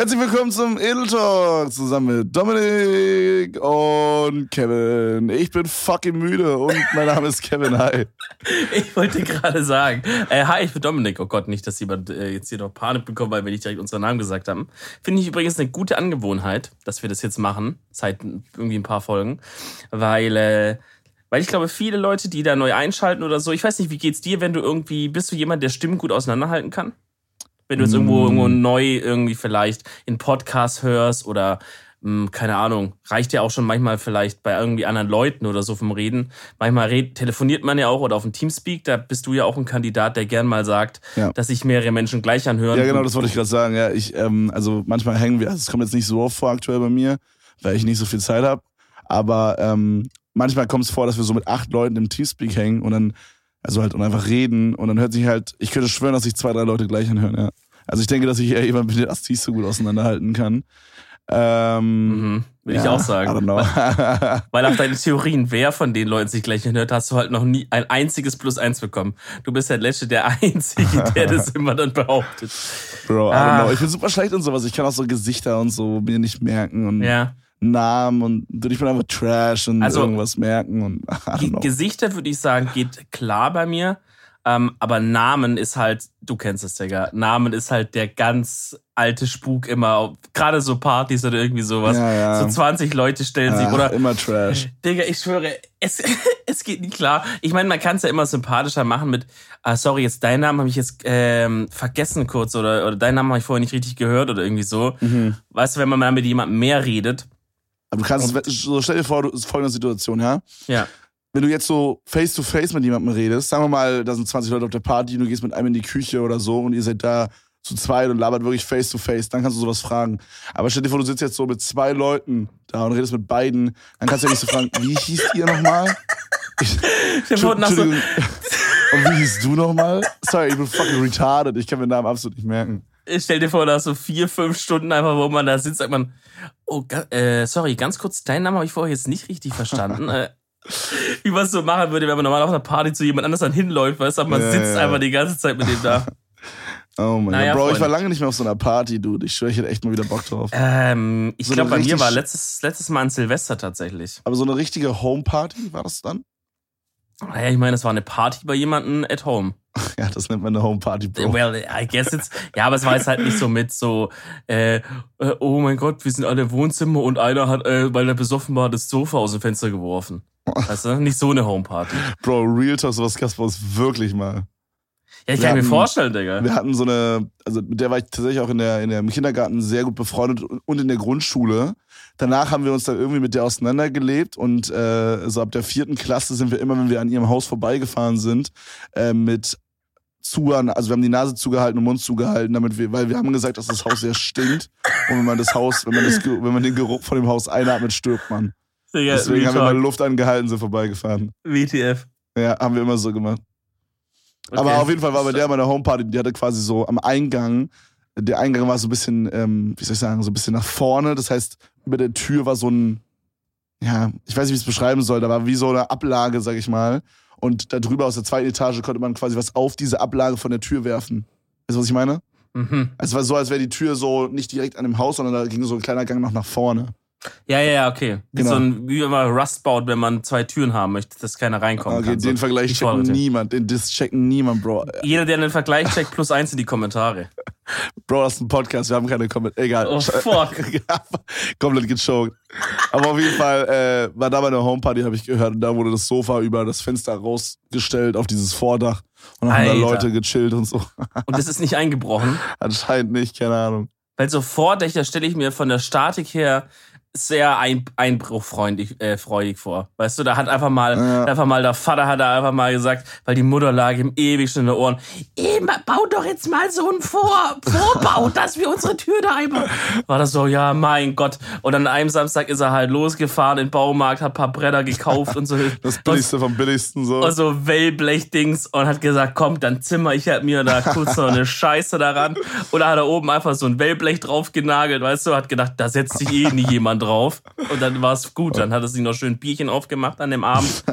Herzlich willkommen zum Edel Talk zusammen mit Dominik und Kevin. Ich bin fucking müde und mein Name ist Kevin. Hi. Ich wollte gerade sagen, äh, hi, ich bin Dominik. Oh Gott, nicht, dass jemand äh, jetzt hier noch Panik bekommt, weil wir nicht direkt unseren Namen gesagt haben. Finde ich übrigens eine gute Angewohnheit, dass wir das jetzt machen, seit irgendwie ein paar Folgen, weil äh, weil ich glaube, viele Leute, die da neu einschalten oder so, ich weiß nicht, wie geht's dir, wenn du irgendwie, bist du jemand, der Stimmen gut auseinanderhalten kann? Wenn du jetzt irgendwo, irgendwo Mm. neu irgendwie vielleicht in Podcasts hörst oder mh, keine Ahnung, reicht ja auch schon manchmal vielleicht bei irgendwie anderen Leuten oder so vom Reden. Manchmal red, telefoniert man ja auch oder auf dem Teamspeak, da bist du ja auch ein Kandidat, der gern mal sagt, Ja. dass sich mehrere Menschen gleich anhören. Ja, genau, das wollte ich gerade sagen. Ja, ich, ähm, also manchmal hängen wir, also es kommt jetzt nicht so oft vor aktuell bei mir, weil ich nicht so viel Zeit habe. Aber ähm, manchmal kommt es vor, dass wir so mit acht Leuten im Teamspeak hängen und dann, also halt und einfach reden und dann hört sich halt, ich könnte schwören, dass sich zwei, drei Leute gleich anhören, ja. Also ich denke, dass ich eher jemand bin, der das nicht so gut auseinanderhalten kann. Ähm, Mhm, will ja, ich auch I sagen. don't know. Weil auf deine Theorien, wer von den Leuten sich gleich anhört, hast du halt noch nie ein einziges Plus eins bekommen. Du bist halt letzte der Einzige, der das immer dann behauptet. Bro, I don't Ah. know. Ich bin super schlecht und sowas. Ich kann auch so Gesichter und so mir nicht merken und Ja. Namen und ich bin einfach Trash und Also, irgendwas merken und. Gesichter würde ich sagen, geht klar bei mir. Ähm, aber Namen ist halt, du kennst es, Digga. Namen ist halt der ganz alte Spuk immer. Gerade so Partys oder irgendwie sowas. Ja, ja. So 20 Leute stellen sich Ja, oder immer Trash. Digga, ich schwöre, es, es geht nicht klar. Ich meine, man kann es ja immer sympathischer machen mit, ah, sorry, jetzt deinen Namen habe ich jetzt ähm, vergessen kurz oder, oder deinen Namen habe ich vorher nicht richtig gehört oder irgendwie so. Mhm. Weißt du, wenn man mal mit jemandem mehr redet. Aber du kannst, es- so stell dir vor, du ist folgende Situation, ja? Ja. Wenn du jetzt so face to face mit jemandem redest, sagen wir mal, da sind 20 Leute auf der Party und du gehst mit einem in die Küche oder so und ihr seid da zu zweit und labert wirklich face to face, dann kannst du sowas fragen. Aber stell dir vor, du sitzt jetzt so mit zwei Leuten da und redest mit beiden, dann kannst du ja nicht so fragen, wie hieß ihr nochmal? Ich- nach so, Entschuldigung. Und wie hieß du nochmal? Sorry, ich bin fucking retarded. Ich kann mir den Namen absolut nicht merken. Stell dir vor, nach so vier, fünf Stunden einfach, wo man da sitzt, sagt man, oh, äh, sorry, ganz kurz, deinen Namen habe ich vorher jetzt nicht richtig verstanden. äh, wie man es so machen würde, wenn man normal auf einer Party zu jemand anders dann hinläuft, weißt du, man Ja, sitzt ja. einfach die ganze Zeit mit dem da. Oh mein Naja, Gott. Bro, ich Freunde. war lange nicht mehr auf so einer Party, Dude. Ich schwöre, ich hätte echt mal wieder Bock drauf. Ähm, ich So glaube, bei mir war letztes, letztes Mal ein Silvester tatsächlich. Aber so eine richtige Home-Party war das dann? Naja, ich meine, es war eine Party bei jemandem at home. Ja, das nennt man eine Home-Party, Bro. Well, I guess it's. Ja, aber es war jetzt halt nicht so mit so, äh, äh, oh mein Gott, wir sind alle im Wohnzimmer und einer hat, äh, weil er besoffen war, das Sofa aus dem Fenster geworfen. Weißt du? Nicht so eine Homeparty. Bro, Real Talk, sowas gab's bei uns wirklich mal. Ja, ich Wir kann mir vorstellen, Digga. Wir hatten so eine, also mit der war ich tatsächlich auch in der, in der, im Kindergarten sehr gut befreundet und in der Grundschule. Danach haben wir uns dann irgendwie mit der auseinandergelebt und äh, so ab der vierten Klasse sind wir immer, wenn wir an ihrem Haus vorbeigefahren sind, äh, mit Zuhören, also wir haben die Nase zugehalten und Mund zugehalten, damit wir, weil wir haben gesagt, dass das Haus sehr stinkt und wenn man das Haus, wenn man das, wenn man den Geruch von dem Haus einatmet, stirbt man. Digga, Deswegen haben wir mal. Luft angehalten, sind vorbeigefahren. WTF. Ja, haben wir immer so gemacht. Aber auf jeden Fall war bei der meine Homeparty, die hatte quasi so am Eingang, der Eingang war so ein bisschen, ähm, wie soll ich sagen, so ein bisschen nach vorne. Das heißt, über der Tür war so ein, ja, ich weiß nicht, wie ich es beschreiben soll, da war wie so eine Ablage, sag ich mal. Und da drüber aus der zweiten Etage konnte man quasi was auf diese Ablage von der Tür werfen. Weißt du, was ich meine? Mhm. Also es war so, als wäre die Tür so nicht direkt an dem Haus, sondern da ging so ein kleiner Gang noch nach vorne. Ja, ja, ja, okay. Wie Genau. so ein, wie wenn man Rust baut, wenn man zwei Türen haben möchte, dass keiner reinkommen Okay, kann. So. den Vergleich Die checken Vordertür. niemand, den Diss checken niemand, Bro. Jeder, der einen Vergleich checkt, plus eins in die Kommentare. Bro, das ist ein Podcast, wir haben keine Comment. Egal. Oh, fuck. Komplett gechoked. Aber auf jeden Fall äh, war da bei einer Homeparty, habe ich gehört, und da wurde das Sofa über das Fenster rausgestellt auf dieses Vordach. Und dann haben da. Leute gechillt und so. Und das ist nicht eingebrochen. Anscheinend nicht, keine Ahnung. Weil so Vordächer stelle ich mir von der Statik her sehr ein, einbruchfreundlich äh, freudig vor. Weißt du, da hat einfach mal, Ja. einfach mal der Vater hat da einfach mal gesagt, weil die Mutter lag ihm ewig schon in den Ohren, "Eh, ma- bau doch jetzt mal so einen Vor Vorbau, dass wir unsere Tür da einbauen. War das so, ja, mein Gott. Und an einem Samstag ist er halt losgefahren in den Baumarkt, hat ein paar Bretter gekauft und so. Das Billigste vom Billigsten so. Und so Wellblechdings und hat gesagt, komm, dann zimmer ich halt mir da kurz noch eine Scheiße daran. Oder hat er oben einfach so ein Wellblech drauf genagelt, weißt du, hat gedacht, da setzt sich eh nie jemand drauf und dann war es gut. Dann hat er sich noch schön ein Bierchen aufgemacht an dem Abend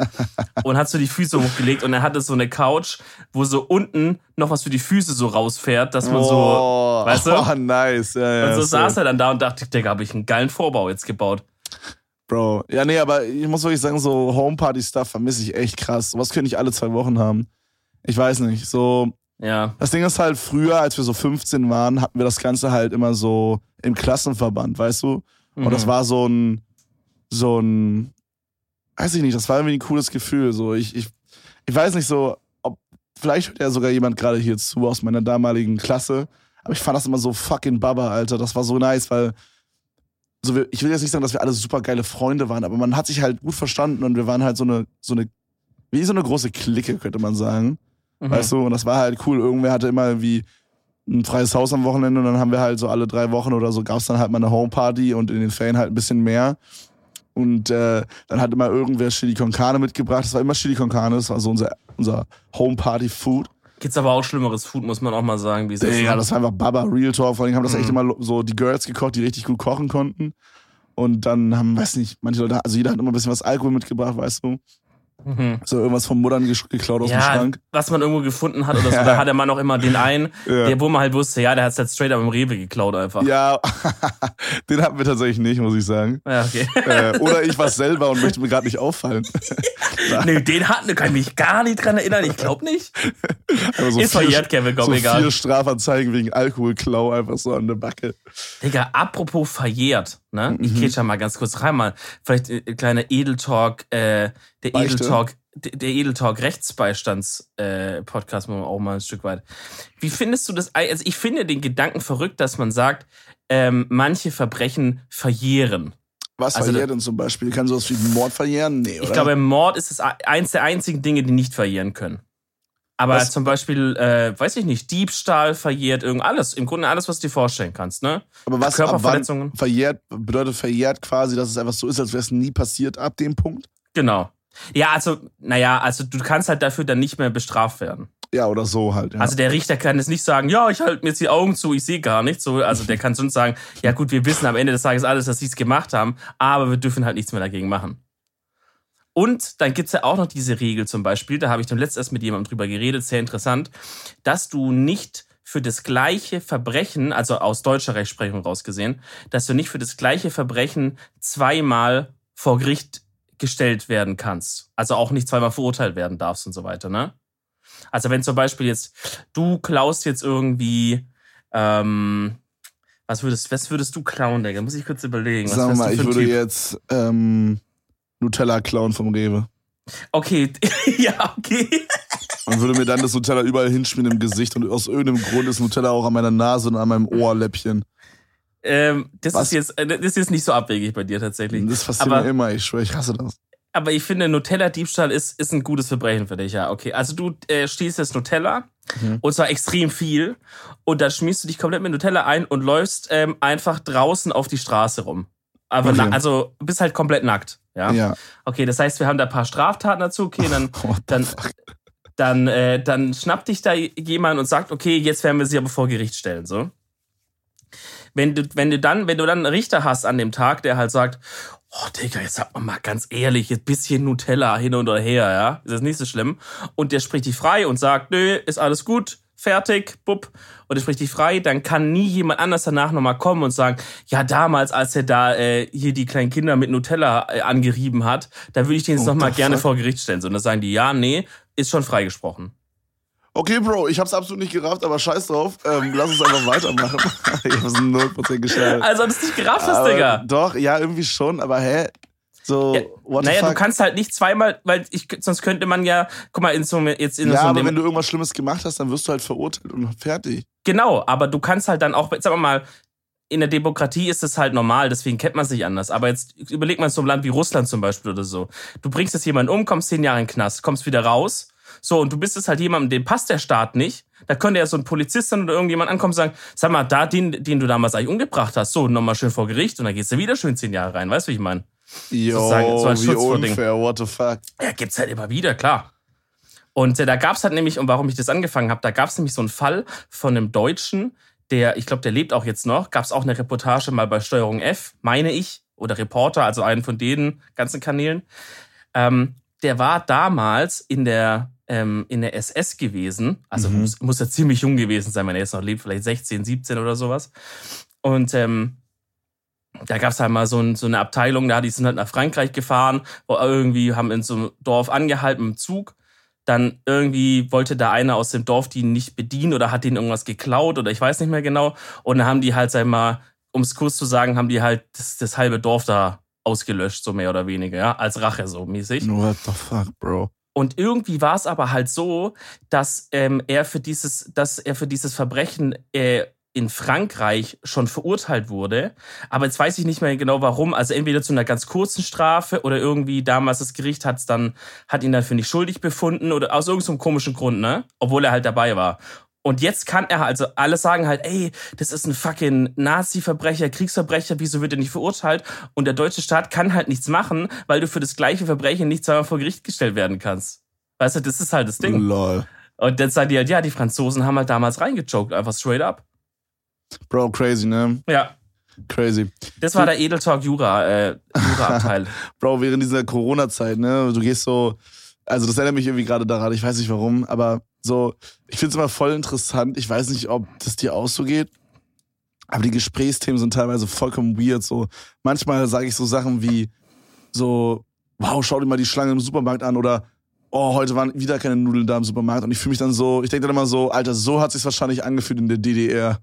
und hat so die Füße hochgelegt und er hatte so eine Couch, wo so unten noch was für die Füße so rausfährt, dass man so, Oh, weißt du? Oh, nice. Ja, ja, und so saß er dann da und dachte, Digga, habe ich einen geilen Vorbau jetzt gebaut. Bro. Ja, nee, aber ich muss wirklich sagen, so Homeparty-Stuff vermisse ich echt krass. Sowas könnte ich alle zwei Wochen haben. Ich weiß nicht. So, Ja. das Ding ist halt, früher, als wir so 15 waren, hatten wir das Ganze halt immer so im Klassenverband, weißt du? Und das Mhm. war so ein, so ein, weiß ich nicht, das war irgendwie ein cooles Gefühl. So, ich, ich, ich weiß nicht so, ob, vielleicht hört ja sogar jemand gerade hier zu aus meiner damaligen Klasse. Aber ich fand das immer so fucking Baba, Alter. Das war so nice, weil, so, wir, ich will jetzt nicht sagen, dass wir alle super geile Freunde waren, aber man hat sich halt gut verstanden und wir waren halt so eine, so eine, wie so eine große Clique, könnte man sagen. Mhm. Weißt du, und das war halt cool. Irgendwer hatte immer irgendwie ein freies Haus am Wochenende und dann haben wir halt so alle drei Wochen oder so gab es dann halt mal eine Homeparty und in den Ferien halt ein bisschen mehr. Und äh, dann hat immer irgendwer Chili con Carne mitgebracht. Das war immer Chili con Carne, das war so unser, unser Homeparty-Food. Gibt's aber auch schlimmeres Food, muss man auch mal sagen, wie es ist. Ja, das war einfach Baba Real Talk. Vor allem haben das echt Mhm. immer so die Girls gekocht, die richtig gut kochen konnten. Und dann haben, weiß nicht, manche Leute, also jeder hat immer ein bisschen was Alkohol mitgebracht, weißt du? Mhm. So irgendwas von Muttern geklaut aus dem Ja, Schrank. was man irgendwo gefunden hat oder so, Ja. da hat der Mann auch immer den einen, Ja. der, wo man halt wusste, ja, der hat's halt straight up im Rewe geklaut einfach. Ja, den hatten wir tatsächlich nicht, muss ich sagen. Ja, okay. äh, oder ich war selber und möchte mir gerade nicht auffallen. nee, den hatten, kann ich mich gar nicht dran erinnern, ich glaube nicht. Aber so Ist verjährt, Kevin, komm, so egal. vier Strafanzeigen wegen Alkoholklau einfach so an der Backe. Digga, apropos verjährt, ne? Mhm. Ich geh schon mal ganz kurz rein, mal. Vielleicht äh, kleiner Edeltalk, äh, der Beichte? Edeltalk, der der Edeltalk Rechtsbeistands äh, Podcast machen wir auch mal ein Stück weit. Wie findest du das? Also ich finde den Gedanken verrückt, dass man sagt, ähm, manche Verbrechen verjähren. Was Also verjährt denn zum Beispiel? Kann sowas wie Mord verjähren? Nee, oder? Ich glaube, Mord ist es eins der einzigen Dinge, die nicht verjähren können. Aber Was- zum Beispiel, äh, weiß ich nicht, Diebstahl verjährt irgend alles. Im Grunde alles, was du dir vorstellen kannst, ne? Aber was Körperverletzungen. verjährt, bedeutet verjährt quasi, dass es einfach so ist, als wäre es nie passiert ab dem Punkt? Genau. Ja, also, naja, also du kannst halt dafür dann nicht mehr bestraft werden. Ja, oder so halt. Ja. Also der Richter kann jetzt nicht sagen, ja, ich halte mir jetzt die Augen zu, ich sehe gar nichts. So, also der kann sonst sagen, ja gut, wir wissen am Ende des Tages alles, dass sie es gemacht haben, aber wir dürfen halt nichts mehr dagegen machen. Und dann gibt's ja auch noch diese Regel zum Beispiel, da habe ich dann letztes erst mit jemandem drüber geredet, sehr interessant, dass du nicht für das gleiche Verbrechen, also aus deutscher Rechtsprechung rausgesehen, dass du nicht für das gleiche Verbrechen zweimal vor Gericht gestellt werden kannst. Also auch nicht zweimal verurteilt werden darfst und so weiter, ne? Also wenn zum Beispiel jetzt du klaust jetzt irgendwie, ähm, was würdest, was würdest du klauen, Digga? Muss ich kurz überlegen. Wärst mal, ich würde Typ? jetzt ähm, Nutella klauen vom Rewe. Okay, ja, okay. Und würde mir dann das Nutella überall hinschmieren im Gesicht und aus irgendeinem Grund ist Nutella auch an meiner Nase und an meinem Ohrläppchen. Ähm, das Was? ist jetzt, äh, das ist jetzt nicht so abwegig bei dir tatsächlich. Das passiert Aber- mir immer, ich schwöre, ich hasse das. Aber ich finde, Nutella-Diebstahl ist, ist ein gutes Verbrechen für dich, ja. Okay, also du äh, stiehlst jetzt Nutella Mhm. und zwar extrem viel und dann schmierst du dich komplett mit Nutella ein und läufst ähm, einfach draußen auf die Straße rum. Aber Okay. also bist halt komplett nackt, ja? Ja. Okay, das heißt, wir haben da ein paar Straftaten dazu. Okay, dann, dann, dann, äh, dann schnappt dich da jemand und sagt, okay, jetzt werden wir sie aber vor Gericht stellen, so. Wenn du, wenn du dann, wenn du dann einen Richter hast an dem Tag, der halt sagt, oh Digga, jetzt sag mal ganz ehrlich, ein bisschen Nutella hin und her, ja, ist das nicht so schlimm. Und der spricht dich frei und sagt, nö, ist alles gut, fertig, bupp. Und er spricht dich frei, dann kann nie jemand anders danach nochmal kommen und sagen, ja, damals, als er da äh, hier die kleinen Kinder mit Nutella äh, angerieben hat, da würde ich den jetzt What nochmal gerne vor Gericht stellen. So, und dann sagen die, ja, nee, ist schon freigesprochen. Okay, Bro, ich hab's absolut nicht gerafft, aber scheiß drauf. Ähm, lass uns einfach weitermachen. ich hab's 0% geschafft. Also, ob du es nicht gerafft hast, Aber Digga. Doch, ja, irgendwie schon, aber hä? So, Ja, naja, du kannst halt nicht zweimal, weil ich, sonst könnte man ja, guck mal, in so, jetzt in ja, so aber einem, wenn du irgendwas Schlimmes gemacht hast, dann wirst du halt verurteilt und fertig. Genau, aber du kannst halt dann auch, sagen wir mal, in der Demokratie ist es halt normal, deswegen kennt man sich anders. Aber jetzt überleg mal so ein Land wie Russland zum Beispiel oder so. Du bringst jetzt jemanden um, kommst zehn Jahre in den Knast, kommst wieder raus. So, und du bist es halt jemandem, dem passt der Staat nicht. Da könnte ja so ein Polizist dann oder irgendjemand ankommen und sagen, sag mal, da, den, den du damals eigentlich umgebracht hast, so, nochmal schön vor Gericht und dann gehst du wieder schön zehn Jahre rein. Weißt du, wie ich meine? Jo, so als wie unfair, what the fuck. Ja, gibt's halt immer wieder, klar. Und äh, da gab's halt nämlich, und warum ich das angefangen habe, da gab's nämlich so einen Fall von einem Deutschen, der, ich glaube, der lebt auch jetzt noch, gab's auch eine Reportage mal bei Steuerung F, meine ich, oder Reporter, also einen von den ganzen Kanälen. Ähm, der war damals in der ähm, in der SS gewesen. Also mhm. muss, muss er ziemlich jung gewesen sein, wenn er jetzt noch lebt, vielleicht 16, 17 oder sowas. Und ähm, da gab es halt mal so, ein, so eine Abteilung, da die sind halt nach Frankreich gefahren, wo irgendwie haben in so einem Dorf angehalten im Zug. Dann irgendwie wollte da einer aus dem Dorf die nicht bedienen oder hat ihnen irgendwas geklaut oder ich weiß nicht mehr genau. Und dann haben die halt, sag mal, um es kurz zu sagen, haben die halt das, das halbe Dorf da ausgelöscht, so mehr oder weniger, ja, als Rache so mäßig. What the fuck, Bro? Und irgendwie war es aber halt so, dass ähm, er für dieses, dass er für dieses Verbrechen äh, in Frankreich schon verurteilt wurde. Aber jetzt weiß ich nicht mehr genau warum. Also entweder zu einer ganz kurzen Strafe oder irgendwie damals das Gericht hat's dann, hat ihn dann für nicht schuldig befunden oder aus irgendeinem komischen Grund, ne? Obwohl er halt dabei war. Und jetzt kann er also alle sagen halt, ey, das ist ein fucking Nazi-Verbrecher, Kriegsverbrecher, wieso wird er nicht verurteilt? Und der deutsche Staat kann halt nichts machen, weil du für das gleiche Verbrechen nicht zweimal vor Gericht gestellt werden kannst. Weißt du, das ist halt das Ding. Lol. Und dann sagen die halt, ja, die Franzosen haben halt damals reingechoked, einfach straight up. Bro, crazy, ne? Ja. Crazy. Das war der Edeltalk Jura, äh, Jura-Abteil. Bro, während dieser Corona-Zeit, ne? Du gehst so, also das erinnert mich irgendwie gerade daran, ich weiß nicht warum, aber so, ich finde es immer voll interessant. Ich weiß nicht, ob das dir auch so geht. Aber die Gesprächsthemen sind teilweise vollkommen weird. So, manchmal sage ich so Sachen wie so, wow, schau dir mal die Schlange im Supermarkt an oder oh, heute waren wieder keine Nudeln da im Supermarkt. Und ich fühle mich dann so, ich denke dann immer so, Alter, so hat sich wahrscheinlich angefühlt in der DDR.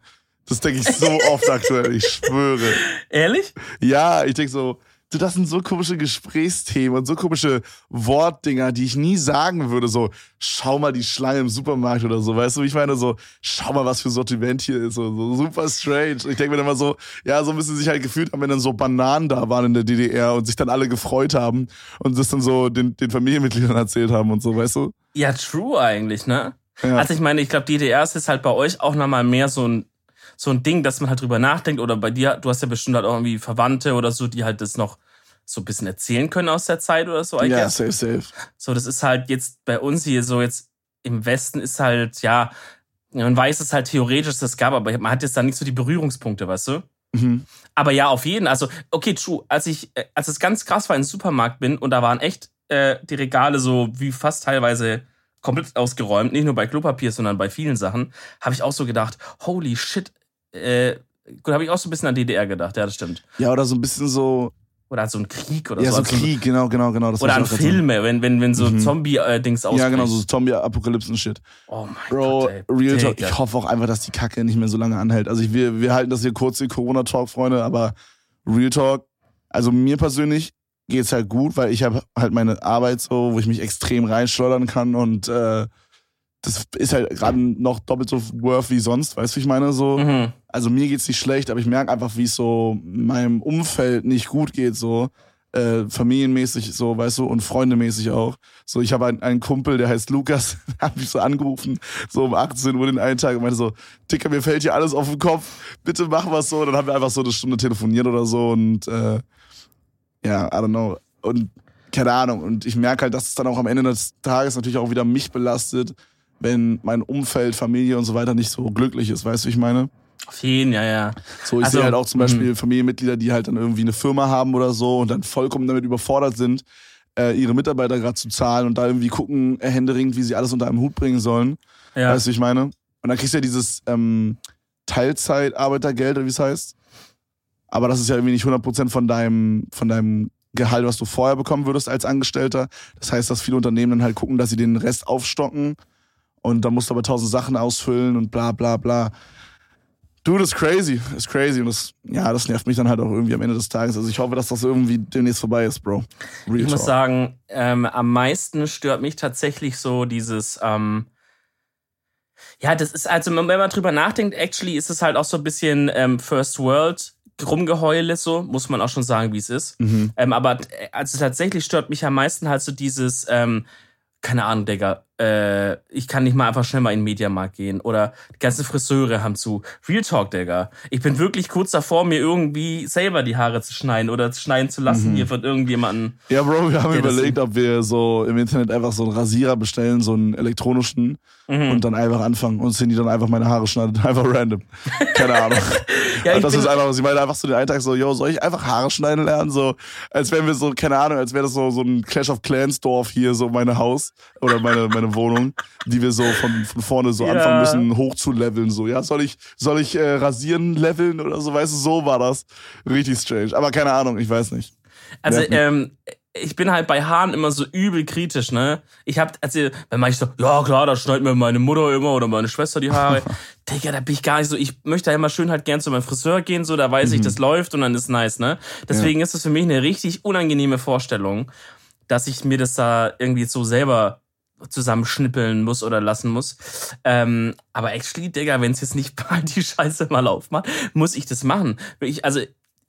Das denke ich so oft aktuell, ich schwöre. Ehrlich? Ja, ich denke so, du, das sind so komische Gesprächsthemen und so komische Wortdinger, die ich nie sagen würde. So, schau mal die Schlange im Supermarkt oder so, weißt du, ich meine so, schau mal, was für Sortiment hier ist. So, so super strange. Ich denke mir dann immer so, ja, so müssen sie sich halt gefühlt haben, wenn dann so Bananen da waren in der DDR und sich dann alle gefreut haben und das dann so den, den Familienmitgliedern erzählt haben und so, weißt du? Ja, true eigentlich, ne? Ja. Also ich meine, ich glaube, DDR ist halt bei euch auch nochmal mehr so ein so ein Ding, dass man halt drüber nachdenkt oder bei dir, du hast ja bestimmt halt auch irgendwie Verwandte oder so, die halt das noch so ein bisschen erzählen können aus der Zeit oder so. I ja, guess. safe, safe. So, das ist halt jetzt bei uns hier so jetzt im Westen ist halt, ja, man weiß es halt theoretisch, dass es gab, aber man hat jetzt da nicht so die Berührungspunkte, weißt du? Mhm. Aber ja, auf jeden. Also, okay, true. Als ich, äh, als es ganz krass war, in den Supermarkt bin und da waren echt äh, die Regale so wie fast teilweise komplett ausgeräumt, nicht nur bei Klopapier, sondern bei vielen Sachen, habe ich auch so gedacht, holy shit, äh, gut, habe ich auch so ein bisschen an DDR gedacht, ja, das stimmt. Ja, oder so ein bisschen so. Oder so ein Krieg oder ja, so. Ja, so ein Krieg, genau, genau, genau. Das oder an Filme, wenn, wenn, wenn so mhm. Zombie-Dings ausbricht. Ja, genau, so Zombie-Apokalypsen-Shit. Oh mein Bro, Gott, ey. Real Talk, ich hoffe auch einfach, dass die Kacke nicht mehr so lange anhält. Also ich, wir, wir halten das hier kurz, die Corona-Talk, Freunde, aber Real Talk, also mir persönlich geht's halt gut, weil ich habe halt meine Arbeit so, wo ich mich extrem reinschleudern kann und äh, das ist halt gerade noch doppelt so worth wie sonst, weißt du, wie ich meine? So. Mhm. Also mir geht's nicht schlecht, aber ich merke einfach, wie es so meinem Umfeld nicht gut geht, so. Äh, familienmäßig so, weißt du, und freundemäßig auch. So, ich habe einen, einen Kumpel, der heißt Lukas, hat mich so angerufen, so um 18 Uhr den einen Tag und meinte so, Dicker, mir fällt hier alles auf den Kopf, bitte mach was so. Und dann haben wir einfach so eine Stunde telefoniert oder so und äh, ja, I don't know. Und keine Ahnung. Und ich merke halt, dass es dann auch am Ende des Tages natürlich auch wieder mich belastet, wenn mein Umfeld, Familie und so weiter nicht so glücklich ist. Weißt du, wie ich meine? Auf jeden, ja, ja. So, ich also, sehe halt auch zum Beispiel mh. Familienmitglieder, die halt dann irgendwie eine Firma haben oder so und dann vollkommen damit überfordert sind, äh, ihre Mitarbeiter gerade zu zahlen und da irgendwie gucken, äh, händeringend, wie sie alles unter einem Hut bringen sollen. Ja. Weißt du, wie ich meine? Und dann kriegst du ja dieses ähm, Teilzeitarbeitergeld, oder wie es heißt. Aber das ist ja irgendwie nicht 100% von deinem, von deinem Gehalt, was du vorher bekommen würdest als Angestellter. Das heißt, dass viele Unternehmen dann halt gucken, dass sie den Rest aufstocken und dann musst du aber tausend Sachen ausfüllen und bla bla bla. Du, das ist crazy. Ist crazy. Und das, ja, das nervt mich dann halt auch irgendwie am Ende des Tages. Also ich hoffe, dass das irgendwie demnächst vorbei ist, Bro. Real ich talk. muss sagen, ähm, am meisten stört mich tatsächlich so dieses, ähm, ja, das ist, also wenn man drüber nachdenkt, actually ist es halt auch so ein bisschen ähm, First World Rumgeheule, so, muss man auch schon sagen, wie es ist. Mhm. Ähm, aber äh, also tatsächlich stört mich am meisten halt so dieses, ähm, keine Ahnung, Digga, äh, ich kann nicht mal einfach schnell mal in den Mediamarkt gehen. Oder die ganzen Friseure haben zu. Real Talk, Digga. Ich bin wirklich kurz davor, mir irgendwie selber die Haare zu schneiden oder zu schneiden zu lassen Mhm. hier von irgendjemandem. Ja, Bro, wir haben überlegt, ob wir so im Internet einfach so einen Rasierer bestellen, so einen elektronischen Mhm. und dann einfach anfangen und sind die dann einfach meine Haare schneiden, einfach random. Keine Ahnung. Ja, ich das ist einfach, sie meinte einfach so den einen Tag so, yo, soll ich einfach Haare schneiden lernen? So, als wären wir so, keine Ahnung, als wäre das so, so ein Clash of Clans Dorf hier, so meine Haus oder meine, meine Wohnung, die wir so von, von vorne so Ja. anfangen müssen, hoch zu leveln. So, ja, soll ich, soll ich äh, rasieren leveln oder so, weißt du, so war das. Richtig strange. Aber keine Ahnung, ich weiß nicht. Also, ähm, ich bin halt bei Haaren immer so übel kritisch, ne? Ich hab, also, wenn man ich so, ja klar, da schneidet mir meine Mutter immer oder meine Schwester die Haare. Digga, da bin ich gar nicht so. Ich möchte ja immer schön halt gern zu meinem Friseur gehen, so, da weiß ich, das läuft und dann ist nice, ne? Deswegen ist es für mich eine richtig unangenehme Vorstellung, dass ich mir das da irgendwie so selber zusammenschnippeln muss oder lassen muss. Ähm, aber actually, Digga, wenn es jetzt nicht bald die Scheiße mal aufmacht, muss ich das machen. Ich, also,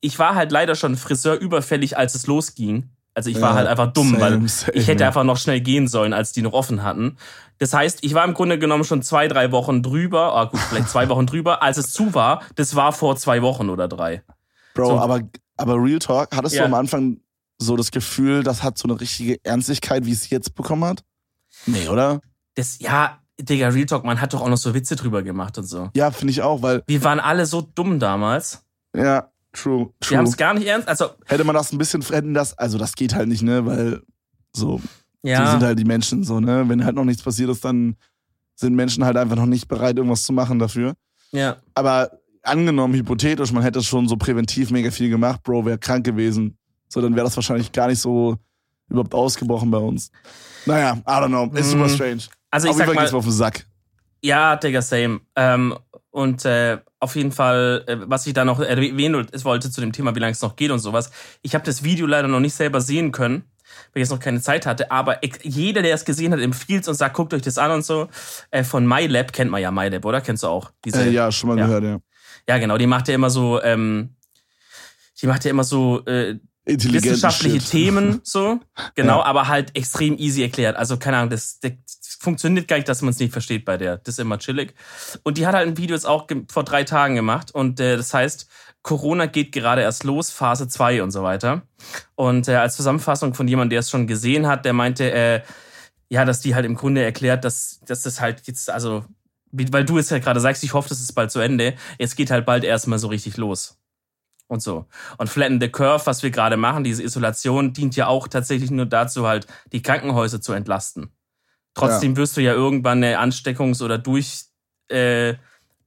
ich war halt leider schon Friseur überfällig, als es losging. Also ich war Ja, halt einfach dumm, same, weil same, ich hätte ja. einfach noch schnell gehen sollen, als die noch offen hatten. Das heißt, ich war im Grunde genommen schon zwei, drei Wochen drüber, ah gut, vielleicht zwei Wochen drüber, als es zu war. Das war vor zwei Wochen oder drei. Bro, So. aber, aber Real Talk, hattest Ja. du am Anfang so das Gefühl, das hat so eine richtige Ernstlichkeit, wie es jetzt bekommen hat? Nee, oder? Das, ja, Digga, Real Talk, man hat doch auch noch so Witze drüber gemacht und so. Ja, finde ich auch, weil, Wir waren alle so dumm damals. ja, true, Wir haben true. es gar nicht ernst. Also, Hätte man das ein bisschen, hätten das, also das geht halt nicht, ne, weil so, ja. sind halt die Menschen so, ne, wenn halt noch nichts passiert ist, dann sind Menschen halt einfach noch nicht bereit, irgendwas zu machen dafür. ja. Aber angenommen, hypothetisch, man hätte schon so präventiv mega viel gemacht, Bro, wäre krank gewesen. So, dann wäre das wahrscheinlich gar nicht so überhaupt ausgebrochen bei uns. Naja, I don't know. Ist super Mhm. strange. Also, ich Auf jeden Fall mal, geht's mir auf den Sack. Ja, Digga, same. Ähm, und äh, auf jeden Fall, äh, was ich da noch erwähnen wollte zu dem Thema, wie lange es noch geht und sowas. Ich habe das Video leider noch nicht selber sehen können, weil ich jetzt noch keine Zeit hatte. Aber jeder, der es gesehen hat, empfiehlt und sagt, guckt euch das an und so. Äh, von MyLab kennt man ja MyLab, oder? Kennst du auch? Diese, Äh, ja, schon mal ja. gehört, ja. ja, genau. Die macht ja immer so, ähm, die macht ja immer so äh, wissenschaftliche Shit. Themen so, genau, Ja. aber halt extrem easy erklärt. Also keine Ahnung, das, das funktioniert gar nicht, dass man es nicht versteht bei der. Das ist immer chillig. Und die hat halt ein Video jetzt auch vor drei Tagen gemacht und äh, das heißt, Corona geht gerade erst los, Phase 2 und so weiter. Und äh, als Zusammenfassung von jemandem, der es schon gesehen hat, der meinte, äh, ja, dass die halt im Grunde erklärt, dass, dass das halt jetzt, also, weil du es ja gerade sagst, ich hoffe, das ist bald zu Ende. Jetzt geht halt bald erstmal so richtig los. Und so. Und Flatten the Curve, was wir gerade machen, diese Isolation, dient ja auch tatsächlich nur dazu, halt die Krankenhäuser zu entlasten. Trotzdem wirst du ja irgendwann eine Ansteckungs- oder durch, äh,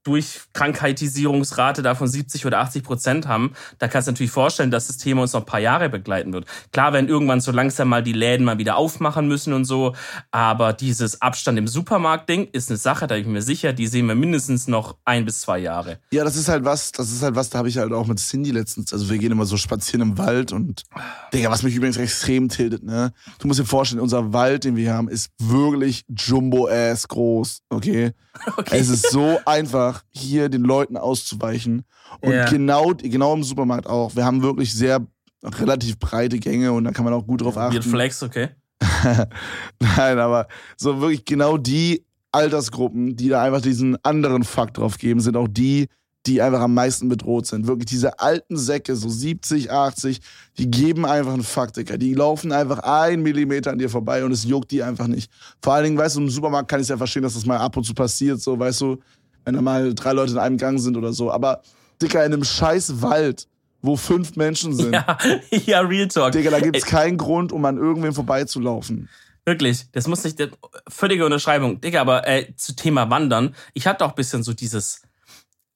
durch Krankheitsierungsrate davon 70 oder 80 Prozent haben. Da kannst du natürlich vorstellen, dass das Thema uns noch ein paar Jahre begleiten wird. Klar, wenn irgendwann so langsam mal die Läden mal wieder aufmachen müssen und so, aber dieses Abstand im Supermarkt-Ding ist eine Sache, da bin ich mir sicher, die sehen wir mindestens noch ein bis zwei Jahre. Ja, das ist halt was, das ist halt was, da habe ich halt auch mit Cindy letztens, also wir gehen immer so spazieren im Wald und, Digga, was mich übrigens extrem tiltet, ne? Du musst dir vorstellen, unser Wald, den wir haben, ist wirklich jumbo-ass groß, okay? Okay. Es ist so einfach, hier den Leuten auszuweichen. Und Ja. genau, genau im Supermarkt auch. Wir haben wirklich sehr relativ breite Gänge und da kann man auch gut drauf achten. Flex, okay. Nein, aber so wirklich genau die Altersgruppen, die da einfach diesen anderen Fakt drauf geben, sind auch die, die einfach am meisten bedroht sind. Wirklich diese alten Säcke, so 70, 80, die geben einfach einen Fakt, Digga. Die laufen einfach ein Millimeter an dir vorbei und es juckt die einfach nicht. Vor allen Dingen, weißt du, im Supermarkt kann ich ja verstehen, dass das mal ab und zu passiert, so, weißt du, wenn da mal drei Leute in einem Gang sind oder so. Aber, Digga, in einem scheiß Wald, wo fünf Menschen sind, Ja, ja, Real Talk. Digga, da gibt's keinen Grund, um an irgendwem vorbeizulaufen. Wirklich, das muss nicht, das- völlige Unterschreibung. Digga, aber äh, zu Thema Wandern, ich hatte auch ein bisschen so dieses,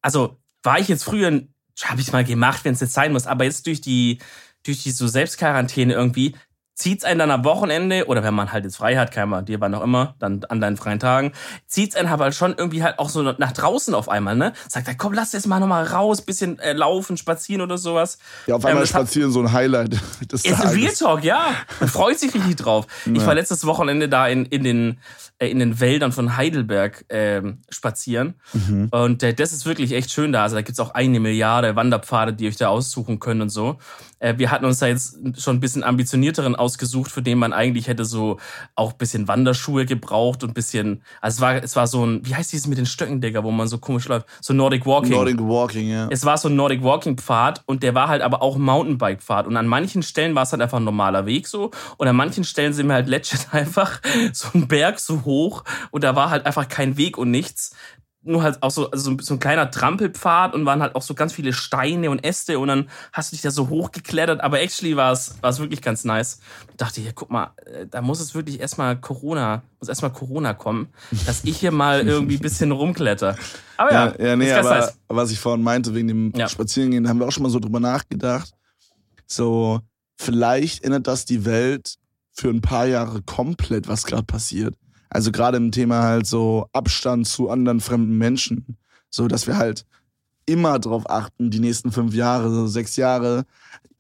also war ich jetzt früher, habe ich mal gemacht, wenn es jetzt sein muss, aber jetzt durch die, durch die so Selbstquarantäne irgendwie, zieht's einen dann am Wochenende, oder wenn man halt jetzt frei hat, man dir wann auch immer, dann an deinen freien Tagen, zieht's einen aber schon irgendwie halt auch so nach draußen auf einmal, ne? Sagt er, komm, lass jetzt mal nochmal raus, bisschen äh, laufen, spazieren oder sowas. Ja, auf einmal Ähm, das hat- spazieren so ein Highlight des Ist Tages. Real Talk, ja. Man freut sich richtig drauf. Ich Ja. war letztes Wochenende da in, in den äh, in den Wäldern von Heidelberg äh, spazieren. Mhm. Und äh, das ist wirklich echt schön da. Also da gibt's auch eine Milliarde Wanderpfade, die ihr euch da aussuchen könnt und so. Äh, wir hatten uns da jetzt schon ein bisschen ambitionierteren ausgesucht, für den man eigentlich hätte so auch bisschen Wanderschuhe gebraucht und bisschen, also es war, es war so ein, wie heißt dieses mit den Stöcken, Digga, wo man so komisch läuft? So Nordic Walking. Nordic Walking, ja. Es war so ein Nordic Walking Pfad und der war halt aber auch Mountainbike Pfad. Und an manchen Stellen war es halt einfach ein normaler Weg so. Und an manchen Stellen sind wir halt legit einfach so ein Berg so hoch und da war halt einfach kein Weg und nichts nur halt auch so, also so ein kleiner Trampelpfad und waren halt auch so ganz viele Steine und Äste und dann hast du dich da so hochgeklettert. Aber actually war es, war es wirklich ganz nice. Ich dachte, hier, guck mal, äh, da muss es wirklich erstmal Corona, muss erstmal Corona kommen, dass ich hier mal irgendwie ein bisschen rumkletter. Aber ja, ja, ja nee, aber nice. was ich vorhin meinte, wegen dem ja. Spazierengehen, haben wir auch schon mal so drüber nachgedacht. So, vielleicht ändert das die Welt für ein paar Jahre komplett, was gerade passiert. Also gerade im Thema halt so Abstand zu anderen fremden Menschen. So, dass wir halt immer drauf achten, die nächsten fünf Jahre, so sechs Jahre,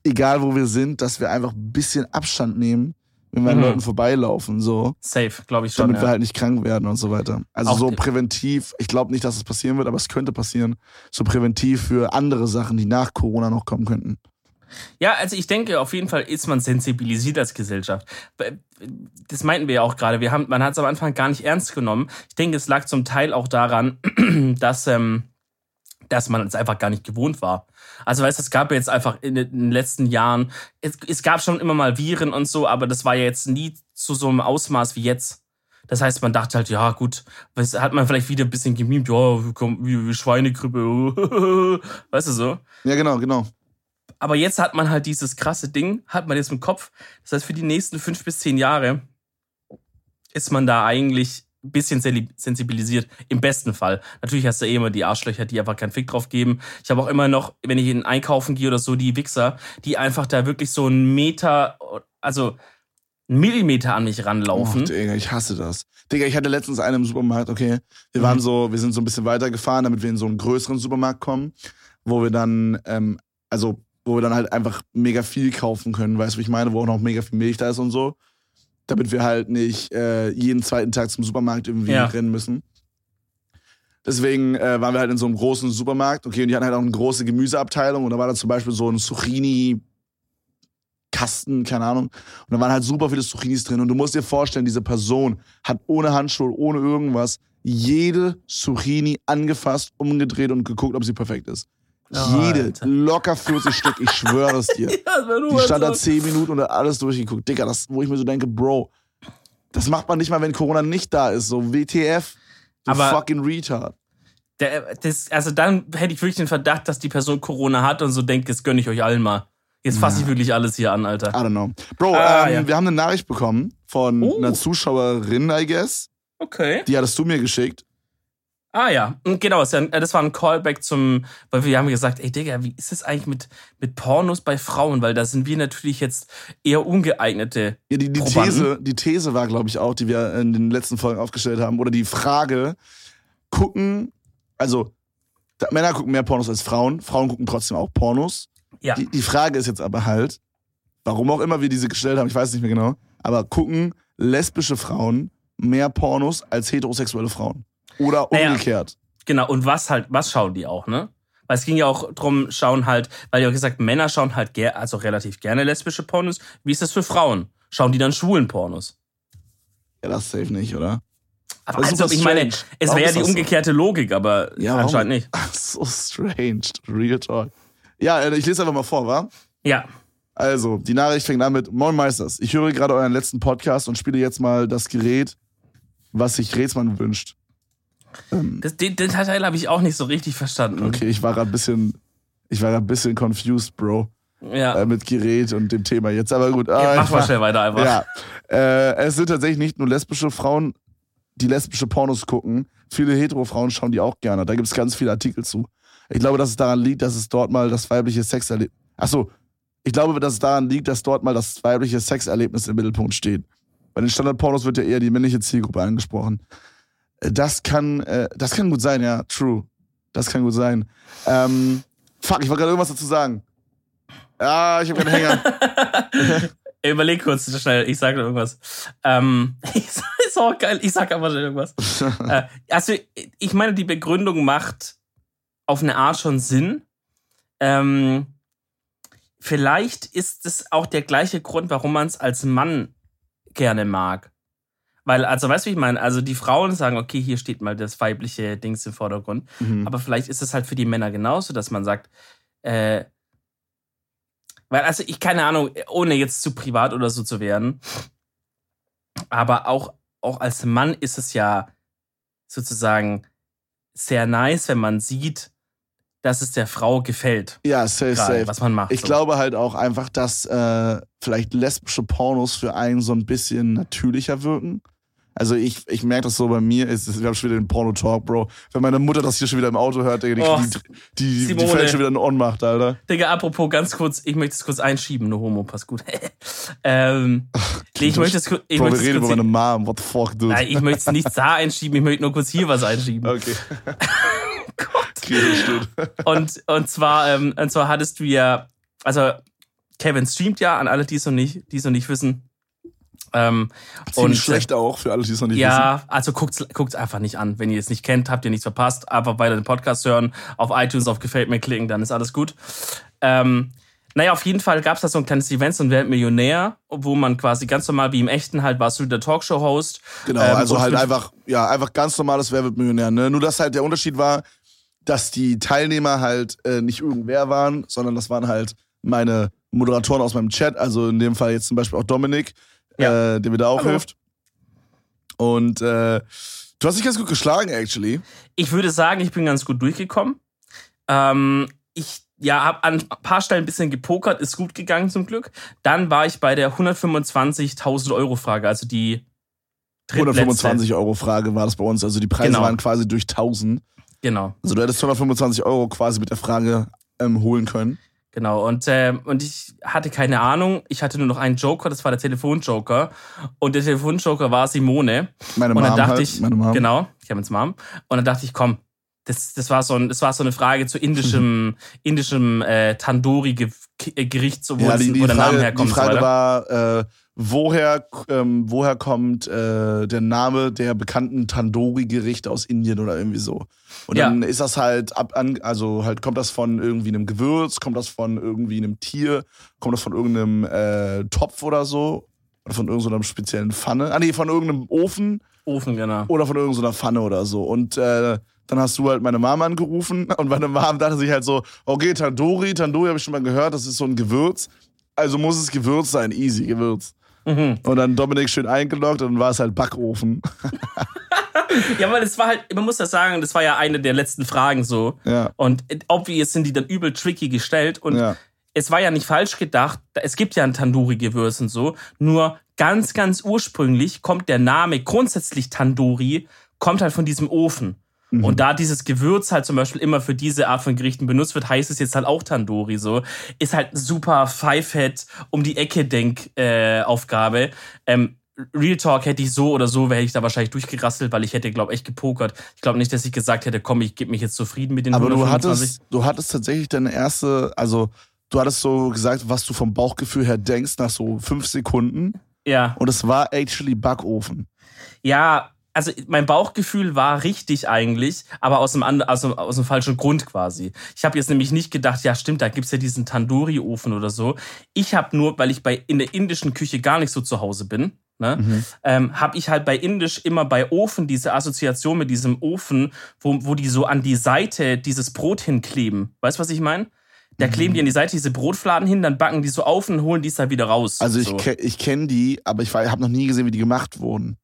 egal wo wir sind, dass wir einfach ein bisschen Abstand nehmen, wenn wir an mhm. Leuten vorbeilaufen. So. Safe, glaube ich schon. Damit ja. wir halt nicht krank werden und so weiter. Also Auch so präventiv, ich glaube nicht, dass es passieren wird, aber es könnte passieren. So präventiv für andere Sachen, die nach Corona noch kommen könnten. Ja, also ich denke, auf jeden Fall ist man sensibilisiert als Gesellschaft. Das meinten wir ja auch gerade. Wir haben, man hat es am Anfang gar nicht ernst genommen. Ich denke, es lag zum Teil auch daran, dass, ähm, dass man es einfach gar nicht gewohnt war. Also weißt du, es gab ja jetzt einfach in den letzten Jahren, es, es gab schon immer mal Viren und so, aber das war ja jetzt nie zu so einem Ausmaß wie jetzt. Das heißt, man dachte halt, ja gut, hat man vielleicht wieder ein bisschen gemimt, ja, wie, wie Schweinegrippe, weißt du so? Ja, genau, genau. Aber jetzt hat man halt dieses krasse Ding, hat man jetzt im Kopf. Das heißt, für die nächsten fünf bis zehn Jahre ist man da eigentlich ein bisschen sensibilisiert. Im besten Fall. Natürlich hast du eh immer die Arschlöcher, die einfach keinen Fick drauf geben. Ich habe auch immer noch, wenn ich in Einkaufen gehe oder so, die Wichser, die einfach da wirklich so einen Meter, also einen Millimeter an mich ranlaufen. Oh, Digga, ich hasse das. Digga, ich hatte letztens einen im Supermarkt, okay. Wir mhm. waren so, wir sind so ein bisschen weitergefahren, damit wir in so einen größeren Supermarkt kommen, wo wir dann, ähm, also wo wir dann halt einfach mega viel kaufen können, weißt du, wie ich meine, wo auch noch mega viel Milch da ist und so. Damit wir halt nicht äh, jeden zweiten Tag zum Supermarkt irgendwie ja. rennen müssen. Deswegen äh, waren wir halt in so einem großen Supermarkt, okay, und die hatten halt auch eine große Gemüseabteilung und da war da zum Beispiel so ein Zucchini Kasten, keine Ahnung. Und da waren halt super viele Zucchinis drin. Und du musst dir vorstellen, diese Person hat ohne Handschuhe, ohne irgendwas, jede Zucchini angefasst, umgedreht und geguckt, ob sie perfekt ist. Oh, Jede, locker 40 Stück, ich schwöre es dir. ja, die stand da 10 Minuten und hat alles durchgeguckt. Digga, das, wo ich mir so denke, Bro, das macht man nicht mal, wenn Corona nicht da ist. So WTF, du Aber fucking Retard. Der, das, also dann hätte ich wirklich den Verdacht, dass die Person Corona hat und so denkt, jetzt gönne ich euch allen mal. Jetzt fasse ich wirklich alles hier an, Alter. I don't know. Bro, ah, ähm, ja. wir haben eine Nachricht bekommen von oh. einer Zuschauerin, I guess. Okay. Die hattest du mir geschickt. Ah ja, genau, das war ein Callback zum, weil wir haben gesagt, ey Digga, wie ist es eigentlich mit, mit Pornos bei Frauen? Weil da sind wir natürlich jetzt eher ungeeignete. Ja, die, die These, die These war, glaube ich, auch, die wir in den letzten Folgen aufgestellt haben, oder die Frage, gucken, also Männer gucken mehr Pornos als Frauen, Frauen gucken trotzdem auch Pornos. Ja. Die, die Frage ist jetzt aber halt, warum auch immer wir diese gestellt haben, ich weiß nicht mehr genau, aber gucken lesbische Frauen mehr Pornos als heterosexuelle Frauen? Oder umgekehrt. Naja, genau, und was halt, was schauen die auch, ne? Weil es ging ja auch drum, schauen halt, weil ihr auch gesagt, Männer schauen halt also relativ gerne lesbische Pornos. Wie ist das für Frauen? Schauen die dann schwulen Pornos? Ja, das safe nicht, oder? Aber also, ich meine, es wäre ja die umgekehrte so? Logik, aber ja, anscheinend nicht. So strange. Real talk. Ja, äh, ich lese einfach mal vor, wa? Ja. Also, die Nachricht fängt an mit Moin Meisters. Ich höre gerade euren letzten Podcast und spiele jetzt mal das Gerät, was sich Rätsmann wünscht. Ähm, das, den, den Teil habe ich auch nicht so richtig verstanden. Okay, ich war gerade ein bisschen, ich war ein bisschen confused, Bro. Ja. Äh, mit Gerät und dem Thema jetzt. Aber gut. Ja, mach mal schnell weiter einfach. Ja. Äh, es sind tatsächlich nicht nur lesbische Frauen, die lesbische Pornos gucken. Viele hetero-Frauen schauen die auch gerne. Da gibt es ganz viele Artikel zu. Ich glaube, dass es daran liegt, dass es dort mal das weibliche Sexerlebnis. Achso, ich glaube, dass es daran liegt, dass dort mal das weibliche Sexerlebnis im Mittelpunkt steht. Bei den Standardpornos wird ja eher die männliche Zielgruppe angesprochen. Das kann, äh, das kann gut sein, ja, true. Das kann gut sein. Ähm, fuck, ich wollte gerade irgendwas dazu sagen. Ah, ich habe keinen Hänger. Überleg kurz schnell, ich sage irgendwas. Ähm, ist auch geil, ich sag aber schnell irgendwas. äh, also, ich meine, die Begründung macht auf eine Art schon Sinn. Ähm, vielleicht ist es auch der gleiche Grund, warum man es als Mann gerne mag. Weil, also, weißt du, wie ich meine? Also, die Frauen sagen, okay, hier steht mal das weibliche Dings im Vordergrund. Mhm. Aber vielleicht ist es halt für die Männer genauso, dass man sagt, äh, weil, also, ich, keine Ahnung, ohne jetzt zu privat oder so zu werden, aber auch, auch als Mann ist es ja sozusagen sehr nice, wenn man sieht, dass es der Frau gefällt. Ja, safe, grade, safe. Was man macht. Ich so. glaube halt auch einfach, dass äh, vielleicht lesbische Pornos für einen so ein bisschen natürlicher wirken. Also ich, ich merke das so bei mir, ist, wir haben schon wieder den Porno-Talk, Bro. Wenn meine Mutter das hier schon wieder im Auto hört, Digga, die, oh, die, die, die, fällt schon wieder in On-Macht, Alter. Digga, apropos, ganz kurz, ich möchte es kurz einschieben, nur Homo, passt gut. ähm, nee, ich möchte es kurz... Ich Bro, wir reden über meine Mom, what the fuck, dude. Nein, ich möchte es nicht da einschieben, ich möchte nur kurz hier was einschieben. Okay. Gott. Und, und, zwar, ähm, und zwar hattest du ja, also Kevin streamt ja, an alle, die es noch nicht, die es noch nicht wissen, ähm, und, schlecht auch für alle, die es noch nicht ja, wissen. Ja, also guckt's, guckt's einfach nicht an. Wenn ihr es nicht kennt, habt ihr nichts verpasst. Einfach weiter den Podcast hören, auf iTunes auf Gefällt mir klicken, dann ist alles gut. Ähm, naja, auf jeden Fall gab es da so ein kleines Event, so ein Weltmillionär, wo man quasi ganz normal wie im Echten halt warst du der Talkshow-Host. Genau, ähm, also halt einfach, ja, einfach ganz normales Wer wird Millionär. Ne? Nur dass halt der Unterschied war, dass die Teilnehmer halt äh, nicht irgendwer waren, sondern das waren halt meine Moderatoren aus meinem Chat, also in dem Fall jetzt zum Beispiel auch Dominik, ja. äh, der mir da auch Hallo. hilft. Und äh, du hast dich ganz gut geschlagen, actually. Ich würde sagen, ich bin ganz gut durchgekommen. Ähm, ich ja, habe an ein paar Stellen ein bisschen gepokert, ist gut gegangen zum Glück. Dann war ich bei der 125.000 Euro Frage, also die 125 Euro Frage war das bei uns, also die Preise genau. waren quasi durch 1000. Genau. Also du hättest 125 Euro quasi mit der Frage ähm, holen können. Genau, und, äh, und ich hatte keine Ahnung. Ich hatte nur noch einen Joker, das war der Telefonjoker. Und der Telefonjoker war Simone. Meine Mom. Und dann dachte halt, ich, meine Mom. genau, ich habe jetzt Mom. Und dann dachte ich, komm, das, das, war so ein, das war so eine Frage zu indischem, indischem äh, Tandoori-Gericht, so wo, ja, die, die wo der Frage, Name herkommt. Die Frage war, äh, woher, ähm, woher kommt äh, der Name der bekannten Tandoori-Gerichte aus Indien oder irgendwie so. Und ja. dann ist das halt ab an, also halt kommt das von irgendwie einem Gewürz, kommt das von irgendwie einem Tier, kommt das von irgendeinem äh, Topf oder so. Oder von irgendeiner speziellen Pfanne. Ah nee, von irgendeinem Ofen. Ofen, genau. Oder von irgendeiner Pfanne oder so. Und äh, dann hast du halt meine Mama angerufen und meine Mama dachte sich halt so, okay, Tandoori, Tandoori habe ich schon mal gehört, das ist so ein Gewürz. Also muss es Gewürz sein, easy Gewürz. Mhm. Und dann Dominik schön eingeloggt und dann war es halt Backofen. ja, weil es war halt, man muss ja sagen, das war ja eine der letzten Fragen so. Ja. Und obvious sind die dann übel tricky gestellt und ja. es war ja nicht falsch gedacht. Es gibt ja ein Tandoori-Gewürz und so. Nur ganz, ganz ursprünglich kommt der Name grundsätzlich Tandoori, kommt halt von diesem Ofen. Mhm. Und da dieses Gewürz halt zum Beispiel immer für diese Art von Gerichten benutzt wird, heißt es jetzt halt auch Tandoori so. Ist halt super Five-Head um die Ecke Denk-Aufgabe. Äh, ähm, Real Talk hätte ich so oder so, wäre ich da wahrscheinlich durchgerasselt, weil ich hätte, glaube ich, echt gepokert. Ich glaube nicht, dass ich gesagt hätte, komm, ich gebe mich jetzt zufrieden mit den Aber du hattest, du hattest tatsächlich deine erste, also du hattest so gesagt, was du vom Bauchgefühl her denkst, nach so fünf Sekunden. Ja. Und es war actually Backofen. Ja, also mein Bauchgefühl war richtig eigentlich, aber aus aus dem, aus dem falschen Grund quasi. Ich habe jetzt nämlich nicht gedacht, ja stimmt, da gibt's ja diesen Tandoori-Ofen oder so. Ich habe nur, weil ich bei in der indischen Küche gar nicht so zu Hause bin, ne, mhm. ähm, habe ich halt bei Indisch immer bei Ofen diese Assoziation mit diesem Ofen, wo, wo die so an die Seite dieses Brot hinkleben. Weißt du, was ich meine? Da kleben mhm. die an die Seite diese Brotfladen hin, dann backen die so auf und holen die es dann wieder raus. Also ich, so. ke ich kenne die, aber ich habe noch nie gesehen, wie die gemacht wurden.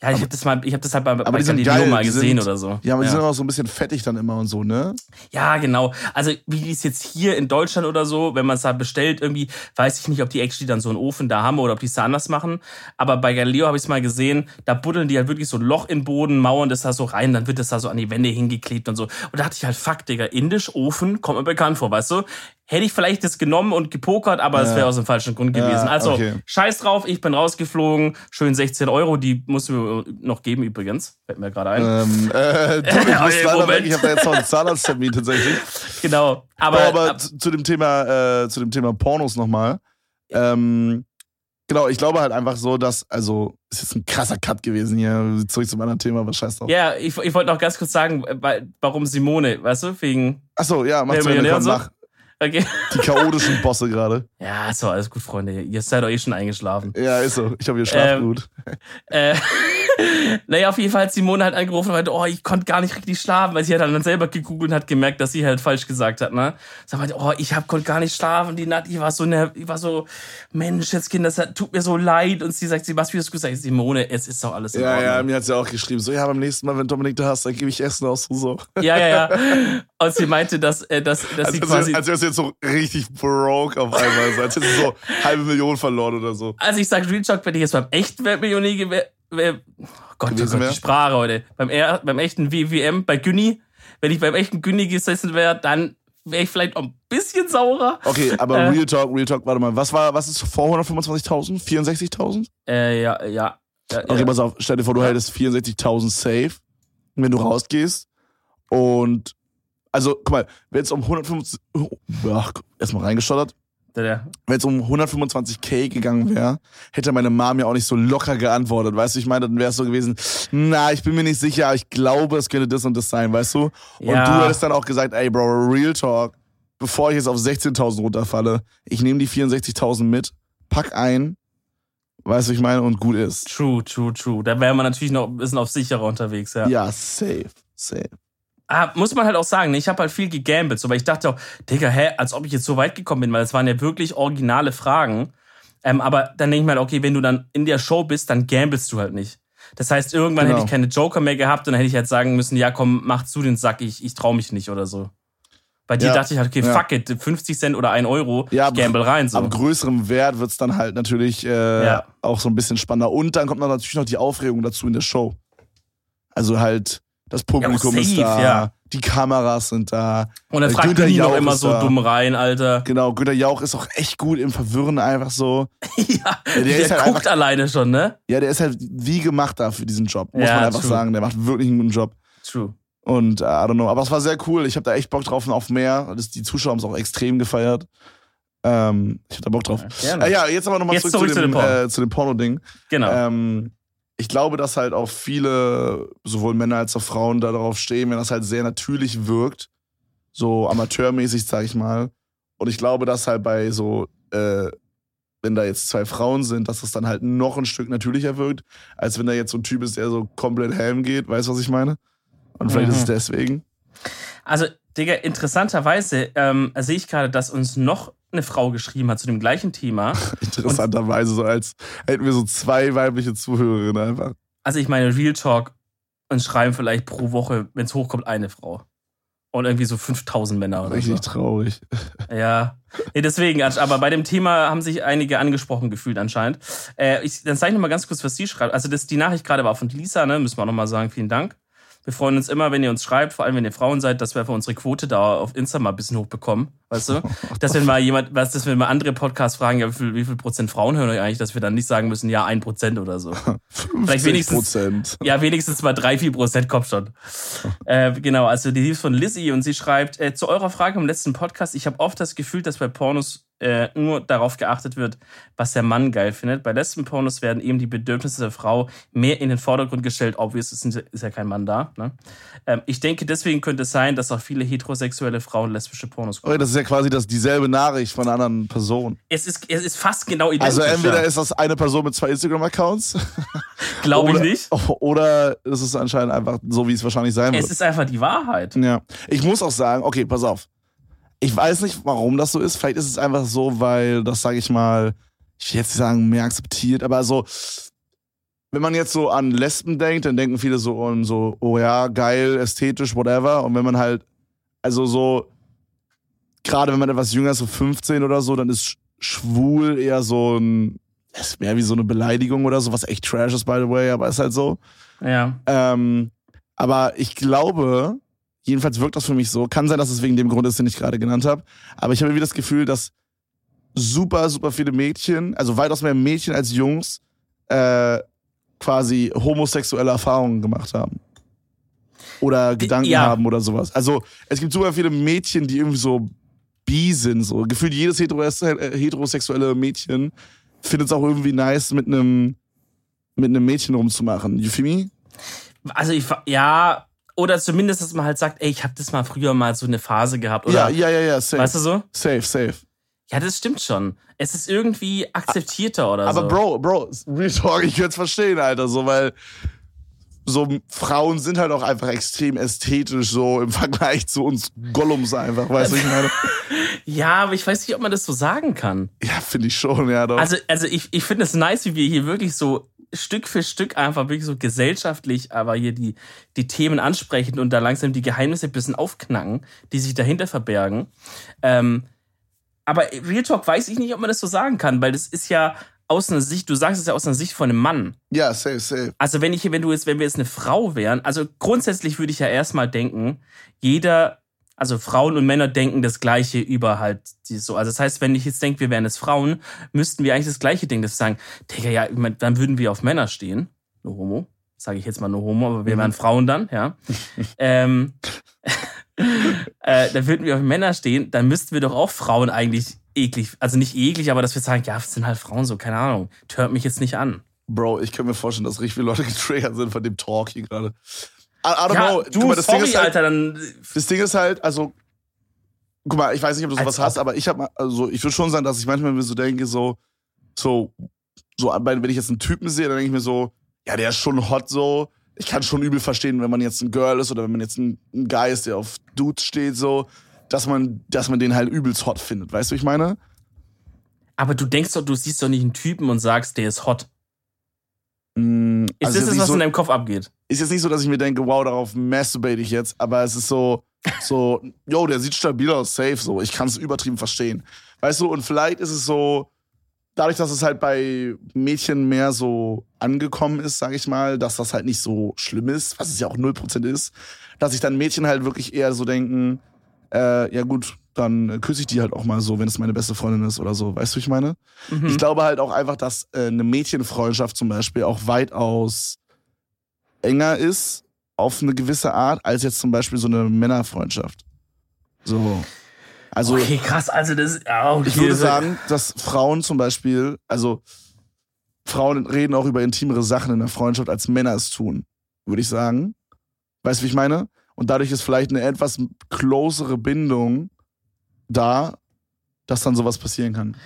Ja, ich habe das mal, ich habe das halt bei, aber bei Galileo mal gesehen sind, oder so. Ja, aber die sind auch so ein bisschen fettig dann immer und so, ne? Ja, genau. Also wie die es jetzt hier in Deutschland oder so, wenn man es da bestellt, irgendwie weiß ich nicht, ob die actually dann so einen Ofen da haben oder ob die es da anders machen. Aber bei Galileo habe ich es mal gesehen, da buddeln die halt wirklich so ein Loch in den Boden, mauern das da so rein, dann wird das da so an die Wände hingeklebt und so. Und da dachte ich halt, fuck, Digga, indisch Ofen kommt mir bekannt vor, weißt du? Hätte ich vielleicht das genommen und gepokert, aber es wäre aus dem falschen Grund gewesen. Ja, also, okay. scheiß drauf, ich bin rausgeflogen. Schön 16 Euro, die musst du mir noch geben übrigens. Fällt mir gerade ein. Ähm, äh, du, ich muss leider weg, ich habe da jetzt noch einen Zahnarzttermin tatsächlich. Genau. Aber, aber, aber zu, dem Thema, äh, zu dem Thema Pornos nochmal. Ähm, Genau, ich glaube halt einfach so, dass, also, es ist ein krasser Cut gewesen hier. Zurück zum anderen Thema, was scheiß drauf. Ja, ich, ich wollte noch ganz kurz sagen, warum Simone, weißt du, wegen. Achso, ja, mach zu Ende, komm, mach. Okay. Die chaotischen Bosse gerade. Ja, ist doch alles gut, Freunde. Ihr seid doch eh schon eingeschlafen. Ja, ist so. Ich hoffe, ihr schlaft Ähm, gut. Äh, naja, auf jeden Fall hat Simone halt angerufen und meinte, oh, ich konnte gar nicht richtig schlafen, weil sie hat dann selber gegoogelt und hat gemerkt, dass sie halt falsch gesagt hat, ne? Sie meinte, oh, ich hab, konnte gar nicht schlafen, die Nacht, ich war so nerv, ich war so, Mensch, jetzt Kind, das tut mir so leid. Und sie sagt, sie, was, wie hast du gesagt? Simone, es ist doch alles in Ja, Ordnung. ja, mir hat sie auch geschrieben, so, ja, beim nächsten Mal, wenn Dominik da hast, dann gebe ich Essen aus. So. Ja, ja, ja. Und sie meinte, dass, äh, dass, dass sie Also, quasi. als wärst du jetzt so richtig broke auf einmal. Als hättest du so halbe Million verloren oder so. Also ich sag Real Talk, wenn ich jetzt beim echten Weltmillionär wär, oh Gott, oh Gott, die Sprache heute. Beim, er, beim echten WWM, bei Günni, wenn ich beim echten Günni gesessen wäre, dann wäre ich vielleicht ein bisschen saurer. Okay, aber Äh. Real Talk, Real Talk, warte mal, was war, was ist vor 125.000? 64.000? Äh, ja, ja. ja, Okay, ja. pass auf, stell dir vor, du hättest 64.000 safe, wenn du rausgehst. Und, also, guck mal, wenn es um 150, oh, ach, erstmal reingestottert. Der, der. Wenn es um 125k gegangen wäre, hätte meine Mom ja auch nicht so locker geantwortet, weißt du? Ich meine, dann wäre es so gewesen, na, ich bin mir nicht sicher, aber ich glaube, es könnte das und das sein, weißt du? Und Ja. du hättest dann auch gesagt, ey, Bro, Real Talk, bevor ich jetzt auf 16.000 runterfalle, ich nehme die 64.000 mit, pack ein, weißt du, ich meine, und gut ist. True, true, true. Da wäre man natürlich noch ein bisschen auf sicherer unterwegs, ja. Ja, safe, safe. Ah, muss man halt auch sagen, ne, ich habe halt viel gegambelt, so, weil ich dachte auch, Digga, hä, als ob ich jetzt so weit gekommen bin, weil es waren ja wirklich originale Fragen. Ähm, aber dann denke ich mir halt, okay, wenn du dann in der Show bist, dann gambelst du halt nicht. Das heißt, irgendwann Genau. hätte ich keine Joker mehr gehabt und dann hätte ich halt sagen müssen, ja komm, mach zu den Sack, ich, ich trau mich nicht oder so. Bei dir Ja, dachte ich halt, okay, ja. fuck it, 50 Cent oder 1 Euro, Ja, ich gamble rein. So. Ab größerem Wert wird's dann halt natürlich äh, Ja. auch so ein bisschen spannender. Und dann kommt dann natürlich noch die Aufregung dazu in der Show. Also halt, das Publikum Ja, ist safe, da, ja. die Kameras sind da. und dann äh, fragt Günther noch Jauch immer ist so da. dumm rein, Alter. Genau, Günter Jauch ist auch echt gut im Verwirren einfach so. ja, der der, ist halt guckt einfach- alleine schon, ne? Ja, der ist halt wie gemacht da für diesen Job, muss Ja, man einfach true. sagen. Der macht wirklich einen guten Job. True. Und äh, I don't know. Aber es war sehr cool. Ich habe da echt Bock drauf und auf mehr. Das, die Zuschauer haben es auch extrem gefeiert. Ähm, ich hab da Bock drauf. Gerne. Äh, ja, jetzt aber nochmal zurück, zurück zu zu dem, Porno. äh, zu dem Porno-Ding. Genau. Ähm, ich glaube, dass halt auch viele, sowohl Männer als auch Frauen, da darauf stehen, wenn das halt sehr natürlich wirkt. So amateurmäßig, sag ich mal. Und ich glaube, dass halt bei so, äh, wenn da jetzt zwei Frauen sind, dass das dann halt noch ein Stück natürlicher wirkt, als wenn da jetzt so ein Typ ist, der so komplett helm geht. Weißt du, was ich meine? Und vielleicht Mhm. ist es deswegen. Also, Digga, interessanterweise ähm, sehe ich gerade, dass uns noch eine Frau geschrieben hat zu dem gleichen Thema. Interessanterweise, so als hätten wir so zwei weibliche Zuhörerinnen einfach. Also, ich meine, Real Talk und schreiben vielleicht pro Woche, wenn es hochkommt, eine Frau. Und irgendwie so 5000 Männer oder Richtig so. traurig. Ja. Nee, deswegen, aber bei dem Thema haben sich einige angesprochen gefühlt anscheinend. Äh, ich, dann zeige ich noch mal ganz kurz, was sie schreibt. Also das, die Nachricht gerade war von Lisa, ne? müssen wir auch noch mal sagen, vielen Dank. Wir freuen uns immer, wenn ihr uns schreibt, vor allem wenn ihr Frauen seid, dass wir für unsere Quote da auf Insta mal ein bisschen hochbekommen, weißt du? Dass wenn mal jemand, was, dass wir mal andere Podcasts fragen, ja, wie viel, wie viel Prozent Frauen hören euch eigentlich, dass wir dann nicht sagen müssen, ja, ein Prozent oder so. 50 wenigstens- Prozent. Ja, wenigstens mal drei, vier Prozent kommt schon. Äh, genau, also die ist von Lizzie und sie schreibt, äh, zu eurer Frage im letzten Podcast, ich habe oft das Gefühl, dass bei Pornos äh, nur darauf geachtet wird, was der Mann geil findet. Bei letzten Pornos werden eben die Bedürfnisse der Frau mehr in den Vordergrund gestellt. Obvious ist, ist ja kein Mann da. Ne? Ähm, ich denke, deswegen könnte es sein, dass auch viele heterosexuelle Frauen lesbische Pornos gucken. Okay, das ist ja quasi das, dieselbe Nachricht von einer anderen Person. Es ist, es ist fast genau identisch. Also entweder ist das eine Person mit zwei Instagram-Accounts glaube ich nicht. oder ist es anscheinend einfach so, wie es wahrscheinlich sein Es wird. ist einfach die Wahrheit. Ja. Ich muss auch sagen, okay, pass auf. Ich weiß nicht, warum das so ist. Vielleicht ist es einfach so, weil das, sage ich mal, ich will jetzt nicht sagen, mehr akzeptiert, aber so, wenn man jetzt so an Lesben denkt, dann denken viele so an so, oh ja, geil, ästhetisch, whatever. Und wenn man halt, also so, gerade wenn man etwas jünger ist, so 15 oder so, dann ist sch- schwul eher so ein, es ist mehr wie so eine Beleidigung oder so, was echt trash ist, by the way, aber ist halt so. Ja. Ähm, aber ich glaube, jedenfalls wirkt das für mich so. Kann sein, dass es wegen dem Grund ist, den ich gerade genannt habe. Aber ich habe irgendwie das Gefühl, dass super, super viele Mädchen, also weitaus mehr Mädchen als Jungs, äh, quasi homosexuelle Erfahrungen gemacht haben. Oder Gedanken ja. haben oder sowas. Also es gibt super viele Mädchen, die irgendwie so bi sind. So. Gefühlt jedes heteros- heterosexuelle Mädchen finde es auch irgendwie nice, mit einem mit einem Mädchen rumzumachen. You feel me? Also ich ja, oder zumindest, dass man halt sagt, ey, ich habe das mal früher mal so eine Phase gehabt. Oder, ja, ja, ja, ja, safe. Weißt du so? Safe, safe. Ja, das stimmt schon. Es ist irgendwie akzeptierter oder Aber so. Bro, Bro, Real Talk, ich könnte es verstehen, Alter, so, weil so Frauen sind halt auch einfach extrem ästhetisch, so im Vergleich zu uns Gollums einfach, weißt du, ich meine? Ja, aber ich weiß nicht, ob man das so sagen kann. Ja, finde ich schon, ja, doch. Also, also ich, ich finde es nice, wie wir hier wirklich so Stück für Stück einfach wirklich so gesellschaftlich, aber hier die, die Themen ansprechen und da langsam die Geheimnisse ein bisschen aufknacken, die sich dahinter verbergen. Ähm, aber Real Talk weiß ich nicht, ob man das so sagen kann, weil das ist ja aus einer Sicht, du sagst es ja aus einer Sicht von einem Mann. ja, safe, safe. Also wenn ich, wenn du jetzt, wenn wir jetzt eine Frau wären, also grundsätzlich würde ich ja erstmal denken, jeder, also Frauen und Männer denken das Gleiche über halt die so. Also das heißt, wenn ich jetzt denke, wir wären jetzt Frauen, müssten wir eigentlich das Gleiche denken, dass wir sagen, Digga, ja, dann würden wir auf Männer stehen. No homo. Sage ich jetzt mal no homo, aber wir wären Frauen dann, ja. ähm, äh, dann würden wir auf Männer stehen, dann müssten wir doch auch Frauen eigentlich eklig, also nicht eklig, aber dass wir sagen, ja, es sind halt Frauen so, keine Ahnung, hört mich jetzt nicht an. Bro, ich kann mir vorstellen, dass richtig viele Leute getriggert sind von dem Talk hier gerade. I, I don't Ja, know. du, mal, das sorry, Ding ist halt, Alter, dann Das Ding ist halt, also, guck mal, ich weiß nicht, ob du sowas Als hast, aber ich habe also ich würde schon sagen, dass ich manchmal mir so denke, so, so, so, wenn ich jetzt einen Typen sehe, dann denke ich mir so, ja, der ist schon hot so. Ich kann schon übel verstehen, wenn man jetzt ein Girl ist oder wenn man jetzt ein, ein Guy ist, der auf Dudes steht, so, dass man, dass man den halt übelst hot findet. Weißt du, wie ich meine? Aber du denkst doch, du siehst doch nicht einen Typen und sagst, der ist hot. Mm, Ist also das das, was so, in deinem Kopf abgeht? ist jetzt nicht so, dass ich mir denke, wow, darauf masturbate ich jetzt, aber es ist so, so, yo, der sieht stabil aus, safe, so. Ich kann es übertrieben verstehen. Weißt du, und vielleicht ist es so, dadurch, dass es halt bei Mädchen mehr so angekommen ist, sag ich mal, dass das halt nicht so schlimm ist, was es ja auch 0% ist, dass sich dann Mädchen halt wirklich eher so denken, äh, ja gut, dann küsse ich die halt auch mal so, wenn es meine beste Freundin ist oder so. Weißt du, wie ich meine? Mhm. Ich glaube halt auch einfach, dass äh, eine Mädchenfreundschaft zum Beispiel auch weitaus enger ist auf eine gewisse Art als jetzt zum Beispiel so eine Männerfreundschaft. So. Also okay, krass, also das okay, ich würde sagen, dass Frauen zum Beispiel, also Frauen reden auch über intimere Sachen in der Freundschaft, als Männer es tun, würde ich sagen. Weißt du, wie ich meine? Und dadurch ist vielleicht eine etwas closere Bindung da, dass dann sowas passieren kann.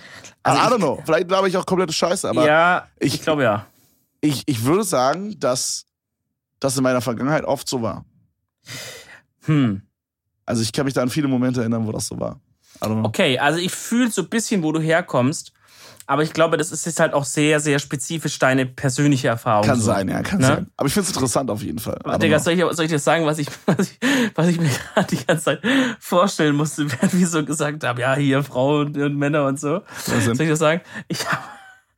Also I ich- don't know. Vielleicht glaube ich auch komplette Scheiße, aber ja, ich, ich- glaube ja. ich, ich würde sagen, dass das in meiner Vergangenheit oft so war. Hm. Also ich kann mich da an viele Momente erinnern, wo das so war. I. Okay, also ich fühle so ein bisschen, wo du herkommst. Aber ich glaube, das ist jetzt halt auch sehr, sehr spezifisch deine persönliche Erfahrung. Kann so. sein, ja, kann Ne? sein. Aber ich finde es interessant auf jeden Fall. Aber Digga, soll ich, soll ich dir sagen, was ich, was ich, was ich mir gerade die ganze Zeit vorstellen musste, während wir so gesagt haben, ja, hier Frauen und Männer und so. Soll ich das sagen? Ich habe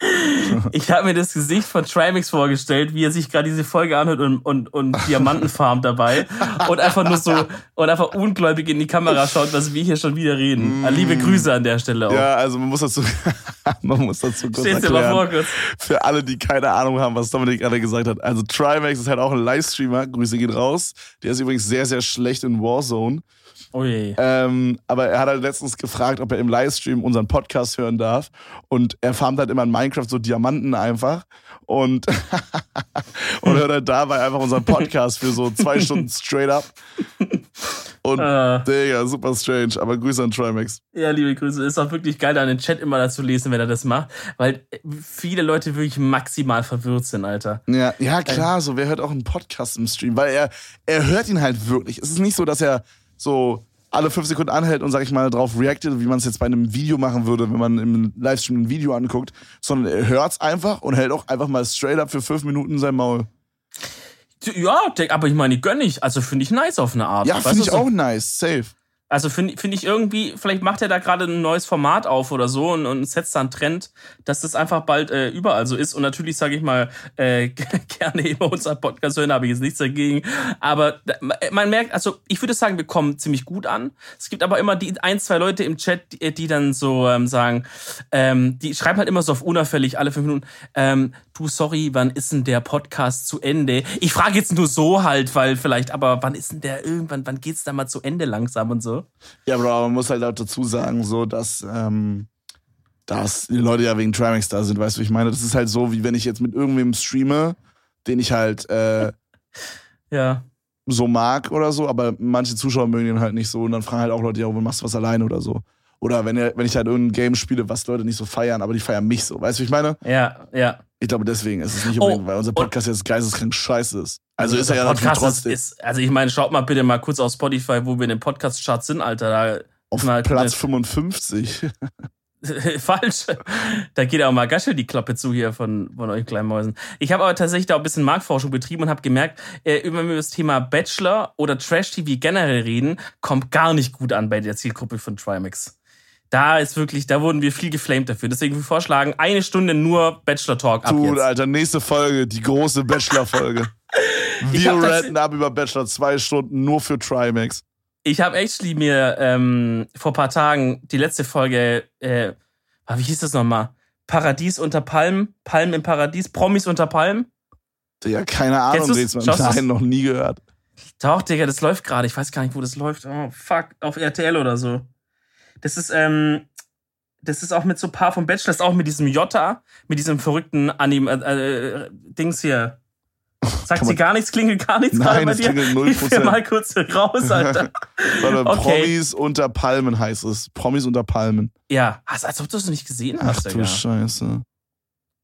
ich hab mir das Gesicht von Trimix vorgestellt, wie er sich gerade diese Folge anhört und, und, und Diamantenfarm dabei und einfach nur so und einfach ungläubig in die Kamera schaut, was wir hier schon wieder reden. Mm. Liebe Grüße an der Stelle auch. Ja, also man muss dazu, man muss dazu kurz Stell's dir mal vor erklären. kurz. Für alle, die keine Ahnung haben, was Dominik gerade gesagt hat. Also Trimax ist halt auch ein Livestreamer. Grüße gehen raus. Der ist übrigens sehr, sehr schlecht in Warzone. Oh je. Ähm, aber er hat halt letztens gefragt, ob er im Livestream unseren Podcast hören darf. Und er farmt halt immer in Minecraft so Diamanten einfach. Und, und hört halt dabei einfach unseren Podcast für so zwei Stunden straight up. Und Äh. Digga, super strange. Aber Grüße an Trimax. Ja, liebe Grüße. Ist auch wirklich geil, da in den Chat immer dazu lesen, wenn er das macht. Weil viele Leute wirklich maximal verwirrt sind, Alter. Ja, ja, klar, so wer hört auch einen Podcast im Stream, weil er, er hört ihn halt wirklich. Es ist nicht so, dass er so alle fünf Sekunden anhält und, sag ich mal, drauf reactet, wie man es jetzt bei einem Video machen würde, wenn man im Livestream ein Video anguckt, sondern er hört's einfach und hält auch einfach mal straight up für fünf Minuten sein Maul. Ja, aber ich meine, gönn ich. Also finde ich nice auf eine Art. Ja, finde ich so- auch nice, safe. Also finde find ich irgendwie, vielleicht macht er da gerade ein neues Format auf oder so und, und setzt da einen Trend, dass das einfach bald äh, überall so ist. Und natürlich sage ich mal, äh, gerne immer unser Podcast hören, habe ich jetzt nichts dagegen. Aber da- man merkt, also ich würde sagen, wir kommen ziemlich gut an. Es gibt aber immer die ein, zwei Leute im Chat, die, die dann so ähm, sagen, ähm, die schreiben halt immer so auf unauffällig alle fünf Minuten, ähm, du, sorry, wann ist denn der Podcast zu Ende? Ich frage jetzt nur so halt, weil vielleicht, aber wann ist denn der irgendwann, wann geht's da mal zu Ende langsam und so? Ja, Bro, aber man muss halt auch dazu sagen, so, dass ähm, dass die Leute ja wegen Trimax da sind, weißt du, ich meine? Das ist halt so, wie wenn ich jetzt mit irgendwem streame, den ich halt äh, Ja. so mag oder so, aber manche Zuschauer mögen den halt nicht so und dann fragen halt auch Leute, ja, wo machst du was alleine oder so. Oder wenn, wenn ich halt irgendein Game spiele, was Leute nicht so feiern, aber die feiern mich so. Weißt du, wie ich meine? Ja, ja. Ich glaube, deswegen ist es nicht Oh, unbedingt, weil unser Podcast jetzt geisteskrank scheiße ist. Also ist er ja Podcast trotzdem. Ist, also ich meine, schaut mal bitte mal kurz auf Spotify, wo wir in den Podcast-Charts sind, Alter. Da auf mal- Platz 55. Falsch. Da geht auch mal Gaschel die Klappe zu hier von, von euch kleinen Mäusen. Ich habe aber tatsächlich da auch ein bisschen Marktforschung betrieben und habe gemerkt, äh, wenn wir über das Thema Bachelor oder Trash-TV generell reden, kommt gar nicht gut an bei der Zielgruppe von Trimax. Da ist wirklich, da wurden wir viel geflamed dafür. Deswegen würde ich vorschlagen, eine Stunde nur Bachelor-Talk ab Du, jetzt. Alter, nächste Folge, die große Bachelor-Folge. Ich Wir ratten ab über Bachelor zwei Stunden nur für Trimax. Ich habe actually mir ähm, vor paar Tagen die letzte Folge, äh, ah, wie hieß das nochmal? Paradies unter Palmen, Palmen im Paradies, Promis unter Palmen. Ja, keine Ahnung, Kennst du's? Du's? Noch nie gehört. Doch, Digga, das läuft gerade. Ich weiß gar nicht, wo das läuft. Oh, fuck, auf RTL oder so. Das ist, ähm, das ist auch mit so ein paar vom Bachelor, das ist auch mit diesem Jota, mit diesem verrückten Anim, äh, äh, Dings hier. Sagt sie gar nichts, klingelt gar nichts Nein, gerade bei dir? klingelt 0%. Hilf mir mal kurz raus, Alter. Warte, Okay. Promis unter Palmen heißt es. Promis unter Palmen. ja, als, als ob du es nicht gesehen Ach hast, du Digga. Scheiße.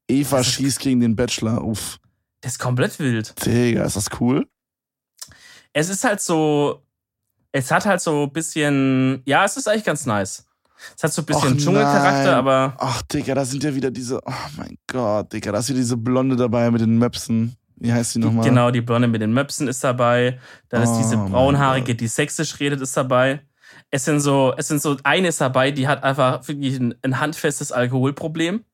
Eva Das schießt gegen den Bachelor. Uff. Das ist komplett wild. Digga, ist das cool? Es ist halt so, es hat halt so ein bisschen, ja, es ist eigentlich ganz nice. Es hat so ein bisschen Och, Dschungelcharakter, nein. aber Ach, Digga, da sind ja wieder diese. Oh mein Gott, Digga, da ist wieder diese Blonde dabei mit den Möpsen. Wie heißt die nochmal? genau, die Blonde mit den Möpsen ist dabei. Dann ist Oh, diese mein braunhaarige, die sexisch redet, ist dabei. Es sind so, es sind so, eine ist dabei, die hat einfach wirklich ein, ein handfestes Alkoholproblem.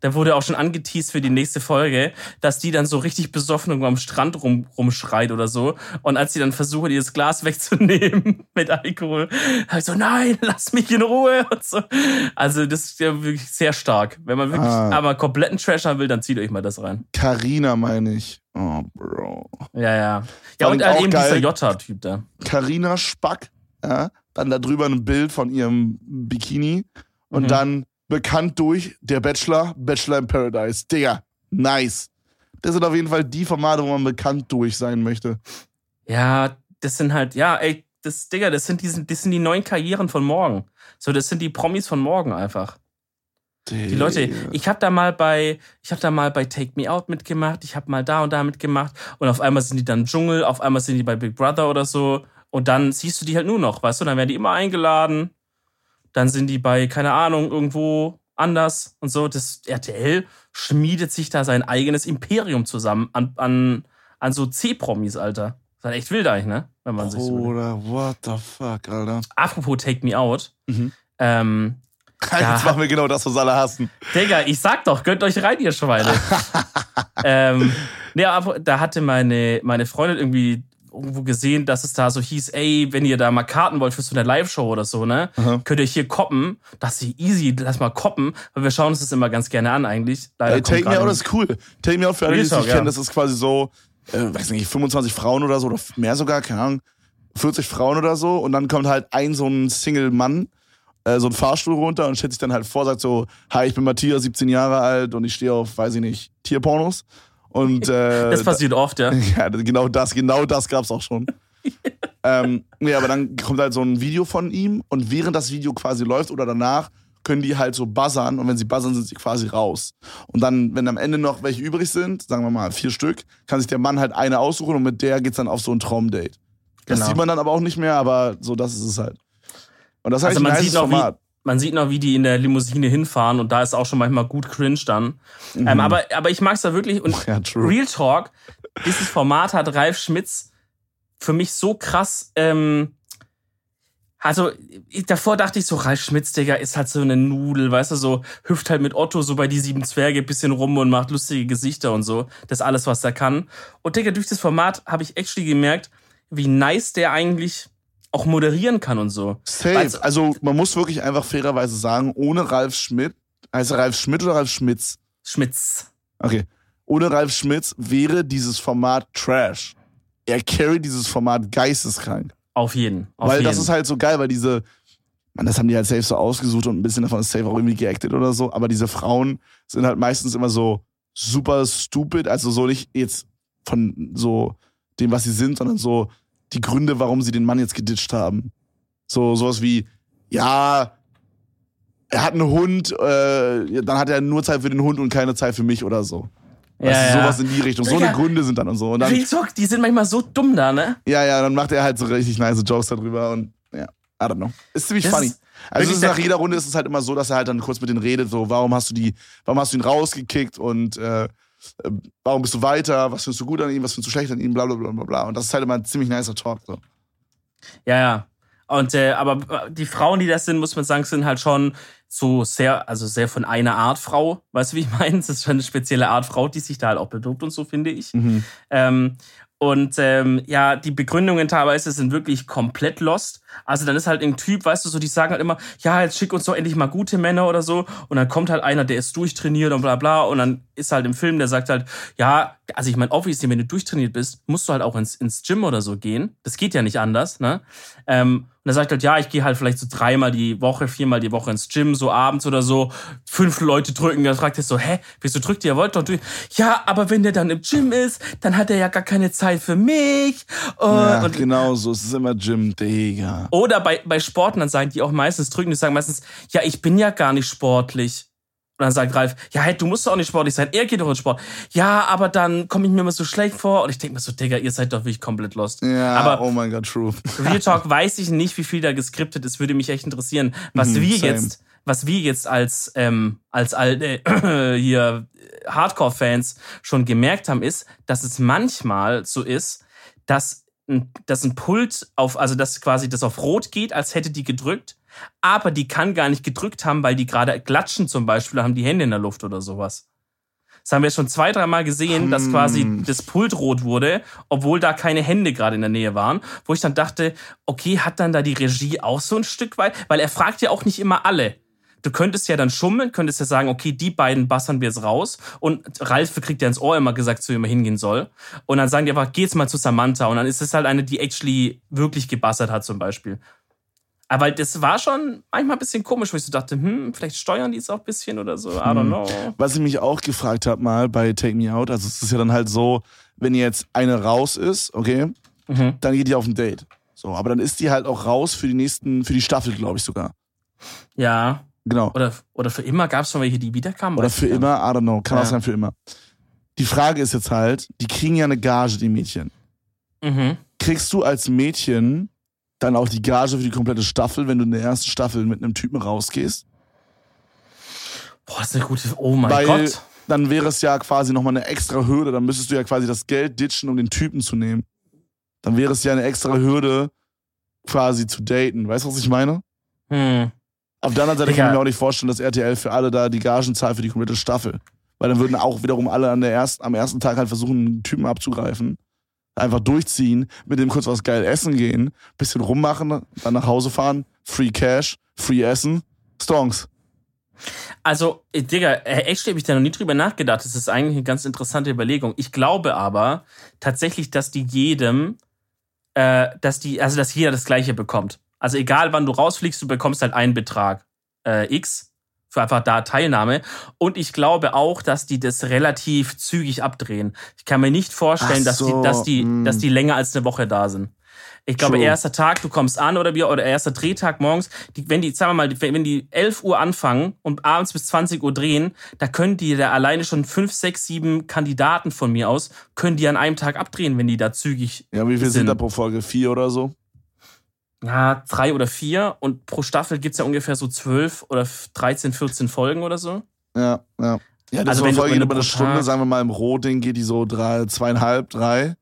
Da wurde auch schon angeteased für die nächste Folge, dass die dann so richtig besoffen irgendwo am Strand rum, rumschreit oder so. Und als sie dann versuchen, dieses Glas wegzunehmen mit Alkohol, habe ich so, nein, lass mich in Ruhe und so. Also das ist ja wirklich sehr stark. Wenn man wirklich Ah. aber kompletten Trash haben will, dann zieht euch mal das rein. Carina, meine ich. Oh, Bro. Ja, ja. Ja, und halt eben dieser geil. Jota-Typ da. Carina Spack, ja, dann da drüber ein Bild von ihrem Bikini und Mhm. dann bekannt durch der Bachelor, Bachelor in Paradise. Digga, nice. Das sind auf jeden Fall die Formate, wo man bekannt durch sein möchte. Ja, das sind halt, ja, ey, das, Digga, das sind, diesen, das sind die neuen Karrieren von morgen. So, das sind die Promis von morgen einfach. Die Leute, ich habe da mal bei, ich habe da mal bei Take Me Out mitgemacht, ich habe mal da und da mitgemacht und auf einmal sind die dann Dschungel, auf einmal sind die bei Big Brother oder so und dann siehst du die halt nur noch, weißt du, dann werden die immer eingeladen, dann sind die bei, keine Ahnung, irgendwo anders und so. Das RTL schmiedet sich da sein eigenes Imperium zusammen an, an, an so C-Promis, Alter. Das ist halt echt wild eigentlich, ne? Wenn man sich so. Oder what the fuck, Alter. Apropos Take Me Out. Mhm. Ähm, Jetzt machen wir genau das, was alle hassen. Digga, ich sag doch, gönnt euch rein, ihr Schweine. ähm, nee, da hatte meine, meine Freundin irgendwie irgendwo gesehen, dass es da so hieß, ey, wenn ihr da mal Karten wollt für so eine Live-Show oder so, ne, Aha. könnt ihr hier koppen. Das ist easy, lass mal koppen, weil wir schauen uns das immer ganz gerne an eigentlich. Leider Ey, kommt Take Me Out ist cool. Take Me Out für alle, die es nicht ja. kennen, das ist quasi so, äh, weiß nicht, 25 Frauen oder so, oder mehr sogar, keine Ahnung, 40 Frauen oder so. Und dann kommt halt ein so ein Single-Mann, äh, so ein Fahrstuhl runter und stellt sich dann halt vor, sagt so, hi, ich bin Matthias, 17 Jahre alt und ich stehe auf, weiß ich nicht, Tierpornos. Und äh, Das passiert oft, ja. ja, genau das, genau das gab's auch schon. ähm, nee, aber dann kommt halt so ein Video von ihm und während das Video quasi läuft oder danach können die halt so buzzern und wenn sie buzzern, sind sie quasi raus. Und dann, wenn am Ende noch welche übrig sind, sagen wir mal vier Stück, kann sich der Mann halt eine aussuchen und mit der geht's dann auf so ein Traumdate. Das Genau. sieht man dann aber auch nicht mehr, aber so das ist es halt. Und das ist Also halt man ein wie, Format. Man sieht noch, wie die in der Limousine hinfahren und da ist auch schon manchmal gut cringe dann. Mhm. Ähm, aber, aber ich mag's da wirklich und Ja. Real Talk, dieses Format hat Ralf Schmitz für mich so krass, ähm, also ich, davor dachte ich so, Ralf Schmitz, Digga, ist halt so eine Nudel, weißt du, so hüpft halt mit Otto so bei die sieben Zwerge bisschen rum und macht lustige Gesichter und so. Das ist alles, was er kann. Und Digga, durch das Format habe ich actually gemerkt, wie nice der eigentlich auch moderieren kann und so. Safe. Weil's- Also man muss wirklich einfach fairerweise sagen, ohne Ralf Schmidt, heißt er Ralf Schmidt oder Ralf Schmitz? Schmitz. Okay. Ohne Ralf Schmitz wäre dieses Format Trash. Er carry dieses Format geisteskrank. Auf jeden. Auf weil jeden. das ist halt so geil, weil diese, man, das haben die halt safe so ausgesucht und ein bisschen davon ist safe auch irgendwie geactet oder so. Aber diese Frauen sind halt meistens immer so super stupid, also so nicht jetzt von so dem, was sie sind, sondern so die Gründe, warum sie den Mann jetzt geditcht haben. So sowas wie, ja, er hat einen Hund, äh, dann hat er nur Zeit für den Hund und keine Zeit für mich oder so. Ja, weißt du, sowas in die Richtung. So eine Gründe sind dann und so. Und dann, Talk, die sind manchmal so dumm da, ne? Ja, ja, dann macht er halt so richtig nice Jokes darüber und ja, I don't know. Ist ziemlich das funny. Also ist nach jeder Runde ist es halt immer so, dass er halt dann kurz mit denen redet, so, warum hast du die, warum hast du ihn rausgekickt und äh, warum bist du weiter, was findest du gut an ihm, was findest du schlecht an ihm, bla bla bla bla bla. Und das ist halt immer ein ziemlich nicer Talk. So. Ja, ja. Und äh, aber die Frauen, die das sind, muss man sagen, sind halt schon so sehr, also sehr von einer Art Frau. Weißt du, wie ich meine? Das ist schon eine spezielle Art Frau, die sich da halt auch bewirbt und so, finde ich. Mhm. Ähm, und ähm, ja, die Begründungen teilweise sind wirklich komplett lost. Also dann ist halt ein Typ, weißt du, so die sagen halt immer, ja, jetzt schick uns doch endlich mal gute Männer oder so. Und dann kommt halt einer, der ist durchtrainiert und bla bla. Und dann ist halt im Film, der sagt halt, ja, also ich meine, obviously, wenn du durchtrainiert bist, musst du halt auch ins, ins Gym oder so gehen. Das geht ja nicht anders, ne? Ähm, und er sagt halt, ja, ich gehe halt vielleicht so dreimal die Woche, viermal die Woche ins Gym, so abends oder so. Fünf Leute drücken. Dann fragt er so, hä, wieso drückt ihr? Wollt doch durch. Ja, aber wenn der dann im Gym ist, dann hat er ja gar keine Zeit für mich. Und, ja, und genau so. Es ist immer Gym, Digga. Oder bei, bei Sportlern sagen die auch meistens drücken, die sagen meistens, ja, ich bin ja gar nicht sportlich. Und dann sagt Ralf, ja, hey, du musst doch auch nicht sportlich sein. Er geht doch in Sport. Ja, aber dann komme ich mir immer so schlecht vor. Und ich denke mir so, Digga, ihr seid doch wirklich komplett lost. Ja, aber oh mein Gott, true. Real Talk weiß ich nicht, wie viel da geskriptet ist. Würde mich echt interessieren. Was mhm, wir same. jetzt, was wir jetzt als, ähm, als alte, äh, hier Hardcore-Fans schon gemerkt haben, ist, dass es manchmal so ist, dass dass ein Pult auf, also dass quasi das auf Rot geht, als hätte die gedrückt aber die kann gar nicht gedrückt haben, weil die gerade klatschen zum Beispiel, haben die Hände in der Luft oder sowas. Das haben wir schon zwei, dreimal gesehen, hm. dass quasi das Pult rot wurde, obwohl da keine Hände gerade in der Nähe waren. Wo ich dann dachte, okay, hat dann da die Regie auch so ein Stück weit? Weil er fragt ja auch nicht immer alle. Du könntest ja dann schummeln, könntest ja sagen, okay, die beiden bassern wir jetzt raus. Und Ralf kriegt ja ins Ohr immer gesagt, zu ihm hingehen soll. Und dann sagen die einfach, geh jetzt mal zu Samantha. Und dann ist es halt eine, die actually wirklich gebassert hat, zum Beispiel. Aber das war schon manchmal ein bisschen komisch, wo ich so dachte, hm, vielleicht steuern die es auch ein bisschen oder so. I don't hm. know. Was ich mich auch gefragt habe mal bei Take Me Out, also es ist ja dann halt so, wenn jetzt eine raus ist, okay, mhm. dann geht die auf ein Date. So, aber dann ist die halt auch raus für die nächsten, für die Staffel, glaube ich sogar. Ja. Genau. Oder, oder für immer gab es schon welche, die wiederkamen. Oder für immer, I don't know, kann ja. auch sein für immer. Die Frage ist jetzt halt, die kriegen ja eine Gage, die Mädchen. Mhm. Kriegst du als Mädchen dann auch die Gage für die komplette Staffel, wenn du in der ersten Staffel mit einem Typen rausgehst? Boah, das ist eine gute. Oh mein Weil Gott. Dann wäre es ja quasi nochmal eine extra Hürde. Dann müsstest du ja quasi das Geld ditchen, um den Typen zu nehmen. Dann wäre es ja eine extra Hürde, quasi zu daten. Weißt du, was ich meine? Hm. Auf der anderen Seite kann ich mir auch nicht vorstellen, dass RTL für alle da die Gagen zahlt für die komplette Staffel. Weil dann würden auch wiederum alle an der ersten, am ersten Tag halt versuchen, einen Typen abzugreifen einfach durchziehen, mit dem kurz was geil essen gehen, bisschen rummachen, dann nach Hause fahren, Free Cash, Free Essen, Stonks. Also, äh, Digga, äh, echt habe ich da noch nie drüber nachgedacht. Das ist eigentlich eine ganz interessante Überlegung. Ich glaube aber tatsächlich, dass die jedem, äh, dass die, also dass jeder das Gleiche bekommt. Also egal wann du rausfliegst, du bekommst halt einen Betrag äh, X für einfach da Teilnahme. Und ich glaube auch, dass die das relativ zügig abdrehen. Ich kann mir nicht vorstellen, so, dass, die, dass, die, mm. dass die länger als eine Woche da sind. Ich glaube, True. erster Tag, du kommst an oder wie, oder erster Drehtag morgens, die, wenn die, sagen wir mal, wenn die 11 Uhr anfangen und abends bis 20 Uhr drehen, da können die da alleine schon fünf, sechs, sieben Kandidaten von mir aus, können die an einem Tag abdrehen, wenn die da zügig Ja, wie viel sind, sind da pro Folge? Vier oder so? Ja, drei oder vier und pro Staffel gibt's ja ungefähr so zwölf oder 13, 14 Folgen oder so. Ja, ja. Ja, das also wenn Folge geht über eine Stunde, sagen wir mal im Rohding geht die so drei, zweieinhalb, drei.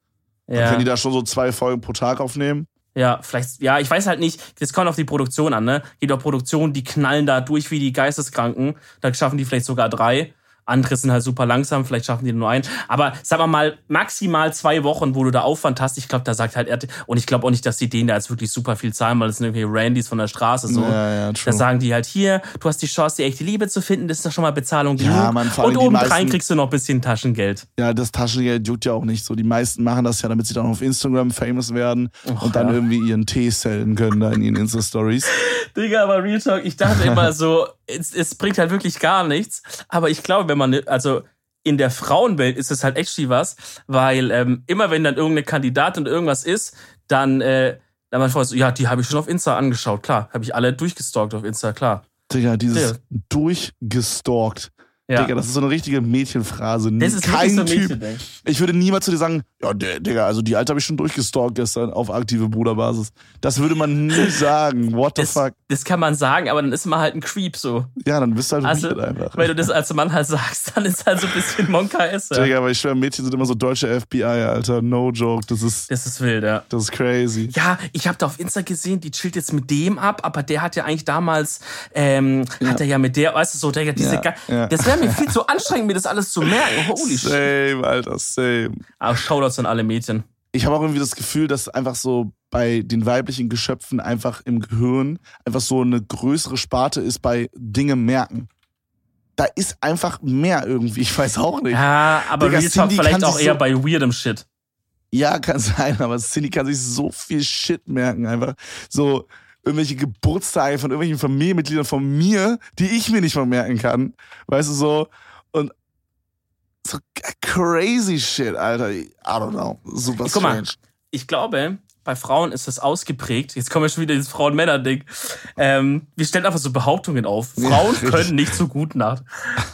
Ja. Dann können die da schon so zwei Folgen pro Tag aufnehmen. Ja, vielleicht, ja, ich weiß halt nicht, das kommt auf die Produktion an, ne? Geht auf Produktion, die knallen da durch wie die Geisteskranken, dann schaffen die vielleicht sogar drei. Andere sind halt super langsam, vielleicht schaffen die nur einen. Aber sagen wir mal, maximal zwei Wochen, wo du da Aufwand hast. Ich glaube, da sagt halt er, und ich glaube auch nicht, dass die denen da jetzt wirklich super viel zahlen, weil das sind irgendwie Randys von der Straße so. Ja, ja. Da sagen die halt hier, du hast die Chance, die echte Liebe zu finden, das ist doch schon mal Bezahlung genug. Ja, man, und obendrein kriegst du noch ein bisschen Taschengeld. Ja, das Taschengeld juckt ja auch nicht so. Die meisten machen das ja, damit sie dann auf Instagram famous werden und dann ja. irgendwie ihren Tee sellen können da in ihren Insta-Stories. Digga, aber Real Talk, ich dachte immer so, es, es bringt halt wirklich gar nichts. Aber ich glaube, wenn man, also in der Frauenwelt ist es halt actually was, weil ähm, immer wenn dann irgendeine Kandidatin und irgendwas ist, dann, äh, dann man so, ja, die habe ich schon auf Insta angeschaut, klar. Habe ich alle durchgestalkt auf Insta, klar. Digga, dieses Ja. durchgestalkt. Ja. Digga, das ist so eine richtige Mädchenphrase. das ist Kein so ein Typ. Mädchending. Ich würde niemals zu dir sagen, ja, der- Digga, also die Alte habe ich schon durchgestalkt gestern auf aktive Bruderbasis. Das würde man nie sagen. What the Das, fuck? das kann man sagen, aber dann ist man halt ein Creep so. Ja, dann bist du halt Also, weird einfach. wenn du das als Mann halt sagst, dann ist halt so ein bisschen Monka. Ja. Digga, aber ich schwöre, Mädchen sind immer so deutsche FBI, Alter. No joke. Das ist, Das ist wild, ja. das ist crazy. Ja, ich habe da auf Insta gesehen, die chillt jetzt mit dem ab, aber der hat ja eigentlich damals, ähm, hat er ja mit der, weißt du, so, der, diese, Ja, ja. das wäre mir viel zu anstrengend, mir das alles zu merken. Holy shit. Same, Alter, same. Aber Shoutouts an alle Mädchen. Ich habe auch irgendwie das Gefühl, dass einfach so bei den weiblichen Geschöpfen einfach im Gehirn einfach so eine größere Sparte ist bei Dinge merken. Da ist einfach mehr irgendwie. Ich weiß auch nicht. Ja, aber Digga, Real Talk Cindy vielleicht kann auch sich eher so- bei weirdem Shit. Ja, kann sein, aber Cindy kann sich so viel Shit merken. Einfach so irgendwelche Geburtstage von irgendwelchen Familienmitgliedern von mir, die ich mir nicht mal merken kann. Weißt du, so. Und so crazy shit, Alter. I don't know. Super Guck mal. strange. Ich glaube, bei Frauen ist das ausgeprägt. Jetzt kommen wir schon wieder ins Frauen-Männer-Ding. Ähm, wir stellen einfach so Behauptungen auf. Ja, Frauen richtig. können nicht so gut nach.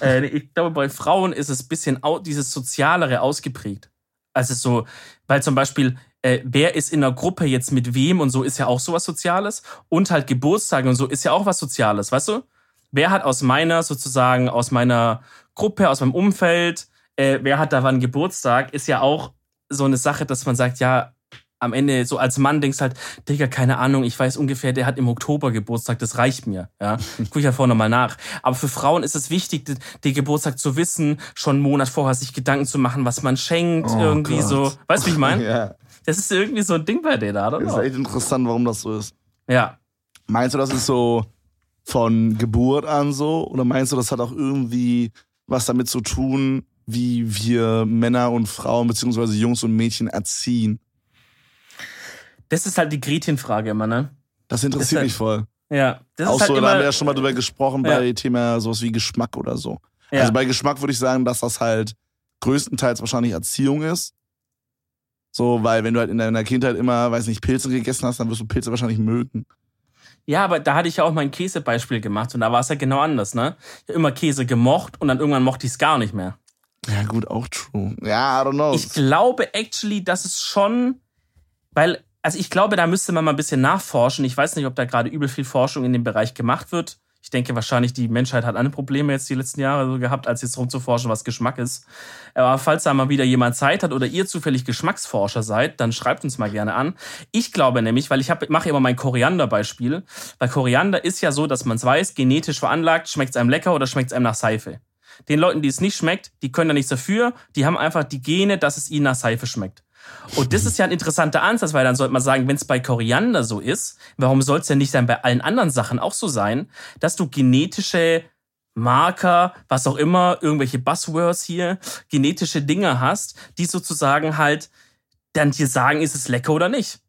Äh, ich glaube, bei Frauen ist es ein bisschen dieses Sozialere ausgeprägt. Also so, weil zum Beispiel, äh, wer ist in einer Gruppe jetzt mit wem und so ist ja auch sowas Soziales. Und halt Geburtstage und so ist ja auch was Soziales, weißt du? Wer hat aus meiner, sozusagen, aus meiner Gruppe, aus meinem Umfeld, äh, wer hat da wann Geburtstag, ist ja auch so eine Sache, dass man sagt, ja, am Ende so als Mann denkst halt, Digga, keine Ahnung, ich weiß ungefähr, der hat im Oktober Geburtstag, das reicht mir. Ja, guck ich ja vorher nochmal nach. Aber für Frauen ist es wichtig, den, den Geburtstag zu wissen, schon einen Monat vorher sich Gedanken zu machen, was man schenkt, Oh irgendwie Gott. so. Weißt du, wie ich meine? Ja. Das ist irgendwie so ein Ding bei denen, I don't Ist echt interessant, warum das so ist. Ja. Meinst du, das ist so von Geburt an so? Oder meinst du, das hat auch irgendwie was damit zu tun, wie wir Männer und Frauen beziehungsweise Jungs und Mädchen erziehen? Das ist halt die Gretchenfrage immer, ne? Das interessiert halt- mich voll. Ja. Das auch ist halt so, da haben wir ja schon mal drüber gesprochen bei Ja. Thema sowas wie Geschmack oder so. Ja. Also bei Geschmack würde ich sagen, dass das halt größtenteils wahrscheinlich Erziehung ist. So, weil wenn du halt in deiner Kindheit immer, weiß nicht, Pilze gegessen hast, dann wirst du Pilze wahrscheinlich mögen. Ja, aber da hatte ich ja auch mein Käsebeispiel gemacht und da war es ja genau anders, ne? Ich hab immer Käse gemocht und dann irgendwann mochte ich es gar nicht mehr. Ja, gut, auch true. Ja, I don't know. Ich glaube actually, dass es schon, weil, also ich glaube, da müsste man mal ein bisschen nachforschen. Ich weiß nicht, ob da gerade übel viel Forschung in dem Bereich gemacht wird. Ich denke wahrscheinlich, die Menschheit hat andere Probleme jetzt die letzten Jahre so gehabt, als jetzt rumzuforschen, was Geschmack ist. Aber falls da mal wieder jemand Zeit hat oder ihr zufällig Geschmacksforscher seid, dann schreibt uns mal gerne an. Ich glaube nämlich, weil ich mache immer mein Koriander-Beispiel. Bei Koriander ist ja so, dass man es weiß, genetisch veranlagt, schmeckt es einem lecker oder schmeckt es einem nach Seife. Den Leuten, die es nicht schmeckt, die können da nichts dafür. Die haben einfach die Gene, dass es ihnen nach Seife schmeckt. Und das ist ja ein interessanter Ansatz, weil dann sollte man sagen, wenn es bei Koriander so ist, warum soll es denn nicht dann bei allen anderen Sachen auch so sein, dass du genetische Marker, was auch immer, irgendwelche Buzzwords hier, genetische Dinge hast, die sozusagen halt dann dir sagen, ist es lecker oder nicht.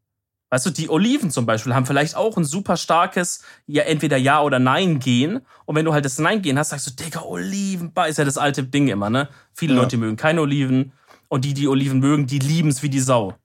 Weißt du, die Oliven zum Beispiel haben vielleicht auch ein super starkes, ja, entweder Ja oder Nein gehen. Und wenn du halt das Nein gehen hast, sagst du, Digga, Oliven, ist ja das alte Ding immer, ne? Viele Ja. Leute mögen keine Oliven. Und die, die Oliven mögen, die lieben es wie die Sau.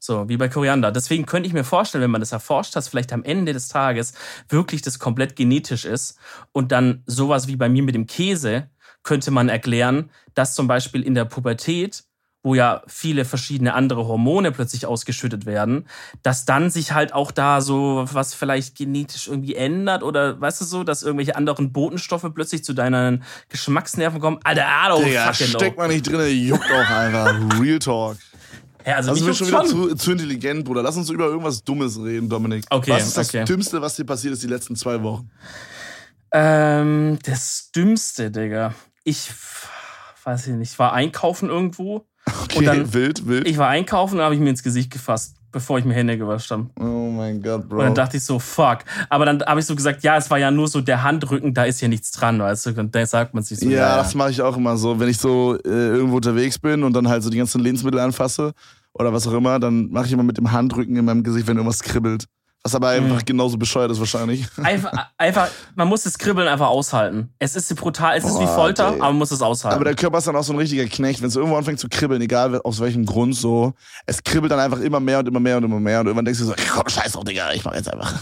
So, wie bei Koriander. Deswegen könnte ich mir vorstellen, wenn man das erforscht, dass vielleicht am Ende des Tages wirklich das komplett genetisch ist. Und dann sowas wie bei mir mit dem Käse könnte man erklären, dass zum Beispiel in der Pubertät, wo ja viele verschiedene andere Hormone plötzlich ausgeschüttet werden, dass dann sich halt auch da so was vielleicht genetisch irgendwie ändert oder weißt du so, dass irgendwelche anderen Botenstoffe plötzlich zu deinen Geschmacksnerven kommen. Alter, don't Digga, steckt man nicht drin, juckt auch einfach. Real Talk. Ja, also Also sind wir schon wieder zu, zu intelligent, Bruder. Lass uns über irgendwas Dummes reden, Dominik. Okay, Was ist das okay. Dümmste, was dir passiert ist die letzten zwei Wochen? Ähm, das Dümmste, Digga. ich weiß ich nicht, ich war einkaufen irgendwo. Okay, Und dann- wild, wild. Ich war einkaufen und habe ich mir ins Gesicht gefasst, bevor ich mir Hände gewascht habe. oh mein Gott, Bro. Und dann dachte ich so, fuck. Aber dann habe ich so gesagt, ja, es war ja nur so der Handrücken, da ist ja nichts dran, weißt du? Und dann sagt man sich so, ja, ja, das mache ich auch immer so. Wenn ich so äh, irgendwo unterwegs bin und dann halt so die ganzen Lebensmittel anfasse oder was auch immer, dann mache ich immer mit dem Handrücken in meinem Gesicht, wenn irgendwas kribbelt. Was aber Mhm. einfach genauso bescheuert ist wahrscheinlich. Einfach, einfach, man muss das Kribbeln einfach aushalten. Es ist brutal, es ist wie Folter, Digga. aber man muss es aushalten. Aber der Körper ist dann auch so ein richtiger Knecht. Wenn es irgendwo anfängt zu kribbeln, egal aus welchem Grund so, es kribbelt dann einfach immer mehr und immer mehr und immer mehr. Und irgendwann denkst du so, komm, scheiß drauf, Digga, ich mach jetzt einfach.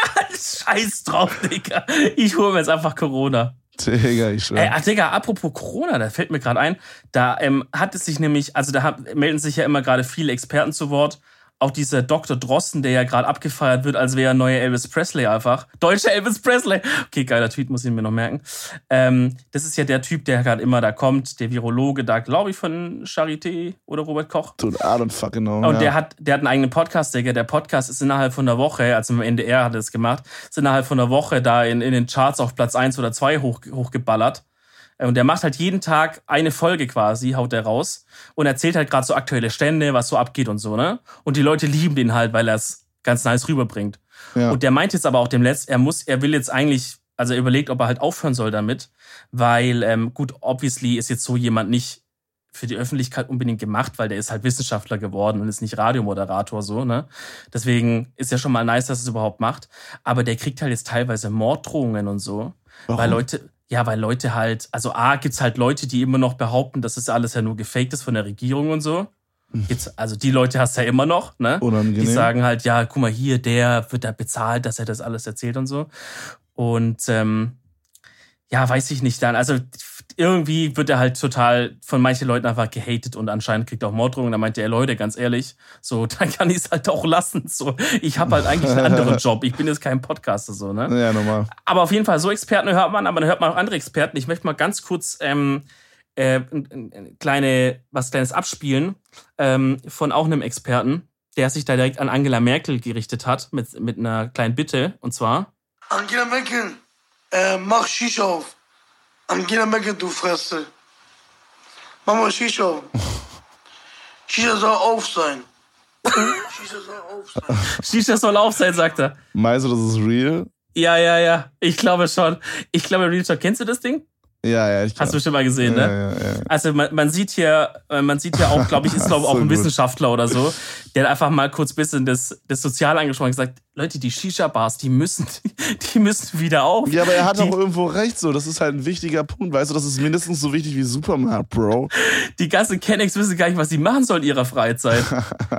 Scheiß drauf, Digga. Ich hole mir jetzt einfach Corona. Digga, ich schwör. Ey, ach, Digga, apropos Corona, da fällt mir gerade ein, da ähm, hat es sich nämlich, also da hat, melden sich ja immer gerade viele Experten zu Wort. Auch dieser Dr. Drosten, der ja gerade abgefeiert wird, als wäre er neuer Elvis Presley einfach. Deutscher Elvis Presley. Okay, geiler Tweet, muss ich mir noch merken. Ähm, das ist ja der Typ, der gerade immer da kommt, der Virologe da, glaube ich, von Charité oder Robert Koch. I don't fucking know. Und ja. der hat, der hat einen eigenen Podcast, Digga. Der Podcast ist innerhalb von einer Woche, also im NDR hat er es gemacht, ist innerhalb von einer Woche da in, in den Charts auf Platz 1 oder 2 hoch, hochgeballert. Und der macht halt jeden Tag eine Folge quasi, haut der raus und erzählt halt gerade so aktuelle Stände, was so abgeht und so, ne? Und die Leute lieben den halt, weil er es ganz nice rüberbringt. ja. Und der meint jetzt aber auch dem Letzt, er muss, er will jetzt eigentlich, also er überlegt, ob er halt aufhören soll damit, weil, ähm, gut, obviously ist jetzt so jemand nicht für die Öffentlichkeit unbedingt gemacht, weil der ist halt Wissenschaftler geworden und ist nicht Radiomoderator so, ne? Deswegen ist ja schon mal nice, dass er es überhaupt macht. Aber der kriegt halt jetzt teilweise Morddrohungen und so. Warum? Weil Leute, ja, weil Leute halt, also A, gibt's halt Leute, die immer noch behaupten, dass das alles ja nur gefaked ist von der Regierung und so. Jetzt, also die Leute hast du ja immer noch, ne? Unangenehm. Die sagen halt, ja, guck mal hier, der wird da bezahlt, dass er das alles erzählt und so. Und ähm, ja, weiß ich nicht dann. Also irgendwie wird er halt total von manchen Leuten einfach gehatet und anscheinend kriegt er auch Morddrohungen. Da meinte er, Leute, ganz ehrlich, so, dann kann ich es halt auch lassen. So, ich habe halt eigentlich einen anderen Job. Ich bin jetzt kein Podcaster, so, ne? ja, normal. Aber auf jeden Fall, so Experten hört man, aber dann hört man auch andere Experten. Ich möchte mal ganz kurz ähm, äh, ein- ein- ein kleine, was Kleines abspielen ähm, von auch einem Experten, der sich da direkt an Angela Merkel gerichtet hat mit, mit einer kleinen Bitte. Und zwar, Angela Merkel, äh, mach Shisha auf. Angela Merkel, du Fresse. Mach mal Shisha auf. Shisha soll auf sein. Shisha soll auf sein. Shisha soll auf sein, sagt er. Meinst du, das ist real? Ja, ja, ja. Ich glaube schon. Ich glaube, Real Talk, kennst du das Ding? Ja, ja, ich Hast du bestimmt mal gesehen, ja, ne? ja, ja. Also man, man sieht hier, äh, man sieht hier auch, glaube ich, ist glaube ich auch So ein. Wissenschaftler oder so, der einfach mal kurz bisschen das, das Sozial angesprochen hat und gesagt, Leute, die Shisha-Bars, die müssen, die müssen wieder auf. Ja, aber er hat die, auch irgendwo recht, so. Das ist halt ein wichtiger Punkt. Weißt du, das ist mindestens so wichtig wie Supermarkt, Bro. die ganzen Kennex wissen gar nicht, was sie machen sollen in ihrer Freizeit.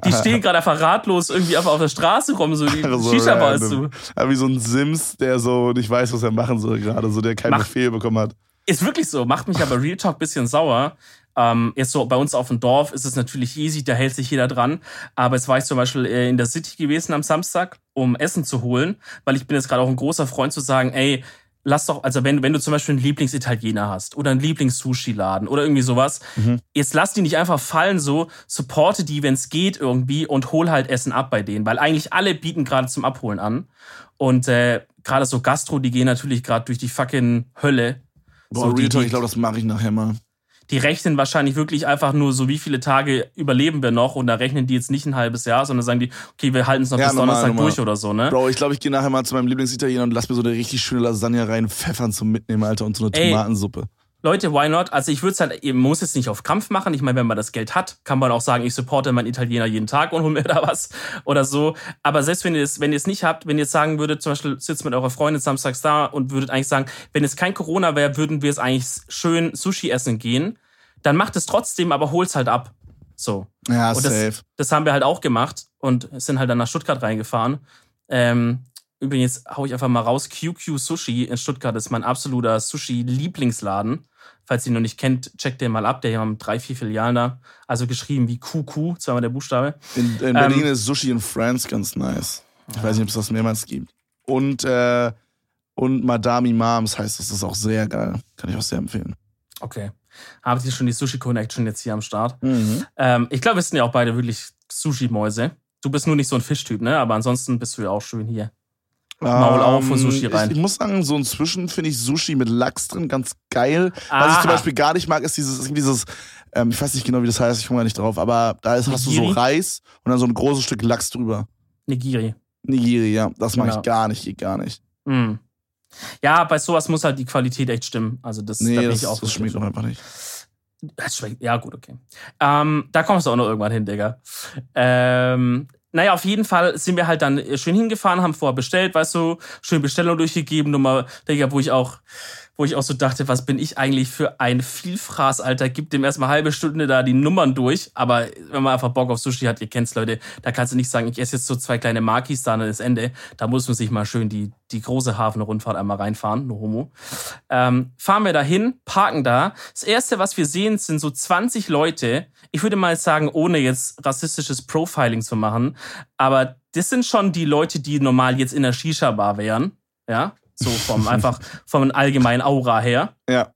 Die stehen gerade einfach ratlos irgendwie einfach auf der Straße rum, so die So Shisha-Bar ist random. zu. Aber wie so ein Sims, der so nicht weiß, was er machen soll gerade, so der keinen Mach- Befehl bekommen hat. Ist wirklich so, macht mich aber Real Talk bisschen sauer. Ähm, jetzt so bei uns auf dem Dorf ist es natürlich easy, da hält sich jeder dran. Aber jetzt war ich zum Beispiel äh, in der City gewesen am Samstag, um Essen zu holen, weil ich bin jetzt gerade auch ein großer Freund zu sagen, ey, lass doch, also wenn, wenn du zum Beispiel einen Lieblingsitaliener hast oder einen Lieblings-Sushi-Laden oder irgendwie sowas, jetzt lass die nicht einfach fallen so, supporte die, wenn es geht irgendwie und hol halt Essen ab bei denen, weil eigentlich alle bieten gerade zum Abholen an. Und äh, gerade so Gastro, die gehen natürlich gerade durch die fucking Hölle. Boah, So, Real Talk, ich glaube, das mache ich nachher mal. die rechnen wahrscheinlich wirklich einfach nur so, wie viele Tage überleben wir noch und da rechnen die jetzt nicht ein halbes Jahr, sondern sagen die, okay, wir halten es noch Ja, bis normal, Donnerstag normal. durch oder so, ne? Bro, ich glaube, ich gehe nachher mal zu meinem Lieblingsitaliener und lass mir so eine richtig schöne Lasagne rein, pfeffern zum Mitnehmen, Alter, und so eine Ey. Tomatensuppe. Leute, why not? Also ich würde es halt, man muss jetzt nicht auf Krampf machen. Ich meine, wenn man das Geld hat, kann man auch sagen, ich supporte meinen Italiener jeden Tag und hol mir da was oder so. Aber selbst wenn ihr es, wenn ihr es nicht habt, wenn ihr jetzt sagen würdet, zum Beispiel sitzt mit eurer Freundin samstags da und würdet eigentlich sagen, wenn es kein Corona wäre, würden wir es eigentlich schön Sushi essen gehen, dann macht es trotzdem, aber hol's halt ab. So. Ja, Und das, safe. das haben wir halt auch gemacht und sind halt dann nach Stuttgart reingefahren. Ähm, übrigens hau ich einfach mal raus. QQ Sushi in Stuttgart ist mein absoluter Sushi-Lieblingsladen. Falls ihr ihn noch nicht kennt, checkt den mal ab. Der hat drei, vier Filialen da. Also geschrieben wie QQ, zweimal der Buchstabe. In, in Berlin ist Sushi in France ganz nice. Ich weiß nicht, ob es das mehrmals gibt. Und, äh, und Madame Imams heißt das, das ist auch sehr geil. Kann ich auch sehr empfehlen. Okay. Habt ihr schon die Sushi Connection jetzt hier am Start? Mhm. Ähm, ich glaube, wir sind ja auch beide wirklich Sushi-Mäuse. Du bist nur nicht so ein Fischtyp, ne? Aber ansonsten bist du ja auch schön hier. Maul auf und Ähm, Sushi rein. Ich, ich muss sagen, so inzwischen finde ich Sushi mit Lachs drin ganz geil. Was ich Aha. zum Beispiel gar nicht mag, ist dieses, dieses ähm, ich weiß nicht genau, wie das heißt, ich komme gar nicht drauf, aber da ist, hast du so? Reis und dann so ein großes Stück Lachs drüber. Nigiri. Nigiri, ja, das mag Genau. ich gar nicht, geht gar nicht. Mm. Ja, bei sowas muss halt die Qualität echt stimmen. Also das, da Nee, bin das, ich auch das schmeckt doch einfach nicht. Das schmeckt, ja, gut, okay. Ähm, da kommst du auch noch irgendwann hin, Digga. Ähm, naja, auf jeden Fall sind wir halt dann schön hingefahren, haben vorher bestellt, weißt du, schön Bestellung durchgegeben, Nummer, Digga, wo ich auch, wo ich auch so dachte, was bin ich eigentlich für ein Vielfraß, Alter, gib dem erstmal halbe Stunde da die Nummern durch, aber wenn man einfach Bock auf Sushi hat, ihr kennt's, Leute, da kannst du nicht sagen, ich esse jetzt so zwei kleine Makis, dann ist Ende, da muss man sich mal schön die, die große Hafenrundfahrt einmal reinfahren, no homo. Ähm, fahren wir dahin, parken da. Das erste, was wir sehen, sind so 20 Leute. Ich würde mal sagen, ohne jetzt rassistisches Profiling zu machen, aber das sind schon die Leute, die normal jetzt in der Shisha-Bar wären. Ja, so vom einfach vom allgemeinen Aura her. Ja.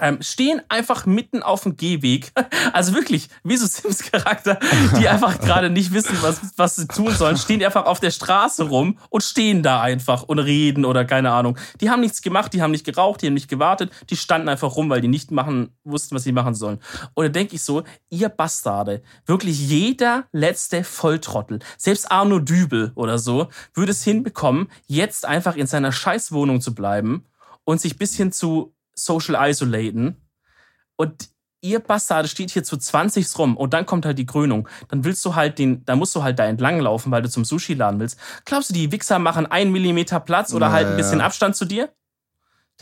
Ähm, stehen einfach mitten auf dem Gehweg. Also wirklich, wie so Sims-Charakter, die einfach gerade nicht wissen, was, was sie tun sollen, stehen einfach auf der Straße rum und stehen da einfach und reden oder keine Ahnung. Die haben nichts gemacht, die haben nicht geraucht, die haben nicht gewartet, die standen einfach rum, weil die nicht machen, wussten, was sie machen sollen. Und da denke ich so, ihr Bastarde, wirklich jeder letzte Volltrottel, selbst Arno Dübel oder so, würde es hinbekommen, jetzt einfach in seiner Scheißwohnung zu bleiben und sich bisschen zu social isolaten. Und ihr Bastarde steht hier zu 20 rum und dann kommt halt die Krönung. Dann willst du halt den, da musst du halt da entlang laufen, weil du zum Sushi-Laden willst. Glaubst du, die Wichser machen einen Millimeter Platz oder Ja, halt ein bisschen Abstand zu dir?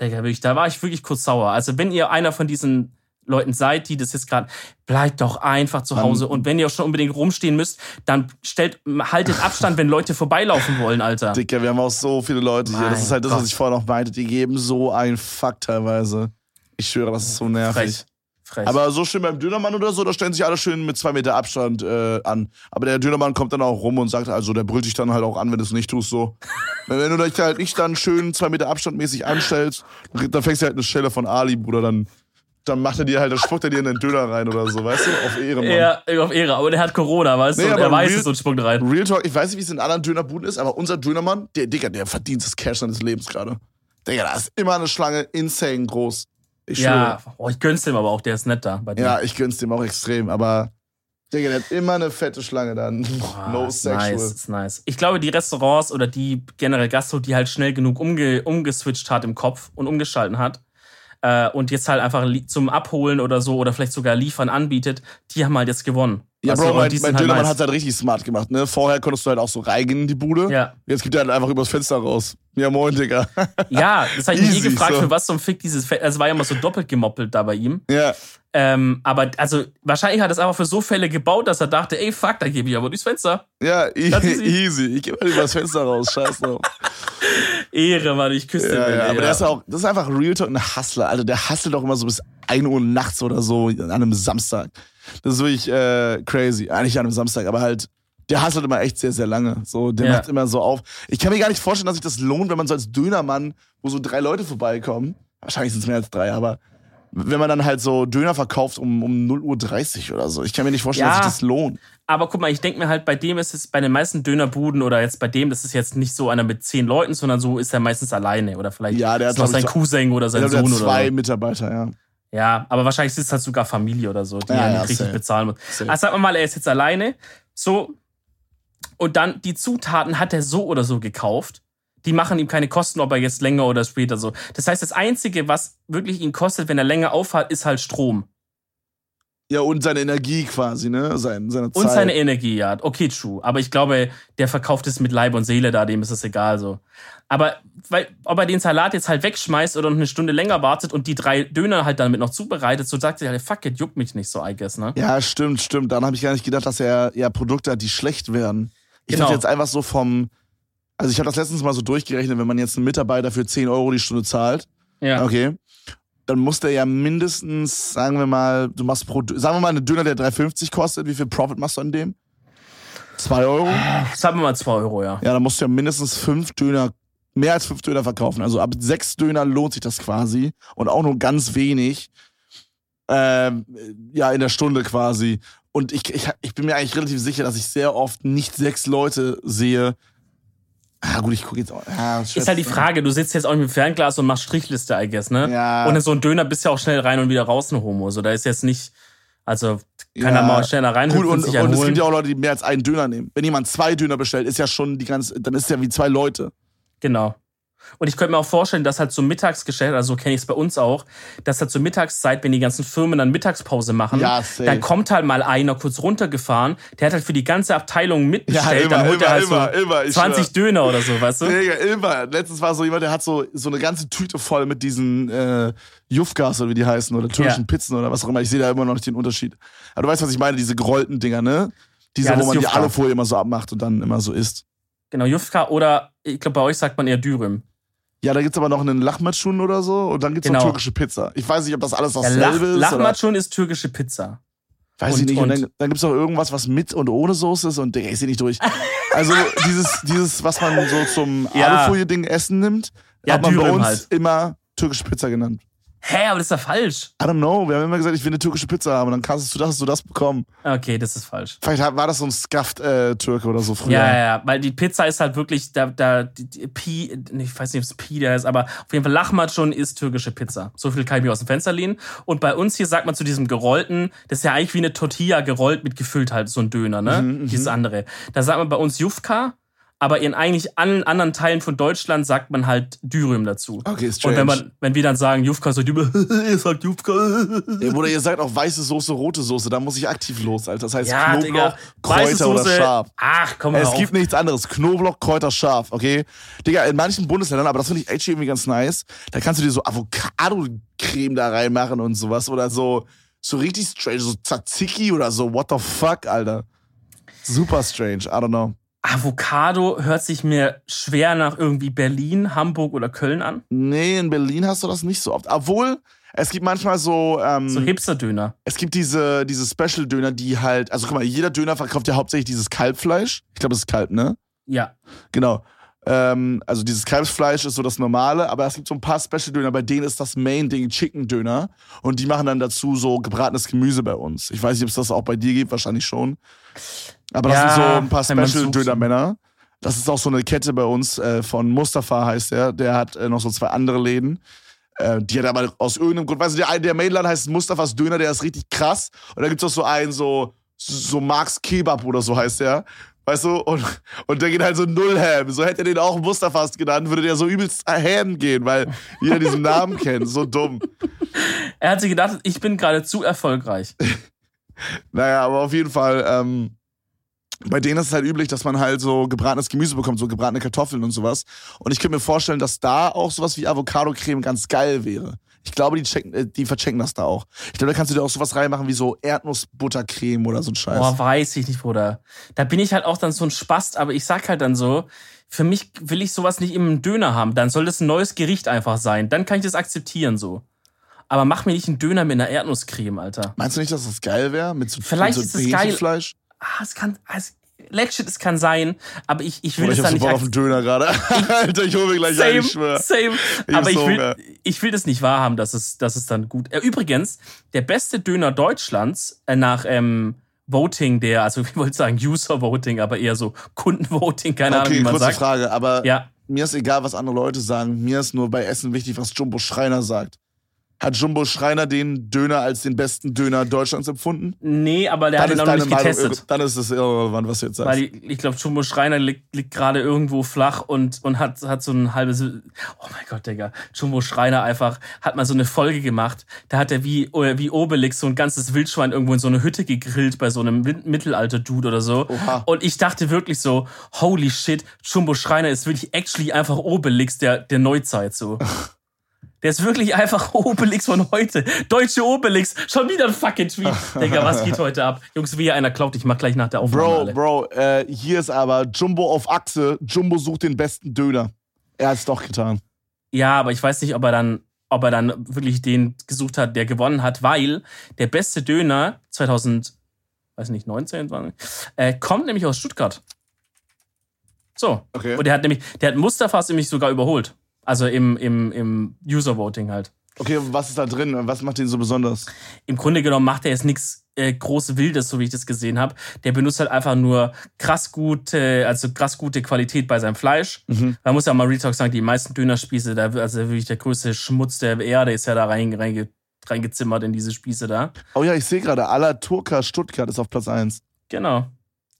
Digga, wirklich, da war ich wirklich kurz sauer. Also wenn ihr einer von diesen Leuten seid, die das jetzt gerade, bleibt doch einfach zu Hause. Und wenn ihr auch schon unbedingt rumstehen müsst, dann stellt, haltet Abstand, wenn Leute vorbeilaufen wollen, Alter. Dicker, wir haben auch so viele Leute hier. Das Mein ist halt das, was ich vorher noch meinte. Die geben so einen Fuck teilweise. Ich schwöre, das ist so nervig. Frech. Frech. Aber so schön beim Dönermann oder so, da stellen sich alle schön mit zwei Meter Abstand äh, an. Aber der Dönermann kommt dann auch rum und sagt, also der brüllt dich dann halt auch an, wenn du es nicht tust so. wenn du dich halt nicht dann schön zwei Meter Abstand mäßig anstellst, dann fängst du halt eine Stelle von Ali, Bruder, dann, dann macht er dir halt, dann spuckt er dir in den Döner rein oder so, weißt du? Auf Ehre, Mann. Ja, auf Ehre, aber der hat Corona, weißt Nee, du? Und er weiß real- es und spuckt rein. Real Talk, ich weiß nicht, wie es in anderen Dönerbuden ist, aber unser Dönermann, der Digga, der verdient das Cash seines Lebens gerade. Digga, da ist immer eine Schlange insane groß. Ich Ja, oh, ich gönn's dem aber auch, der ist nett da bei dir. Ja, ich gönn's dem auch extrem, aber Digga, der hat immer eine fette Schlange dann. Ah, no sexual. Nice, nice. Ich glaube, die Restaurants oder die generell Gastro, die halt schnell genug umge umgeswitcht hat im Kopf und umgeschalten hat äh, und jetzt halt einfach zum Abholen oder so oder vielleicht sogar liefern anbietet, die haben halt jetzt gewonnen. Ja, du, Bro, mein, mein sind Dönermann nice. hat's halt richtig smart gemacht, ne? Vorher konntest du halt auch so reingehen in die Bude. Ja. Jetzt gibt er halt einfach übers Fenster raus. Ja, moin, Digga. Ja, das habe ich mich Easy, gefragt, so. für was zum Fick dieses Fett. Also war ja immer so doppelt gemoppelt da bei ihm. ja. Ähm, aber also wahrscheinlich hat er es einfach für so Fälle gebaut, dass er dachte, ey, fuck, da gebe ich aber durchs Fenster. Ja, e Das ist easy. Ich geh mal übers Fenster raus, scheiß drauf. Ehre, Mann, ich küsse Ja, den. ja, aber der ist auch, das ist einfach Real Talk, ein Hustler. Also der hustelt auch immer so bis 1 Uhr nachts oder so an einem Samstag. Das ist wirklich äh, crazy. Eigentlich an einem Samstag, aber halt, der hustelt immer echt sehr, sehr lange. So, der Ja. macht immer so auf. Ich kann mir gar nicht vorstellen, dass sich das lohnt, wenn man so als Dönermann, wo so drei Leute vorbeikommen, wahrscheinlich sind es mehr als drei, aber wenn man dann halt so Döner verkauft um, um 0.30 Uhr oder so. Ich kann mir nicht vorstellen, Ja. dass sich das lohnt. Aber guck mal, ich denke mir halt, bei dem ist es, bei den meisten Dönerbuden oder jetzt bei dem, das ist jetzt nicht so einer mit zehn Leuten, sondern so ist er meistens alleine oder vielleicht Ja, der ist hat, noch sein Cousin oder sein Sohn oder zwei so. Mitarbeiter, ja. Ja, aber wahrscheinlich ist es halt sogar Familie oder so, die Ja, er ja, nicht richtig safe. bezahlen muss. Safe. Also sagen wir mal, er ist jetzt alleine, so, und dann die Zutaten hat er so oder so gekauft. Die machen ihm keine Kosten, ob er jetzt länger oder später so. Das heißt, das Einzige, was wirklich ihn kostet, wenn er länger aufhat, ist halt Strom. Ja, und seine Energie quasi, ne? Sein, seine Zeit. Und seine Energie, ja. Okay, true. Aber ich glaube, der verkauft es mit Leib und Seele da, dem ist es egal so. Aber weil, ob er den Salat jetzt halt wegschmeißt oder noch eine Stunde länger wartet und die drei Döner halt damit noch zubereitet, so sagt er halt, fuck it, juckt mich nicht so, I guess, ne? Ja, stimmt, stimmt. Dann habe ich gar nicht gedacht, dass er ja Produkte hat, die schlecht werden. Ich Genau. dachte jetzt einfach so vom. Also ich habe das letztens mal so durchgerechnet, wenn man jetzt einen Mitarbeiter für 10 Euro die Stunde zahlt, Ja. okay, dann muss der ja mindestens, sagen wir mal, du machst pro, sagen wir mal, einen Döner, der 3,50 kostet, wie viel Profit machst du an dem? 2 Euro? Sagen wir mal 2 Euro, ja. Ja, dann musst du ja mindestens fünf Döner, mehr als fünf Döner verkaufen. Also ab sechs Döner lohnt sich das quasi. Und auch nur ganz wenig. Ähm, ja, in der Stunde quasi. Und ich, ich, ich bin mir eigentlich relativ sicher, dass ich sehr oft nicht sechs Leute sehe. Ah, gut, ich gucke jetzt auch. Ja, Ist halt die Frage, du sitzt jetzt auch mit dem Fernglas und machst Strichliste, I guess, ne? Ja. Und in so ein Döner bist du ja auch schnell rein und wieder raus ein Homo. So, da ist jetzt nicht, also kann er mal schneller rein Gut, und, sich und es gibt ja auch Leute, die mehr als einen Döner nehmen. Wenn jemand zwei Döner bestellt, ist ja schon die ganze, dann ist es ja wie zwei Leute. Genau. Und ich könnte mir auch vorstellen, dass halt so Mittagsgeschäft, also so kenne ich es bei uns auch, dass halt zur Mittagszeit, wenn die ganzen Firmen dann Mittagspause machen, Ja, dann kommt halt mal einer kurz runtergefahren, der hat halt für die ganze Abteilung mitbestellt, immer, dann holt immer, er halt immer, so immer, ich 20 schwör. Döner oder so, weißt du? Digga, immer. Letztens war so jemand, der hat so, so eine ganze Tüte voll mit diesen äh, Jufkas oder wie die heißen oder türkischen Ja. Pizzen oder was auch immer. Ich sehe da immer noch nicht den Unterschied. Aber du weißt, was ich meine, diese gerollten Dinger, ne? Diese, Ja, wo man die. Alufolie immer so abmacht und dann immer so isst. Genau, Jufka oder ich glaube bei euch sagt man eher Dürüm. Ja, da gibt's aber noch einen Lachmatschun oder so und dann gibt's noch Genau. türkische Pizza. Ich weiß nicht, ob das alles Ja, dasselbe Lach, ist. Lachmatschun ist türkische Pizza. weiß und- ich nicht. Und, und- dann, dann gibt's noch irgendwas, was mit und ohne Soße ist und Digga, ich sehe nicht durch. Also dieses, dieses, was man so zum Ja. Alufolie-Ding essen nimmt, Ja, hat man bei Dürüm uns halt. immer türkische Pizza genannt. Hä, aber das ist ja falsch. I don't know. Wir haben immer gesagt, ich will eine türkische Pizza haben. Und dann kannst du das, hast du das bekommen. Okay, das ist falsch. Vielleicht war das so ein Scuffed-Türke oder so früher. Ja, ja, ja, weil die Pizza ist halt wirklich, da, da, die, die Pi, ich weiß nicht, ob es Pi der ist, aber auf jeden Fall Lachmatschun ist türkische Pizza. So viel kann ich mir aus dem Fenster lehnen. Und bei uns hier sagt man zu diesem gerollten, das ist ja eigentlich wie eine Tortilla gerollt mit gefüllt halt, so ein Döner, ne? Mhm, Dieses andere. Da sagt man bei uns Jufka, aber in eigentlich allen anderen Teilen von Deutschland sagt man halt Dürüm dazu. Okay, strange. Und wenn man, wenn wir dann sagen Jufka, sagt immer, ihr sagt Jufka. Bruder, ihr sagt auch weiße Soße, rote Soße. Da muss ich aktiv los, Alter. Das heißt Ja, Knoblauch, Digga. Kräuter oder scharf. Ach, komm mal Es auf. gibt nichts anderes. Knoblauch, Kräuter, scharf, okay? Digga, in manchen Bundesländern, aber das finde ich echt irgendwie ganz nice, da kannst du dir so Avocado-Creme da reinmachen und sowas. Oder so, so richtig strange, so Tzatziki oder so. What the fuck, Alter? Super strange, I don't know. Avocado hört sich mir schwer nach irgendwie Berlin, Hamburg oder Köln an. Nee, in Berlin hast du das nicht so oft. Obwohl, es gibt manchmal so, ähm, So Hipster-Döner. es gibt diese, diese Special-Döner, die halt, also guck mal, jeder Döner verkauft ja hauptsächlich dieses Kalbfleisch. Ich glaube, das ist Kalb, ne? Ja. Genau. Ähm, also dieses Kalbsfleisch ist so das Normale, aber es gibt so ein paar Special-Döner, bei denen ist das Main-Ding Chicken-Döner. Und die machen dann dazu so gebratenes Gemüse bei uns. Ich weiß nicht, ob es das auch bei dir gibt, wahrscheinlich schon. Aber das Ja, sind so ein paar. Special-Döner-Männer. Das ist auch so eine Kette bei uns äh, von Mustafa heißt der. Der hat äh, noch so zwei andere Läden. Äh, die hat aber aus irgendeinem Grund, weißt du, der, der Mainland heißt Mustafas Döner, der ist richtig krass. Und da gibt's auch so einen, so, so Marks Kebab oder so heißt der. Weißt du? Und, und der geht halt so null Ham. So hätte er den auch Mustafas genannt, würde der so übelst Ham gehen, weil jeder diesen Namen kennt. So dumm. Er hat sich gedacht, ich bin gerade zu erfolgreich. Naja, aber auf jeden Fall, ähm, bei denen ist es halt üblich, dass man halt so gebratenes Gemüse bekommt, so gebratene Kartoffeln und sowas. Und ich könnte mir vorstellen, dass da auch sowas wie Avocado-Creme ganz geil wäre. Ich glaube, die, checken, äh, die verchecken das da auch. Ich glaube, da kannst du dir auch sowas reinmachen wie so Erdnussbuttercreme oder so ein Scheiß. Boah, weiß ich nicht, Bruder. Da bin ich halt auch dann so ein Spast, aber ich sag halt dann so, für mich will ich sowas nicht im Döner haben. Dann soll das ein neues Gericht einfach sein. Dann kann ich das akzeptieren so. Aber mach mir nicht einen Döner mit einer Erdnusscreme, Alter. Meinst du nicht, dass das geil wäre? Mit so, Vielleicht mit so ist es geil. Ah, es kann, es, legit, es kann sein, aber ich, ich will das ich dann so nicht Bock auf einen Döner gerade. Alter, ich hole mir gleich Same, einen, ich schwör. same. Ich Aber hab ich so will, ich will das nicht wahrhaben, dass es, dass es dann gut. Äh, übrigens, der beste Döner Deutschlands äh, nach ähm, Voting, der, also ich wollte sagen User Voting, aber eher so Kundenvoting, keine Ahnung, Okay, wie man kurze sagt. Frage, aber Ja, mir ist egal, was andere Leute sagen. Mir ist nur bei Essen wichtig, was Jumbo Schreiner sagt. Hat Jumbo Schreiner den Döner als den besten Döner Deutschlands empfunden? nee, aber der hat ihn auch noch nicht getestet. dann ist es irrelevant, was du jetzt sagst. Weil ich, ich glaube, Jumbo Schreiner liegt, liegt gerade irgendwo flach und, und hat, hat so ein halbes. Oh mein Gott, Digga. Jumbo Schreiner einfach hat mal so eine Folge gemacht. Da hat er wie, wie Obelix so ein ganzes Wildschwein irgendwo in so eine Hütte gegrillt bei so einem Mittelalter-Dude oder so. Oha. Und ich dachte wirklich so, holy shit, Jumbo Schreiner ist wirklich actually einfach Obelix der, der Neuzeit so. Der ist wirklich einfach Obelix von heute. Deutsche Obelix. Schon wieder ein fucking Tweet. Digga, was geht heute ab? Jungs, wie einer klaut, ich mach gleich nach der Aufnahme Bro, alle. Bro, äh, hier ist aber Jumbo auf Achse. Jumbo sucht den besten Döner. Er hat es doch getan. Ja, aber ich weiß nicht, ob er dann, ob er dann wirklich den gesucht hat, der gewonnen hat, weil der beste Döner 2000, weiß nicht, 19, 20, äh, kommt nämlich aus Stuttgart. So. Okay. Und der hat nämlich, der hat Mustafas nämlich sogar überholt. Also im, im, im User Voting halt. Okay, was ist da drin? Was macht den so besonders? Im Grunde genommen macht er jetzt nichts äh, groß Wildes, so wie ich das gesehen habe. Der benutzt halt einfach nur krass gute, also krass gute Qualität bei seinem Fleisch. Mhm. Man muss ja mal Retalk sagen, die meisten Dönerspieße, da, also wirklich der größte Schmutz der Erde ist ja da rein, reinge, reingezimmert in diese Spieße da. Oh ja, ich sehe gerade, Ala Turka Stuttgart ist auf Platz 1. Genau.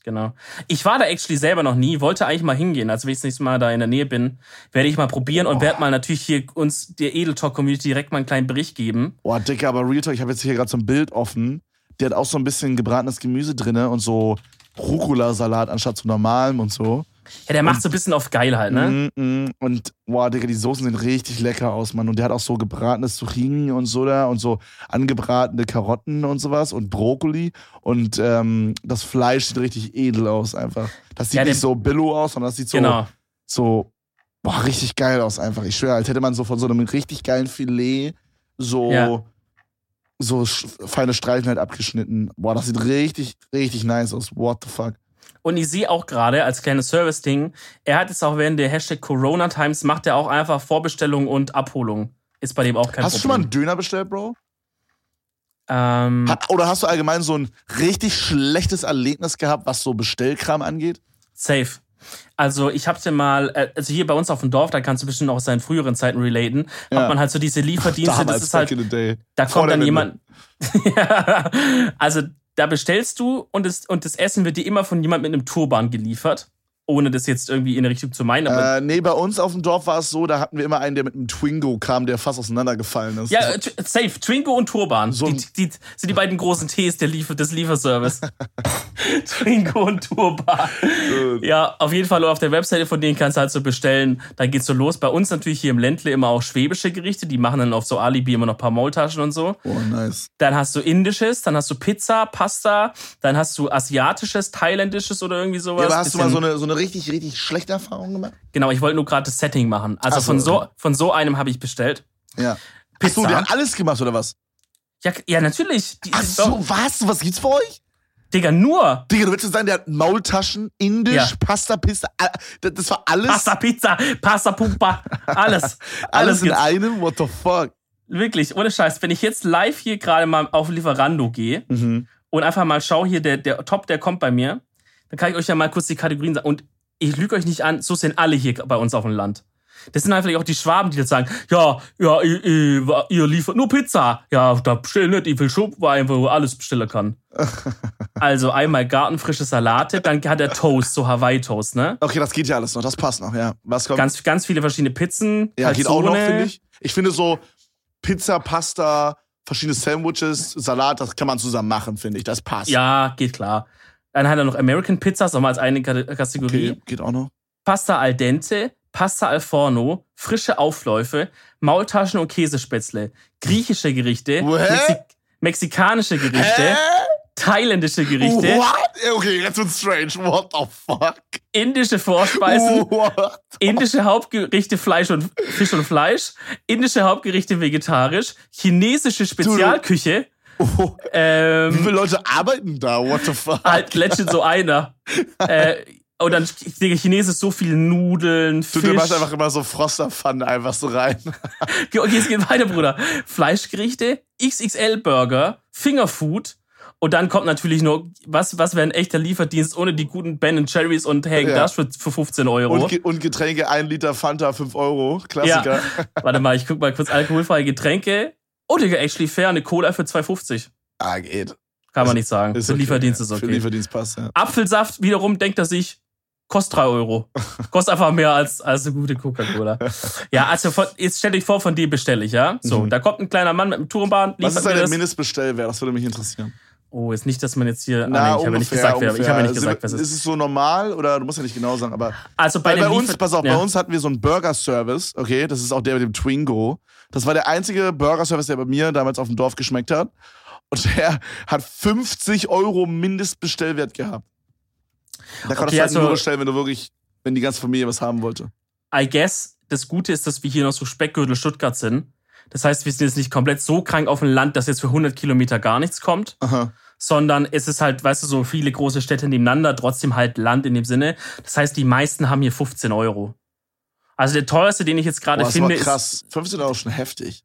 Genau. Ich war da actually selber noch nie, wollte eigentlich mal hingehen. Also wenn ich das nächste Mal da in der Nähe bin, werde ich mal probieren und werde mal natürlich hier uns der Edeltalk-Community direkt mal einen kleinen Bericht geben. Boah, Dicker, aber Real Talk, ich habe jetzt hier gerade so ein Bild offen. Der hat auch so ein bisschen gebratenes Gemüse drinne und so Rucola-Salat anstatt zu normalem und so. Ja, der macht so ein bisschen auf geil halt, ne? Mm, mm. Und boah, Digga, die Soßen sehen richtig lecker aus, Mann. Und der hat auch so gebratenes Zucchini und so da und so angebratene Karotten und sowas und Brokkoli. Und ähm, das Fleisch sieht richtig edel aus einfach. Das sieht Ja, nicht so billo aus, sondern das sieht so, Genau. so boah, richtig geil aus einfach. Ich schwöre, als hätte man so von so einem richtig geilen Filet so, Ja. so feine Streifen halt abgeschnitten. Boah, das sieht richtig, richtig nice aus. What the fuck? Und ich sehe auch gerade als kleines Service-Ding, er hat jetzt auch während der Hashtag Corona Times, macht er auch einfach Vorbestellung und Abholung. Ist bei dem auch kein Hast du schon mal Problem. einen Döner bestellt, Bro? ähm, Ha- Oder hast du allgemein so ein richtig schlechtes Erlebnis gehabt, was so Bestellkram angeht? Safe. Also ich hab's ja mal, äh, also hier bei uns auf dem Dorf, da kannst du bestimmt auch aus seinen früheren Zeiten relaten, Ja. hat man halt so diese Lieferdienste, das ist halt, da kommt dann jemand, ja, also da bestellst du und das, und das Essen wird dir immer von jemand mit einem Turban geliefert, ohne das jetzt irgendwie in eine Richtung zu meinen, aber Äh, nee, bei uns auf dem Dorf war es so, da hatten wir immer einen, der mit einem Twingo kam, der fast auseinandergefallen ist. Ja, äh, safe. Twingo und Turban. So die, die, sind die beiden großen Ts der Liefer des Lieferservice. Twingo und Turban. Ja, auf jeden Fall auf der Webseite von denen kannst du halt so bestellen. Dann geht's so los. Bei uns natürlich hier im Ländle immer auch schwäbische Gerichte. Die machen dann auf so Alibi immer noch ein paar Maultaschen und so. Oh, nice. Dann hast du indisches, dann hast du Pizza, Pasta, dann hast du asiatisches, thailändisches oder irgendwie sowas. Ja, aber hast du mal so eine, so eine richtig, richtig schlechte Erfahrung gemacht? Genau, ich wollte nur gerade das Setting machen. Also so, von, so, okay. von so einem habe ich bestellt. Ja. Pizza. Achso, der hat alles gemacht, oder was? Ja, ja natürlich. Die, Ach so, was? Was gibt's für euch? Digga, nur. Digga, du willst jetzt sagen, der hat Maultaschen, Indisch, Ja. Pasta, all- das war alles, Pasta, Pizza, Pasta, Pumpa, alles. alles alles in einem? What the fuck? Wirklich, ohne Scheiß. Wenn ich jetzt live hier gerade mal auf Lieferando gehe Mhm. und einfach mal schaue, hier der, der Top, der kommt bei mir, dann kann ich euch ja mal kurz die Kategorien sagen. Und ich lüge euch nicht an, so sind alle hier bei uns auf dem Land. Das sind halt vielleicht auch die Schwaben, die jetzt sagen, ja, ja, ihr, ihr, ihr liefert nur Pizza. Ja, da bestell nicht, ich will Schubwein, wo alles bestellen kann. also einmal gartenfrische Salate, dann hat er Toast, so Hawaii-Toast, ne? Okay, das geht ja alles noch, das passt noch, ja. Was kommt? Ganz, ganz viele verschiedene Pizzen. ja, geht auch noch, finde ich. Ich finde so Pizza, Pasta, verschiedene Sandwiches, Salat, das kann man zusammen machen, finde ich. Das passt. Ja, geht klar. Dann hat er noch American Pizzas, nochmal als eine Kate- Kategorie. Okay, geht auch noch. Pasta al dente, Pasta al forno, frische Aufläufe, Maultaschen und Käsespätzle, griechische Gerichte, Hä? Mexi mexikanische Gerichte, thailändische Gerichte, What? Okay, jetzt wird's strange. What the fuck? indische Vorspeisen, What? indische Hauptgerichte Fleisch und Fisch und Fleisch, indische Hauptgerichte vegetarisch, chinesische Spezialküche, Oh, Wie ähm, viele Leute arbeiten da? What the fuck? halt legit so einer. äh, und dann Digga, Chinesisch so viel Nudeln, Du, Fisch. du machst einfach immer so Frosterpfannen einfach so rein. Okay, es geht weiter, Bruder. Fleischgerichte, XXL-Burger, Fingerfood. Und dann kommt natürlich nur, was, was wäre ein echter Lieferdienst ohne die guten Ben Cherries und Hagen Ja. Dazs für, für 15 Euro. Und, Ge- und Getränke, ein Liter Fanta, 5 Euro. Klassiker. Warte mal, ich guck mal kurz alkoholfreie Getränke. Oh, Digga, actually fair, eine Cola für 2,50. Ah, geht. Kann man nicht sagen. Ist für okay, Lieferdienst ja. ist Für okay. Lieferdienst passt, ja. Apfelsaft wiederum denkt er sich, kostet 3 Euro. Kostet einfach mehr als, als eine gute Coca-Cola. Ja, also von, jetzt stellt euch vor, von dem bestelle ich, ja? So, Mhm. da kommt ein kleiner Mann mit einem Tourenbahn, Was ist das. Mindestbestellwert? Das würde mich interessieren. Oh, ist nicht, dass man jetzt hier. Na, ah, nee, ich habe ja nicht gesagt, wer, ich habe ja nicht gesagt, was es Ist ist. es so normal oder du musst ja nicht genau sagen, aber Also bei, bei dem uns, pass auf, ja. bei uns hatten wir so einen Burger-Service, okay, das ist auch der mit dem Twingo. Das war der einzige Burger-Service, der bei mir damals auf dem Dorf geschmeckt hat. Und der hat 50 Euro Mindestbestellwert gehabt. Da konntest Okay, du halt also- nur bestellen, wenn du wirklich, wenn die ganze Familie was haben wollte. I guess, das Gute ist, dass wir hier noch so Speckgürtel Stuttgart sind. Das heißt, wir sind jetzt nicht komplett so krank auf dem Land, dass jetzt für 100 Kilometer gar nichts kommt, Aha. sondern es ist halt, weißt du, so viele große Städte nebeneinander, trotzdem halt Land in dem Sinne. Das heißt, die meisten haben hier 15 Euro. Also der teuerste, den ich jetzt gerade finde, ist. krass. 15 Euro ist schon heftig.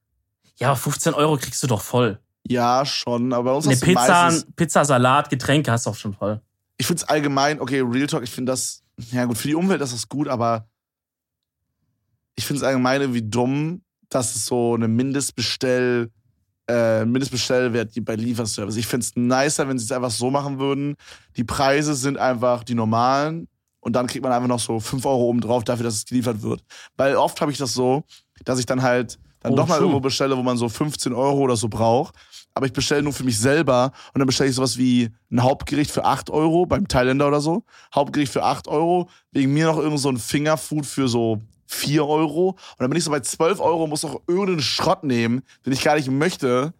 Ja, aber 15 Euro kriegst du doch voll. Ja, schon, aber bei uns Eine du Pizza, Pizza, Salat, Getränke hast du auch schon voll. ich finde es allgemein, okay, Real Talk, ich finde das, ja gut, für die Umwelt ist das gut, aber ich finde es allgemein irgendwie dumm, dass es so eine Mindestbestell, äh, Mindestbestellwert gibt bei Lieferservice. Ich finde es nicer, wenn sie es einfach so machen würden. Die Preise sind einfach die normalen und dann kriegt man einfach noch so 5 Euro oben drauf dafür, dass es geliefert wird. Weil oft habe ich das so, dass ich dann halt dann Oh, doch mal irgendwo bestelle, wo man so 15 Euro oder so braucht. Aber ich bestelle nur für mich selber und dann bestelle ich sowas wie ein Hauptgericht für 8 Euro beim Thailänder oder so. Hauptgericht für 8 Euro. Wegen mir noch irgend so ein Fingerfood für so 4 Euro. Und dann bin ich so bei 12 Euro, muss noch irgendeinen Schrott nehmen, den ich gar nicht möchte.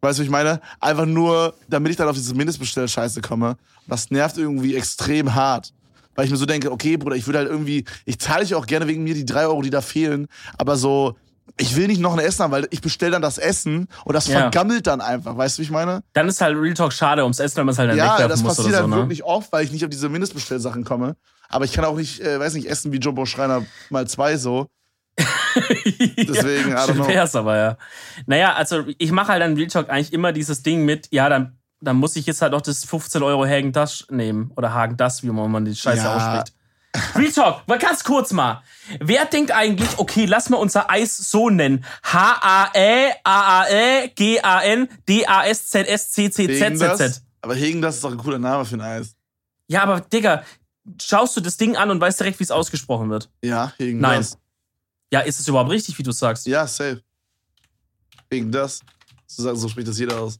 Weißt du, was ich meine? Einfach nur, damit ich dann auf diese Mindestbestellscheiße komme. Und das nervt irgendwie extrem hart. Weil ich mir so denke, okay, Bruder, ich würde halt irgendwie, ich zahle dich auch gerne wegen mir die 3 Euro, die da fehlen. Aber so, ich will nicht noch ein Essen haben, weil ich bestelle dann das Essen und das Ja. vergammelt dann einfach. Weißt du, wie ich meine? Dann ist halt Real Talk schade ums Essen, wenn man es halt dann Ja, wegwerfen das muss passiert oder so, halt ne? wirklich oft, weil ich nicht auf diese Mindestbestellsachen komme. Aber ich kann auch nicht, äh, weiß nicht, essen wie Jumbo Schreiner mal zwei so. Deswegen, I don't know. wär's aber, ja. Naja, also ich mache halt an Real Talk eigentlich immer dieses Ding mit, ja, dann, dann muss ich jetzt halt noch das 15 Euro Hagen Dash nehmen. Oder Hagen das, wie man die Scheiße Ja. ausspricht. Real Talk, mal ganz kurz mal. Wer denkt eigentlich, okay, lass mal unser Eis so nennen? E, H-A-E-A-A-E G-A-N Hegen das, D-A-S-Z-S-C-C-Z-Z. aber Hegen, das ist doch ein cooler Name für ein Eis. Ja, aber Digga, schaust du das Ding an und weißt direkt, wie es ausgesprochen wird. Ja, Hegen Nein. das. Ja, ist es überhaupt richtig, wie du sagst? Ja, safe. Hegen das. So spricht das jeder aus.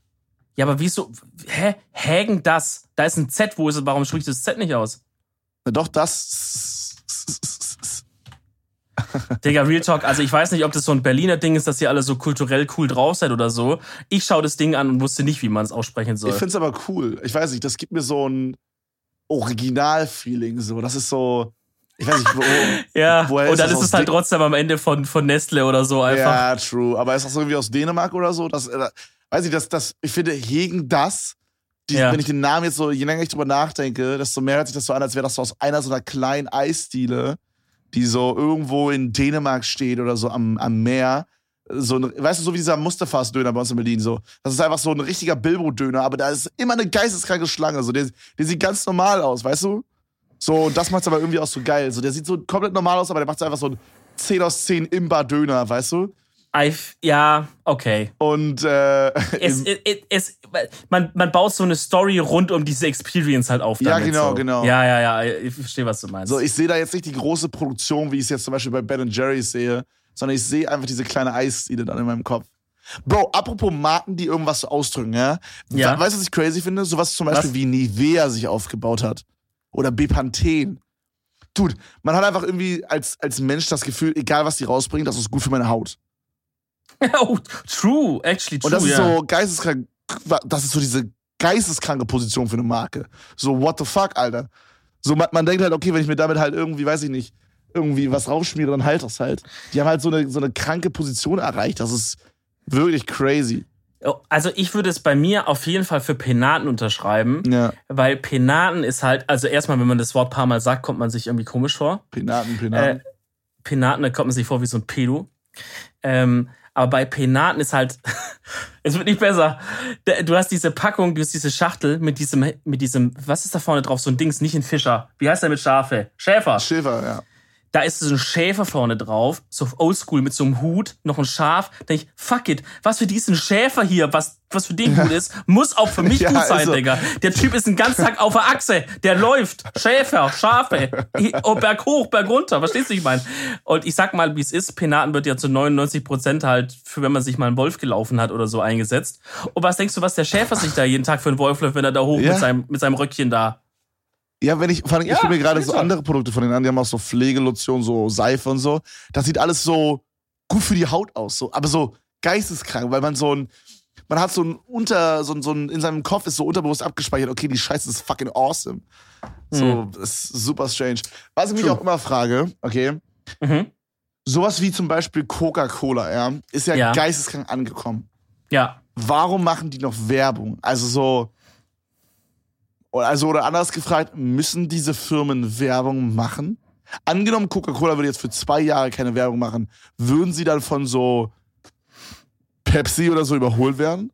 Ja, aber wieso? Hä? Hagen das? Da ist ein Z, wo ist es? Warum spricht das Z nicht aus? Na doch, das. Digga, Real Talk, also ich weiß nicht, ob das so ein Berliner Ding ist, dass ihr alle so kulturell cool drauf seid oder so. Ich schaue das Ding an und wusste nicht, wie man es aussprechen soll. Ich find's aber cool. Ich weiß nicht, das gibt mir so ein Original-Feeling. So. Das ist so. Ich weiß nicht, wo. ja, woher und dann das ist es halt trotzdem am Ende von, von Nestle oder so einfach. Ja, true. Aber ist das irgendwie aus Dänemark oder so? Das, weiß ich, das, das, ich finde, Hegen das. Die, Ja. Wenn ich den Namen jetzt so, je länger ich drüber nachdenke, desto mehr hört sich das so an, als wäre das so aus einer so einer kleinen Eisdiele, die so irgendwo in Dänemark steht oder so am, am Meer. So ein, weißt du, so wie dieser Mustafas-Döner bei uns in Berlin. So. Das ist einfach so ein richtiger Bilbo-Döner, aber da ist immer eine geisteskranke Schlange. So. Der, der sieht ganz normal aus, weißt du? So, und das macht's aber irgendwie auch so geil. So, der sieht so komplett normal aus, aber der macht einfach so ein 10 aus 10 Imba-Döner, weißt du? I, ja, okay. Und äh, Es, es, es, man, man baut so eine Story rund um diese Experience halt auf. Ja, damit, genau, so. genau. Ja, ja, ja, ich verstehe, was du meinst. so, ich sehe da jetzt nicht die große Produktion, wie ich es jetzt zum Beispiel bei Ben Jerry's sehe, sondern ich sehe einfach diese kleine Eisdiele dann in meinem Kopf. Bro, apropos Marken, die irgendwas so ausdrücken, ja? Ja. We- Weißt du, was ich crazy finde? Sowas zum Beispiel Was? wie Nivea sich aufgebaut hat. Oder Bepanthen. Dude, man hat einfach irgendwie als, als Mensch das Gefühl, egal was die rausbringen, das ist gut für meine Haut. oh, true, actually true, Und das ist ja. so geisteskrank, das ist so diese geisteskranke Position für eine Marke. So, what the fuck, Alter. So, man, man denkt halt, okay, wenn ich mir damit halt irgendwie, weiß ich nicht, irgendwie was raufschmiere, dann halt das halt. Die haben halt so eine, so eine kranke Position erreicht. Das ist wirklich crazy. Also ich würde es bei mir auf jeden Fall für Penaten unterschreiben, Ja. weil Penaten ist halt, also erstmal, wenn man das Wort paar Mal sagt, kommt man sich irgendwie komisch vor. Penaten, Penaten. Äh, Penaten, da kommt man sich vor wie so ein Pedo. Ähm, aber bei Penaten ist halt, es wird nicht besser. Du hast diese Packung, du hast diese Schachtel mit diesem, mit diesem, was ist da vorne drauf? So ein Dings, nicht ein Fischer. Wie heißt der mit Schafe? Schäfer. Schäfer, ja. Da ist so ein Schäfer vorne drauf, so oldschool mit so einem Hut, noch ein Schaf. Da denk ich, fuck it, was für diesen Schäfer hier, was, was für den gut ist, muss auch für mich Ja, gut sein, also- Digga. Der Typ ist den ganzen Tag auf der Achse, der läuft, Schäfer, Schafe, oh, Berg hoch, Berg runter, verstehst du, wie ich meine? Und ich sag mal, wie es ist, Penaten wird ja zu 99 Prozent halt, für wenn man sich mal einen Wolf gelaufen hat oder so eingesetzt. Und was denkst du, was der Schäfer sich da jeden Tag für einen Wolf läuft, wenn er da hoch Ja. mit, seinem, mit seinem Röckchen da? Ja, wenn ich, vor allem, ich Ja, gucke mir gerade so andere Produkte von denen an, die haben auch so Pflegelotion, so Seife und so. Das sieht alles so gut für die Haut aus, so, aber so geisteskrank, weil man so ein, man hat so ein unter, so ein, so ein, in seinem Kopf ist so unterbewusst abgespeichert, okay, die Scheiße ist fucking awesome. So, das ist super strange. Was ich mich True. auch immer frage, okay, Mhm. sowas wie zum Beispiel Coca-Cola, ja, ist ja, Ja. geisteskrank angekommen. Ja. Warum machen die noch Werbung? Also so, oder- also oder anders gefragt, müssen diese Firmen Werbung machen? Angenommen, Coca-Cola würde jetzt für zwei Jahre keine Werbung machen, würden sie dann von so Pepsi oder so überholt werden?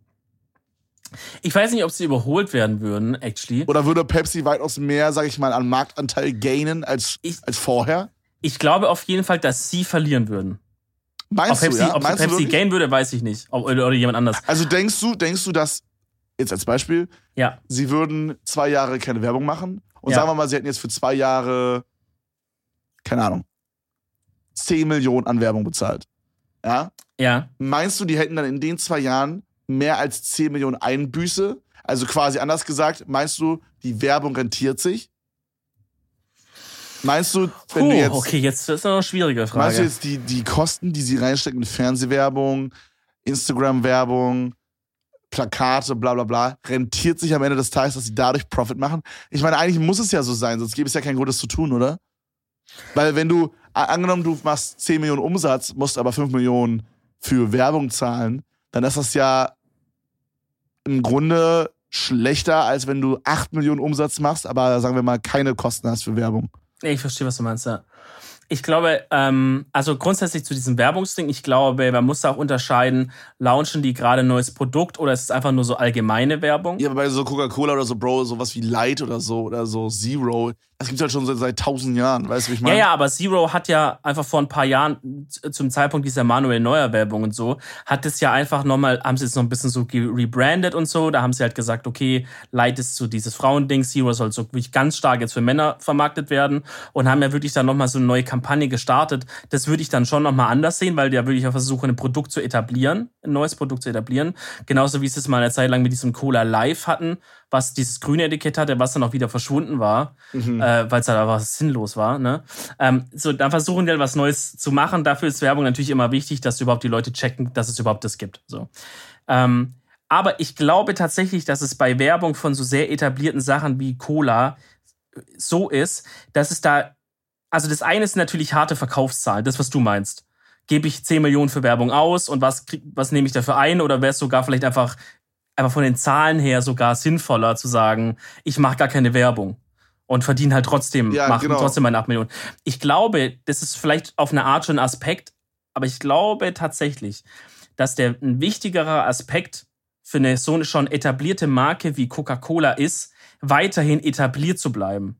Ich weiß nicht, ob sie überholt werden würden, actually. Oder würde Pepsi weitaus mehr, sag ich mal, an Marktanteil gainen als, Ich- als vorher? Ich glaube auf jeden Fall, dass sie verlieren würden. Ob Meinst Pepsi, du, ja? ob Meinst Pepsi gain würde, weiß ich nicht. Ob, oder, oder jemand anders. Also denkst du, denkst du, dass, jetzt als Beispiel, Ja. sie würden zwei Jahre keine Werbung machen und Ja. sagen wir mal, sie hätten jetzt für zwei Jahre, keine Ahnung, 10 Millionen an Werbung bezahlt. Ja? Ja. Meinst du, die hätten dann in den zwei Jahren mehr als 10 Millionen Einbüße? Also quasi anders gesagt, meinst du, die Werbung rentiert sich? Meinst du, wenn Puh, du jetzt, okay, jetzt ist eine schwierige Frage. meinst du jetzt die, die Kosten, die sie reinstecken in Fernsehwerbung, Instagram-Werbung, Plakate, bla bla bla, rentiert sich am Ende des Tages, dass sie dadurch Profit machen? Ich meine, eigentlich muss es ja so sein, sonst gäbe es ja keinen Grund, das zu tun, oder? Weil wenn du, angenommen, du machst 10 Millionen Umsatz, musst aber 5 Millionen für Werbung zahlen, dann ist das ja im Grunde schlechter, als wenn du 8 Millionen Umsatz machst, aber sagen wir mal keine Kosten hast für Werbung. Ich verstehe, was du meinst, ja. Ich glaube, ähm, also grundsätzlich zu diesem Werbungsding, ich glaube, man muss da auch unterscheiden, launchen die gerade ein neues Produkt oder ist es einfach nur so allgemeine Werbung? Ja, aber bei so Coca-Cola oder so, Bro, sowas wie Light oder so oder so Zero, das gibt's halt schon seit, seit tausend Jahren, weißt du, wie ich Ja, meine? ja, aber Zero hat ja einfach vor ein paar Jahren, zum Zeitpunkt dieser Manuel Neuer Werbung und so, hat es ja einfach nochmal, haben sie es noch ein bisschen so rebrandet und so. Da haben sie halt gesagt, okay, Light ist so dieses Frauending, Zero soll so wirklich ganz stark jetzt für Männer vermarktet werden und haben ja wirklich dann nochmal so eine neue Kampagne gestartet. Das würde ich dann schon nochmal anders sehen, weil die ja wirklich auch versuchen, ein Produkt zu etablieren, ein neues Produkt zu etablieren. Genauso wie es mal eine Zeit lang mit diesem Cola Live hatten, was dieses grüne Etikett hatte, was dann auch wieder verschwunden war, äh, weil es halt einfach sinnlos war. Ne? Ähm, so, dann versuchen die halt was Neues zu machen. Dafür ist Werbung natürlich immer wichtig, dass überhaupt die Leute checken, dass es überhaupt das gibt. So. Ähm, aber ich glaube tatsächlich, dass es bei Werbung von so sehr etablierten Sachen wie Cola so ist, dass es da, also das eine ist natürlich harte Verkaufszahlen, das, was du meinst. Gebe ich 10 Millionen für Werbung aus und was, krieg, was nehme ich dafür ein? Oder wäre es sogar vielleicht einfach, einfach von den Zahlen her sogar sinnvoller zu sagen, ich mache gar keine Werbung und verdiene halt trotzdem, Ja, mache genau. trotzdem meine 8 Millionen. Ich glaube, das ist vielleicht auf eine Art schon ein Aspekt, aber ich glaube tatsächlich, dass der ein wichtigerer Aspekt für eine so eine schon etablierte Marke wie Coca-Cola ist, weiterhin etabliert zu bleiben.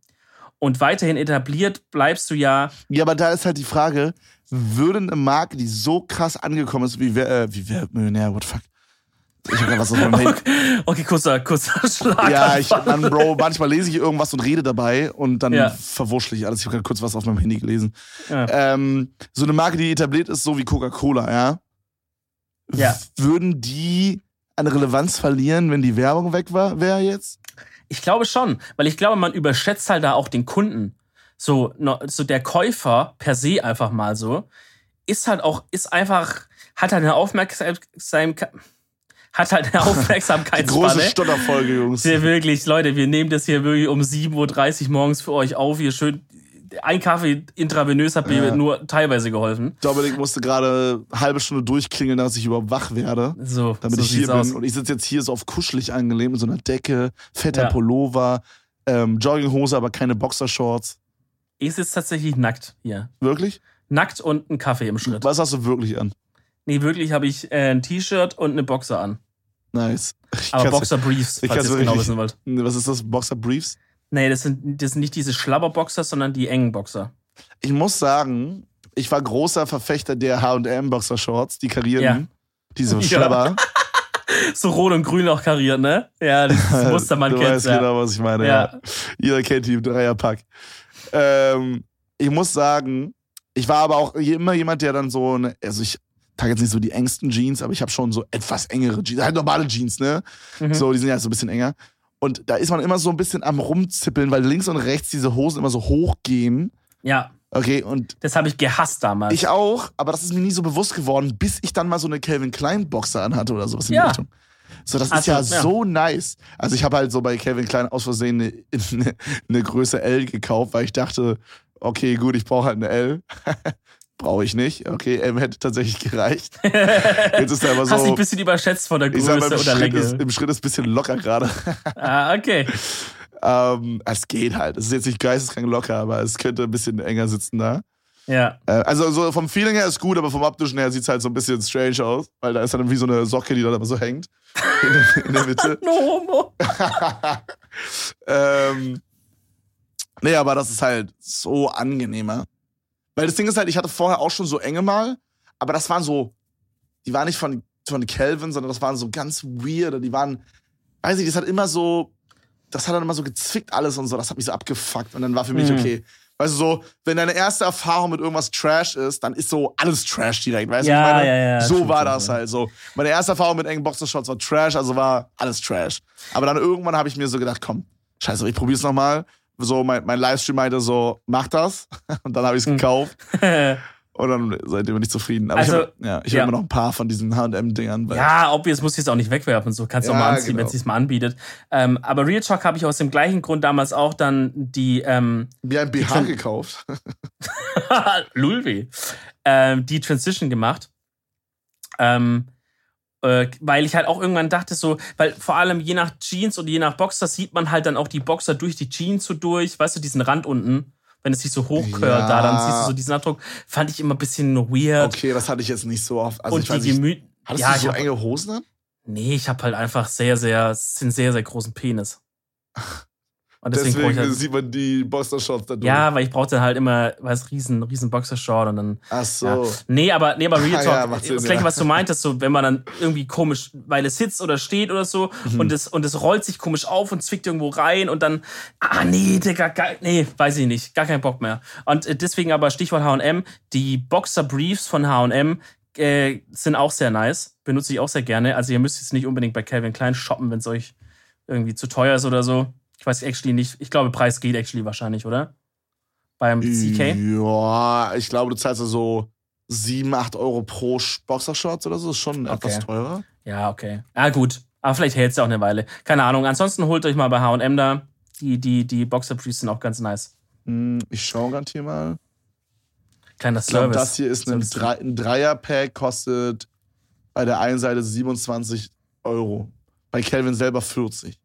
Und weiterhin etabliert bleibst du ja. Ja, aber da ist halt die Frage, würde eine Marke, die so krass angekommen ist, wie wer, äh, wie wer Millionär, what the fuck? Ich hab grad was auf meinem Handy. Okay, kurzer, kurzer Schlag. Ja, ich, Mann, Bro, manchmal lese ich irgendwas und rede dabei und dann Ja. verwurschtel ich alles. Ich habe gerade kurz was auf meinem Handy gelesen. Ja. Ähm, so eine Marke, die etabliert ist, so wie Coca-Cola, ja? Ja. Würden die an Relevanz verlieren, wenn die Werbung weg war, wäre jetzt? Ich glaube schon, weil ich glaube, man überschätzt halt da auch den Kunden. So, so der Käufer per se einfach mal so, ist halt auch, ist einfach, hat halt eine Aufmerksamkeit, hat halt eine Große Aufmerksamkeitsspanne. Stotterfolge, Jungs. Wir wirklich, Leute, wir nehmen das hier wirklich um 7.30 Uhr morgens für euch auf. Hier schön, ein Kaffee intravenös hat mir Ja. nur teilweise geholfen. Dominik musste gerade eine halbe Stunde durchklingeln, dass ich überhaupt wach werde. So, Damit so ich hier bin. aus. Und ich sitze jetzt hier so auf kuschelig angelehnt mit so einer Decke, fetter Ja. Pullover, ähm, Jogginghose, aber keine Boxershorts. Ich sitze tatsächlich nackt hier. Wirklich? Nackt und ein Kaffee im Schritt. Was hast du wirklich an? Nee, wirklich habe ich äh, ein T-Shirt und eine Boxer an. Nice. Ich Aber Boxer Briefs, ich falls ihr genau wissen wollt. Was ist das? Boxer Briefs? Nee, das sind, das sind nicht diese Schlabberboxer, sondern die engen Boxer. Ich muss sagen, ich war großer Verfechter der H&M Boxershorts, die karierten. Ja. Diese Ja. Schlabber. So rot und grün auch kariert, ne? Ja, das Muster man du kennt. weißt Ja. genau, was ich meine. Ja. Ja. Jeder kennt die im Dreierpack. Ähm, ich muss sagen, ich war aber auch immer jemand, der dann so, eine, also ich trage jetzt nicht so die engsten Jeans, aber ich habe schon so etwas engere Jeans, halt normale Jeans, ne? Mhm. So, die sind ja so ein bisschen enger. Und da ist man immer so ein bisschen am rumzippeln, weil links und rechts diese Hosen immer so hoch gehen. ja, Okay, und das habe ich gehasst damals. ich auch, aber das ist mir nie so bewusst geworden, bis ich dann mal so eine Calvin Klein Boxer anhatte oder sowas in Ja. die Richtung. So, das ist Also, ja, ja. so nice. Also ich habe halt so bei Calvin Klein aus Versehen eine, eine, eine Größe L gekauft, weil ich dachte, okay, gut, ich brauche halt eine L. Brauche ich nicht. Okay, M hätte tatsächlich gereicht. Jetzt ist er aber Hast dich so. ein bisschen überschätzt von der Ich sag mal, Größe im oder Schritt, Länge. ist, im Schritt ist ein bisschen locker gerade. ah, okay. ähm, es geht halt. Es ist jetzt nicht geisteskrank locker, aber es könnte ein bisschen enger sitzen da. Ja. Äh, also so vom Feeling her ist gut, aber vom optischen her sieht es halt so ein bisschen strange aus, weil da ist dann wie so eine Socke, die da aber so hängt. In, der- in der Mitte. No homo. ähm, nee, aber das ist halt so angenehmer. Weil das Ding ist halt, ich hatte vorher auch schon so enge mal, aber das waren so, die waren nicht von, von Calvin, sondern das waren so ganz weirde, die waren, weiß ich, das hat immer so, das hat dann immer so gezwickt alles und so, das hat mich so abgefuckt und dann war für mich Mhm. okay. Weißt du, so, wenn deine erste Erfahrung mit irgendwas Trash ist, dann ist so alles Trash direkt, weißt du? Ja, was ich meine? ja, ja, So war das halt so. Meine erste Erfahrung mit engen Boxershorts war Trash, also war alles Trash. Aber dann irgendwann habe ich mir so gedacht, komm, scheiße, ich probier's nochmal. So, mein, mein Livestream meinte so, mach das. Und dann habe ich es Hm. gekauft. Und dann seitdem bin ich zufrieden. Aber Also, ich habe ja, ich hab ja. immer noch ein paar von diesen H&M-Dingern. Ja, obvious muss ich jetzt auch nicht wegwerfen. So kannst du Ja, auch mal anziehen, genau. wenn es sich mal anbietet. Ähm, aber Real Talk habe ich aus dem gleichen Grund damals auch dann die ähm, Mir ein BH Tran- gekauft. Lulweh, ähm, die Transition gemacht. Ähm, äh, weil ich halt auch irgendwann dachte, so, weil vor allem je nach Jeans und je nach Boxer sieht man halt dann auch die Boxer durch die Jeans so durch, weißt du, diesen Rand unten, wenn es sich so hochkörlt, Ja. da, dann siehst du so diesen Abdruck. Fand ich immer ein bisschen weird. Okay, das hatte ich jetzt nicht so oft. Also und ich weiß die nicht, Gemü hattest ja, du ich so hab- enge Hosen an? Nee, ich habe halt einfach sehr, sehr, einen sehr, sehr großen Penis. Und deswegen, Deswegen halt, sieht man die Boxershorts da durch. Ja, weil ich brauchte halt immer, weiß, riesen, riesen Boxershort und dann. Ach so. Ja. Nee, aber, nee, aber Real Ah, Talk, ja, Sinn, das gleiche, was du meintest, so, wenn man dann irgendwie komisch, weil es sitzt oder steht oder so Mhm. und es, und es rollt sich komisch auf und zwickt irgendwo rein und dann, ah, nee, Digga, geil, nee, weiß ich nicht, gar keinen Bock mehr. Und äh, deswegen aber Stichwort H&M, die Boxer Briefs von H&M, äh, sind auch sehr nice, benutze ich auch sehr gerne. Also ihr müsst jetzt nicht unbedingt bei Calvin Klein shoppen, wenn es euch irgendwie zu teuer ist oder so. Ich weiß actually nicht. Ich glaube, Preis geht actually wahrscheinlich, oder? Beim CK? Ja, ich glaube, du zahlst ja so 7, 8 Euro pro Boxershorts oder so. Das ist schon Okay. etwas teurer. Ja, okay. Ah, gut. Aber vielleicht hält es ja auch eine Weile. Keine Ahnung. Ansonsten holt euch mal bei HM da. Die, die, die Boxer Briefs sind auch ganz nice. Hm, Ich schaue gerade hier mal. Kleiner Ich glaube, Service. das hier ist ein, Service. Drei, ein Dreier-Pack, kostet bei der einen Seite 27 Euro. Bei Calvin selber 40.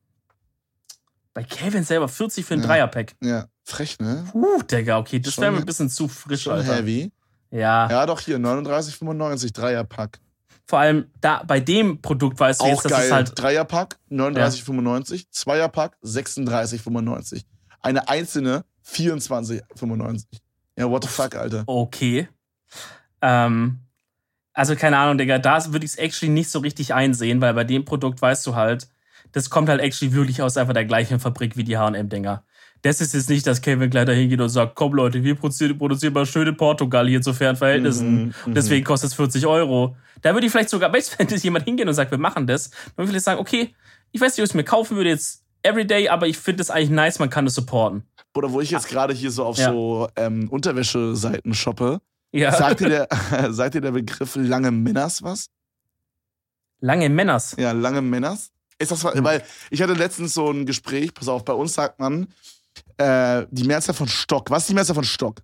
Bei Calvin selber 40 für ein Ja. Dreierpack. Ja, frech, ne? Puh, Digga, okay. Das wäre mir ein bisschen zu frisch, Schon Alter. heavy. Ja. Ja, doch hier, 39,95, Dreier-Pack. Vor allem da, bei dem Produkt weißt du Auch jetzt, dass geil. es halt. Dreierpack, 39,95. Zweierpack, 36,95. Eine einzelne, 24,95. Ja, what the fuck, Alter. Okay. Ähm, also keine Ahnung, Digga, da würde ich es actually nicht so richtig einsehen, weil bei dem Produkt weißt du halt, das kommt halt actually wirklich aus einfach der gleichen Fabrik wie die H&M-Dinger. Das ist jetzt nicht, dass Kevin gleich da hingeht und sagt, komm Leute, wir produzieren, produzieren mal schön in Portugal hier zu fairen Verhältnissen. Mhm, Und deswegen kostet es 40 Euro. Da würde ich vielleicht sogar, weißt du, wenn jetzt jemand hingehen und sagt, wir machen das, dann würde ich vielleicht sagen, okay, ich weiß nicht, ob ich es mir kaufen würde jetzt everyday, aber ich finde es eigentlich nice, man kann das supporten. Oder wo ich jetzt gerade hier so auf Ja. so ähm, Unterwäscheseiten shoppe, Ja. sagt, dir der, sagt dir der Begriff lange Männers was? Lange Männers. Ja, lange Männers. Ist das, Hm. weil ich hatte letztens so ein Gespräch, pass auf, bei uns sagt man äh, die Mehrzahl von Stock. Was ist die Mehrzahl von Stock?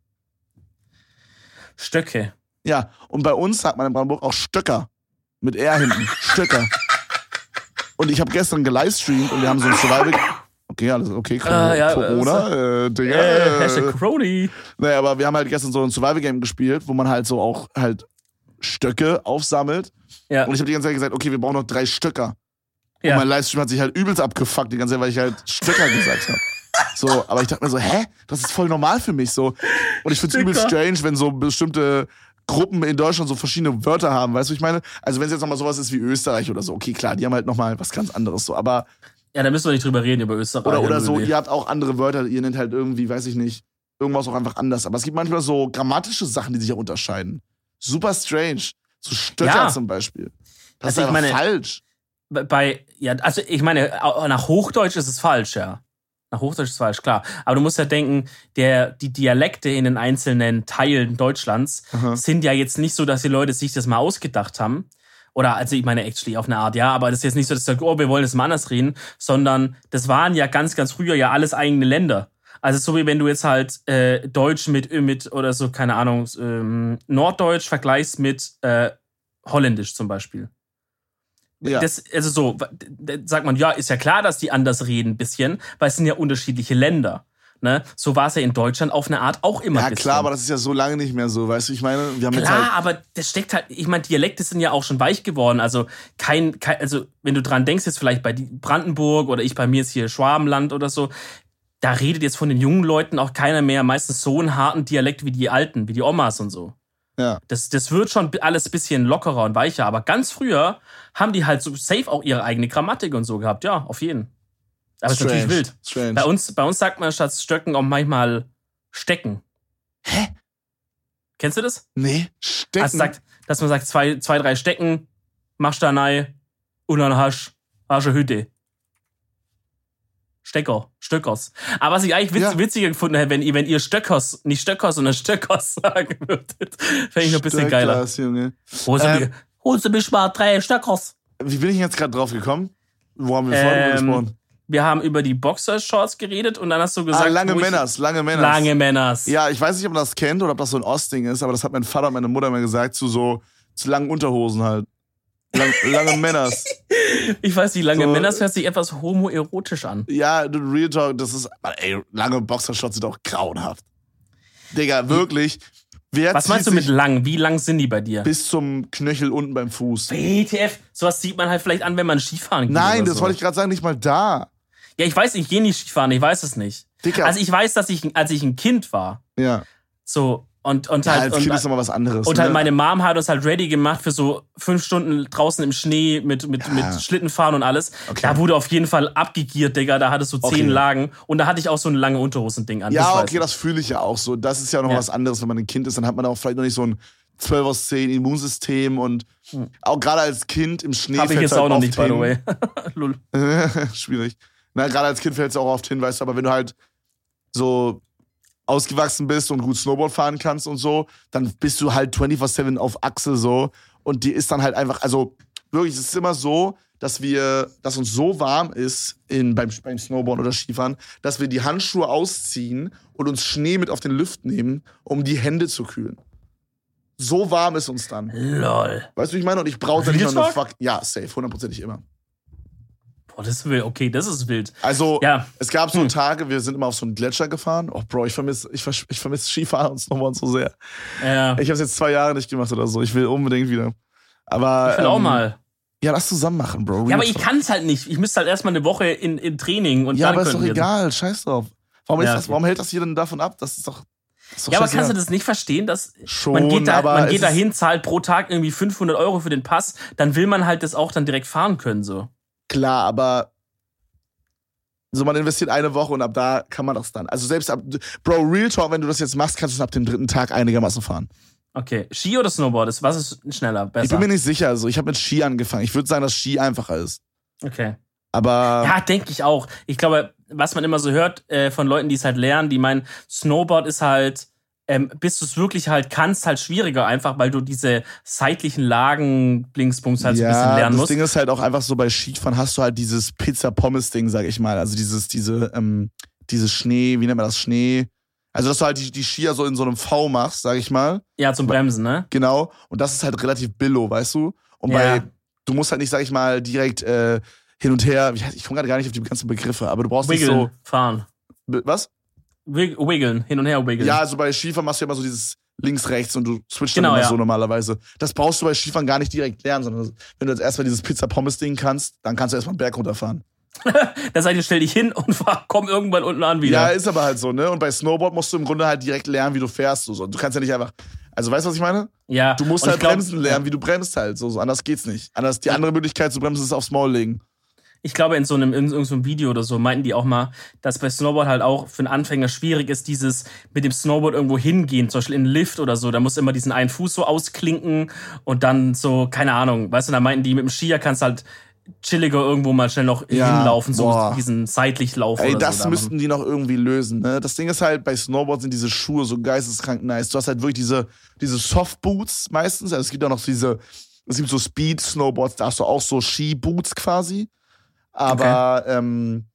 Stöcke. Ja, und bei uns sagt man in Brandenburg auch Stöcker. Mit R hinten. Stöcker. Und ich habe gestern gelivestreamt und wir haben so ein Survival. Okay, alles okay, Ah, ja, Corona, äh, Digga. Äh, äh, Hashtag Crony. Naja, aber wir haben halt gestern so ein Survival-Game gespielt, wo man halt so auch halt Stöcke aufsammelt. Ja. Und ich habe die ganze Zeit gesagt, okay, wir brauchen noch drei Stöcker. Und Ja. mein Livestream hat sich halt übelst abgefuckt, die ganze Zeit, weil ich halt Stöcker gesagt habe. So, aber ich dachte mir so, hä? Das ist voll normal für mich so. Und ich find's übelst Stöcker. strange, wenn so bestimmte Gruppen in Deutschland so verschiedene Wörter haben, weißt du, was ich meine? Also wenn es jetzt nochmal sowas ist wie Österreich oder so, okay, klar, die haben halt nochmal was ganz anderes so, aber Ja, da müssen wir nicht drüber reden, über Österreich. oder, oder so, ihr habt auch andere Wörter, ihr nennt halt irgendwie, weiß ich nicht, irgendwas auch einfach anders. Aber es gibt manchmal so grammatische Sachen, die sich ja unterscheiden. Super strange. So Stöcker Ja. zum Beispiel. Das Also ist ich einfach meine- falsch. Bei- ja, also ich meine, nach Hochdeutsch ist es falsch, ja. Nach Hochdeutsch ist es falsch, klar. Aber du musst ja denken, der, die Dialekte in den einzelnen Teilen Deutschlands Aha. sind ja jetzt nicht so, dass die Leute sich das mal ausgedacht haben. Oder, also ich meine, actually auf eine Art, ja, aber das ist jetzt nicht so, dass sie sagen, oh, wir wollen das mal anders reden, sondern das waren ja ganz, ganz früher ja alles eigene Länder. Also so wie wenn du jetzt halt äh, Deutsch mit, mit oder so, keine Ahnung, ähm, Norddeutsch vergleichst mit äh, Holländisch zum Beispiel. Ja. Das, also so, sagt man, ja, ist ja klar, dass die anders reden, ein bisschen, weil es sind ja unterschiedliche Länder. ne? So war es ja in Deutschland auf eine Art auch immer. Ja, klar, aber das ist ja so lange nicht mehr so, weißt du, ich meine, wir haben jetzt Klar, halt. aber das steckt halt, ich meine, Dialekte sind ja auch schon weich geworden. Also kein, kein, also wenn du dran denkst, jetzt vielleicht bei Brandenburg oder ich bei mir ist hier Schwabenland oder so, da redet jetzt von den jungen Leuten auch keiner mehr meistens so einen harten Dialekt wie die Alten, wie die Omas und so. Ja. Das, das wird schon alles bisschen lockerer und weicher, aber ganz früher haben die halt so safe auch ihre eigene Grammatik und so gehabt, ja, auf jeden. Aber es ist natürlich wild. Strange. Bei uns, bei uns sagt man statt Stöcken auch manchmal Stecken. Hä? Kennst du das? Nee, stecken. Also sagt, dass man sagt, zwei, zwei drei Stecken, machst da rein und dann hast hast eine Hütte. Stecker, Stöckers. Aber was ich eigentlich witz, Ja. witziger gefunden hätte, wenn ihr, wenn ihr Stöckers, nicht Stöckers, sondern Stöckers sagen würdet, fände ich noch ein bisschen geiler. Junge. Holst du, Ähm, mir, holst du mich mal drei Stöckers? Wie bin ich jetzt gerade drauf gekommen? Wo haben wir vorhin Ähm, gesprochen? Wir haben über die Boxershorts geredet und dann hast du gesagt, Ah, lange Männers, lange Männers. Lange Männers. Ja, ich weiß nicht, ob man das kennt oder ob das so ein Ostding ist, aber das hat mein Vater und meine Mutter immer gesagt, zu so zu langen Unterhosen halt. Lang, lange Männers. Ich weiß, die lange So- Männers hört sich etwas homoerotisch an. Ja, Real Talk, das ist. Ey, lange Boxershorts sind auch grauenhaft. Digga, wirklich. Wer Was meinst du mit lang? Wie lang sind die bei dir? Bis zum Knöchel unten beim Fuß. WTF, sowas sieht man halt vielleicht an, wenn man Skifahren geht. Nein, das so. wollte ich gerade sagen, nicht mal da. Ja, ich weiß, ich gehe nicht Skifahren, ich weiß es nicht. Dicker. Also ich weiß, dass ich, als ich ein Kind war, ja. so, und, und ja, halt, als und, Kind ist nochmal was anderes. und ne? halt meine Mom hat uns halt ready gemacht für so fünf Stunden draußen im Schnee mit, mit, Ja. mit Schlittenfahren und alles. Okay. Da wurde auf jeden Fall abgegiert, Digga, da hattest du zehn Okay. Lagen und da hatte ich auch so ein lange Unterhosending an. das Ja, weiß okay, das fühle ich ja auch so. Das ist ja noch Ja. was anderes, wenn man ein Kind ist. Dann hat man auch vielleicht noch nicht so ein 12 aus 10 Immunsystem und auch gerade als Kind im Schnee Habe Hm. ich jetzt auch halt noch oft nicht, by the hin. way. Lul. Schwierig. Na, gerade als Kind fällt es auch oft hin, weißt du, aber wenn du halt so ausgewachsen bist und gut Snowboard fahren kannst und so, dann bist du halt 24-7 auf Achse so und die ist dann halt einfach, also wirklich, es ist immer so, dass wir, dass uns so warm ist in, beim, beim Snowboard oder Skifahren, dass wir die Handschuhe ausziehen und uns Schnee mit auf den Lüft nehmen, um die Hände zu kühlen. So warm ist uns dann. Lol. Weißt du, wie ich meine? Und ich brauche da nicht Real mal eine Talk? Fuck. Ja, safe, hundertprozentig immer. Boah, das ist wild. Okay, das ist wild. Also, Ja. es gab Hm. so Tage, wir sind immer auf so einen Gletscher gefahren. Oh, Bro, ich vermisse ich, ich vermiss Skifahren und Snowboard so sehr. Ja. Ich habe es jetzt zwei Jahre nicht gemacht oder so. Ich will unbedingt wieder. Aber. Ich will auch mal. Ja, lass zusammen machen, Bro. Ja, aber Real ich kann es halt nicht. Ich müsste halt erstmal eine Woche in, in Training und Ja, aber ist doch egal. Scheiß drauf. Warum, Ja, das, warum hält das hier denn davon ab? Das ist doch. Ja, aber kannst du das nicht verstehen, dass Schon, man geht da, man geht da ist- hin, zahlt pro Tag irgendwie 500 Euro für den Pass, dann will man halt das auch dann direkt fahren können so. Klar, aber. So, man investiert eine Woche und ab da kann man das dann. Also selbst ab. Bro, Real Talk, wenn du das jetzt machst, kannst du es ab dem dritten Tag einigermaßen fahren. Okay, Ski oder Snowboard ist was ist schneller, Ich besser? bin mir nicht sicher. Also, ich habe mit Ski angefangen. Ich würde sagen, dass Ski einfacher ist. okay. Aber. Ja, denke ich auch. Ich glaube, was man immer so hört äh, von Leuten, die es halt lernen, die meinen, Snowboard ist halt, ähm, bis du es wirklich halt kannst, halt schwieriger einfach, weil du diese seitlichen Lagen, Blinkspunkts halt so ein bisschen lernen das musst. Ding ist halt auch einfach so bei Skifahren hast du halt dieses Pizza-Pommes-Ding, sag ich mal. Also dieses, diese, ähm, dieses Schnee, wie nennt man das? Schnee. Also, dass du halt die, die Skier so in so einem V machst, sag ich mal. Ja, zum Bremsen, ne? Genau. Und das ist halt relativ billow, weißt du? Und Ja. bei, du musst halt nicht, sag ich mal, direkt äh, hin und her. Ich, ich komme gerade gar nicht auf die ganzen Begriffe, aber du brauchst Wiggeln, nicht fahren. so. Was? Wig wiggeln, hin und her wiggeln. Ja, also bei Skifahren machst du ja immer so dieses links, rechts und du switchst Genau, dann immer ja. so normalerweise. Das brauchst du bei Skifahren gar nicht direkt lernen, sondern wenn du jetzt erstmal dieses Pizza-Pommes-Ding kannst, dann kannst du erstmal einen Berg runterfahren. Da seid ihr, stell dich hin und fahr, komm irgendwann unten an Ja, wieder. ist aber halt so, ne? Und bei Snowboard musst du im Grunde halt direkt lernen, wie du fährst. So. Du kannst ja nicht einfach. Also weißt du, was ich meine? Ja. Du musst halt ich glaub- bremsen lernen, wie du bremst halt. So, so anders geht's nicht. Anders, die andere Möglichkeit zu bremsen ist aufs Maul legen. Ich glaube, in so einem in so einem Video oder so meinten die auch mal, dass bei Snowboard halt auch für einen Anfänger schwierig ist, dieses mit dem Snowboard irgendwo hingehen, zum Beispiel in einen Lift oder so. Da musst du immer diesen einen Fuß so ausklinken und dann so, keine Ahnung, weißt du, da meinten die, mit dem Skier kannst du halt chilliger irgendwo mal schnell noch Ja, hinlaufen, so boah. diesen Seitlichlauf Ey, oder das so. da müssten die noch irgendwie lösen. Ne? Das Ding ist halt, bei Snowboard sind diese Schuhe so geisteskrank nice. Du hast halt wirklich diese, diese Softboots meistens. Also es gibt auch noch diese, es gibt so Speed-Snowboards, da hast du auch so Ski-Boots quasi. Aber ähm,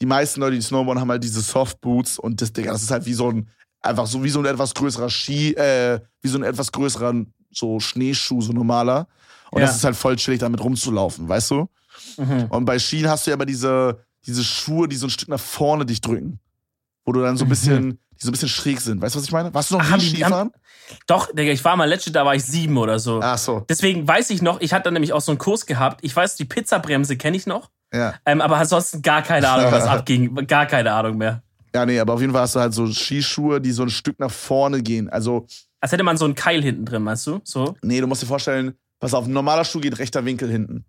die meisten Leute, die Snowboarden, haben halt diese Softboots und das, Digga, das ist halt wie so ein, einfach so wie so ein etwas größerer Ski, äh, wie so ein etwas größerer so Schneeschuh, so normaler. Und Ja. das ist halt voll chillig, damit rumzulaufen, weißt du? Mhm. Und bei Skien hast du ja immer diese, diese Schuhe, die so ein Stück nach vorne dich drücken. wo du dann so ein bisschen, die so ein bisschen schräg sind. Weißt du, was ich meine? Warst du noch Ach, nie Skifahren? Doch, Digga, ich war mal letztes, da war ich sieben oder so. Ach so, Deswegen weiß ich noch, ich hatte nämlich auch so einen Kurs gehabt. Ich weiß, die Pizzabremse kenne ich noch. Ja. Ähm, aber ansonsten gar keine Ahnung, was abging. Gar keine Ahnung mehr. Ja, nee, aber auf jeden Fall hast du halt so Skischuhe, die so ein Stück nach vorne gehen. Also, Als hätte man so einen Keil hinten drin, meinst du? So? nee, du musst dir vorstellen, pass auf, ein normaler Schuh geht rechter Winkel hinten.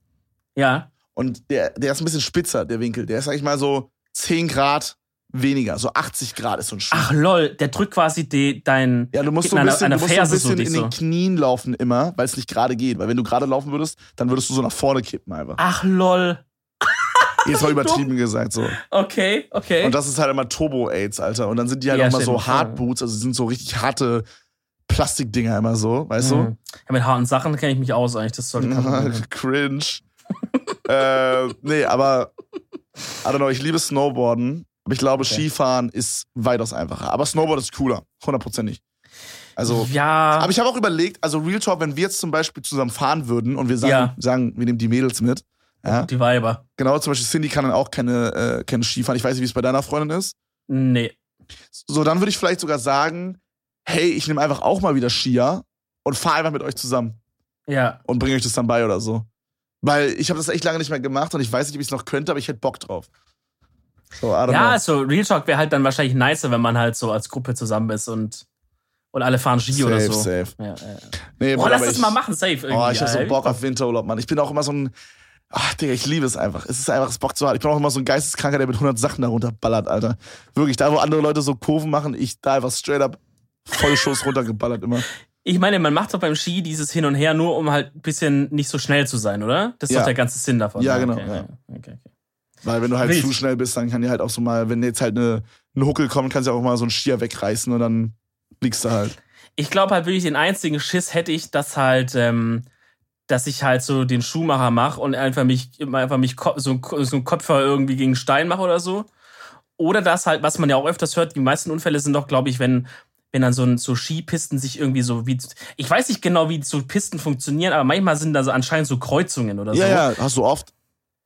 Ja. Und der, der ist ein bisschen spitzer, der Winkel. Der ist, sag ich mal, so 10 Grad weniger. So 80 Grad ist so ein Schuh. Ach lol, der drückt quasi die, dein. Ja, du musst so ein bisschen, einer du musst so ein so bisschen dich in so. den Knien laufen immer, weil es nicht gerade geht. Weil wenn du gerade laufen würdest, dann würdest du so nach vorne kippen einfach. Ach lol. Jetzt mal übertrieben gesagt so. Okay, okay. Und das ist halt immer Turbo-Aids, Alter. Und dann sind die halt Ja, auch mal so. Hardboots, also sind so richtig harte Plastikdinger immer so, weißt Mhm. Ja, mit harten Sachen kenne ich mich aus eigentlich. Das sollte du? Cringe. äh, nee, aber I don't know, ich liebe Snowboarden. Aber ich glaube, Okay. Skifahren ist weitaus einfacher. Aber Snowboard ist cooler. Hundertprozentig. Also, ja. aber ich habe auch überlegt, also Real Talk, wenn wir jetzt zum Beispiel zusammen fahren würden und wir sagen, Ja. sagen wir nehmen die Mädels mit. Ja, die Weiber. genau, zum Beispiel Cindy kann dann auch keine, äh, keine Skifahren. Ich weiß nicht, wie es bei deiner Freundin ist. Nee. So, dann würde ich vielleicht sogar sagen, hey, ich nehme einfach auch mal wieder Skier und fahre einfach mit euch zusammen Ja. und bringe euch das dann bei oder so. Weil ich habe das echt lange nicht mehr gemacht und ich weiß nicht, ob ich es noch könnte, aber ich hätte Bock drauf. So, I don't Ja, know. also Real Talk wäre halt dann wahrscheinlich nicer, wenn man halt so als Gruppe zusammen ist und, und alle fahren Ski oder so. safe. Ja, ja. Nee, Oh, lass aber das mal machen, safe. Irgendwie. Oh, ich habe so. Bock auf Winterurlaub, Mann. Ich bin auch immer so ein. Ach, Digga, ich liebe es einfach. Es ist einfach das Bock zu haben. Ich bin auch immer so ein Geisteskranker, der mit 100 Sachen darunter ballert, Alter. Wirklich, da wo andere Leute so Kurven machen, ich da einfach straight up Vollschuss runtergeballert immer. Ich meine, man macht doch beim Ski dieses Hin und Her nur, um halt ein bisschen nicht so schnell zu sein, oder? Das ist Ja. doch der ganze Sinn davon. Ja, Okay, genau, ja. ja. Okay, okay. Weil wenn du halt Wild. zu schnell bist, dann kann dir halt auch so mal, wenn jetzt halt eine, ein Huckel kommt, kannst du auch mal so einen Stier wegreißen und dann liegst du halt. Ich glaube halt wirklich, den einzigen Schiss hätte ich, dass halt, ähm, dass ich halt so den Schuhmacher mache und einfach mich, einfach mich so, so einen Kopfer irgendwie gegen Stein mache oder so. Oder das halt, was man ja auch öfters hört, die meisten Unfälle sind doch, glaube ich, wenn, wenn dann so, ein, so Skipisten sich irgendwie so wie. Ich weiß nicht genau, wie so Pisten funktionieren, aber manchmal sind da so anscheinend so Kreuzungen oder so. Ja, ja, hast du oft.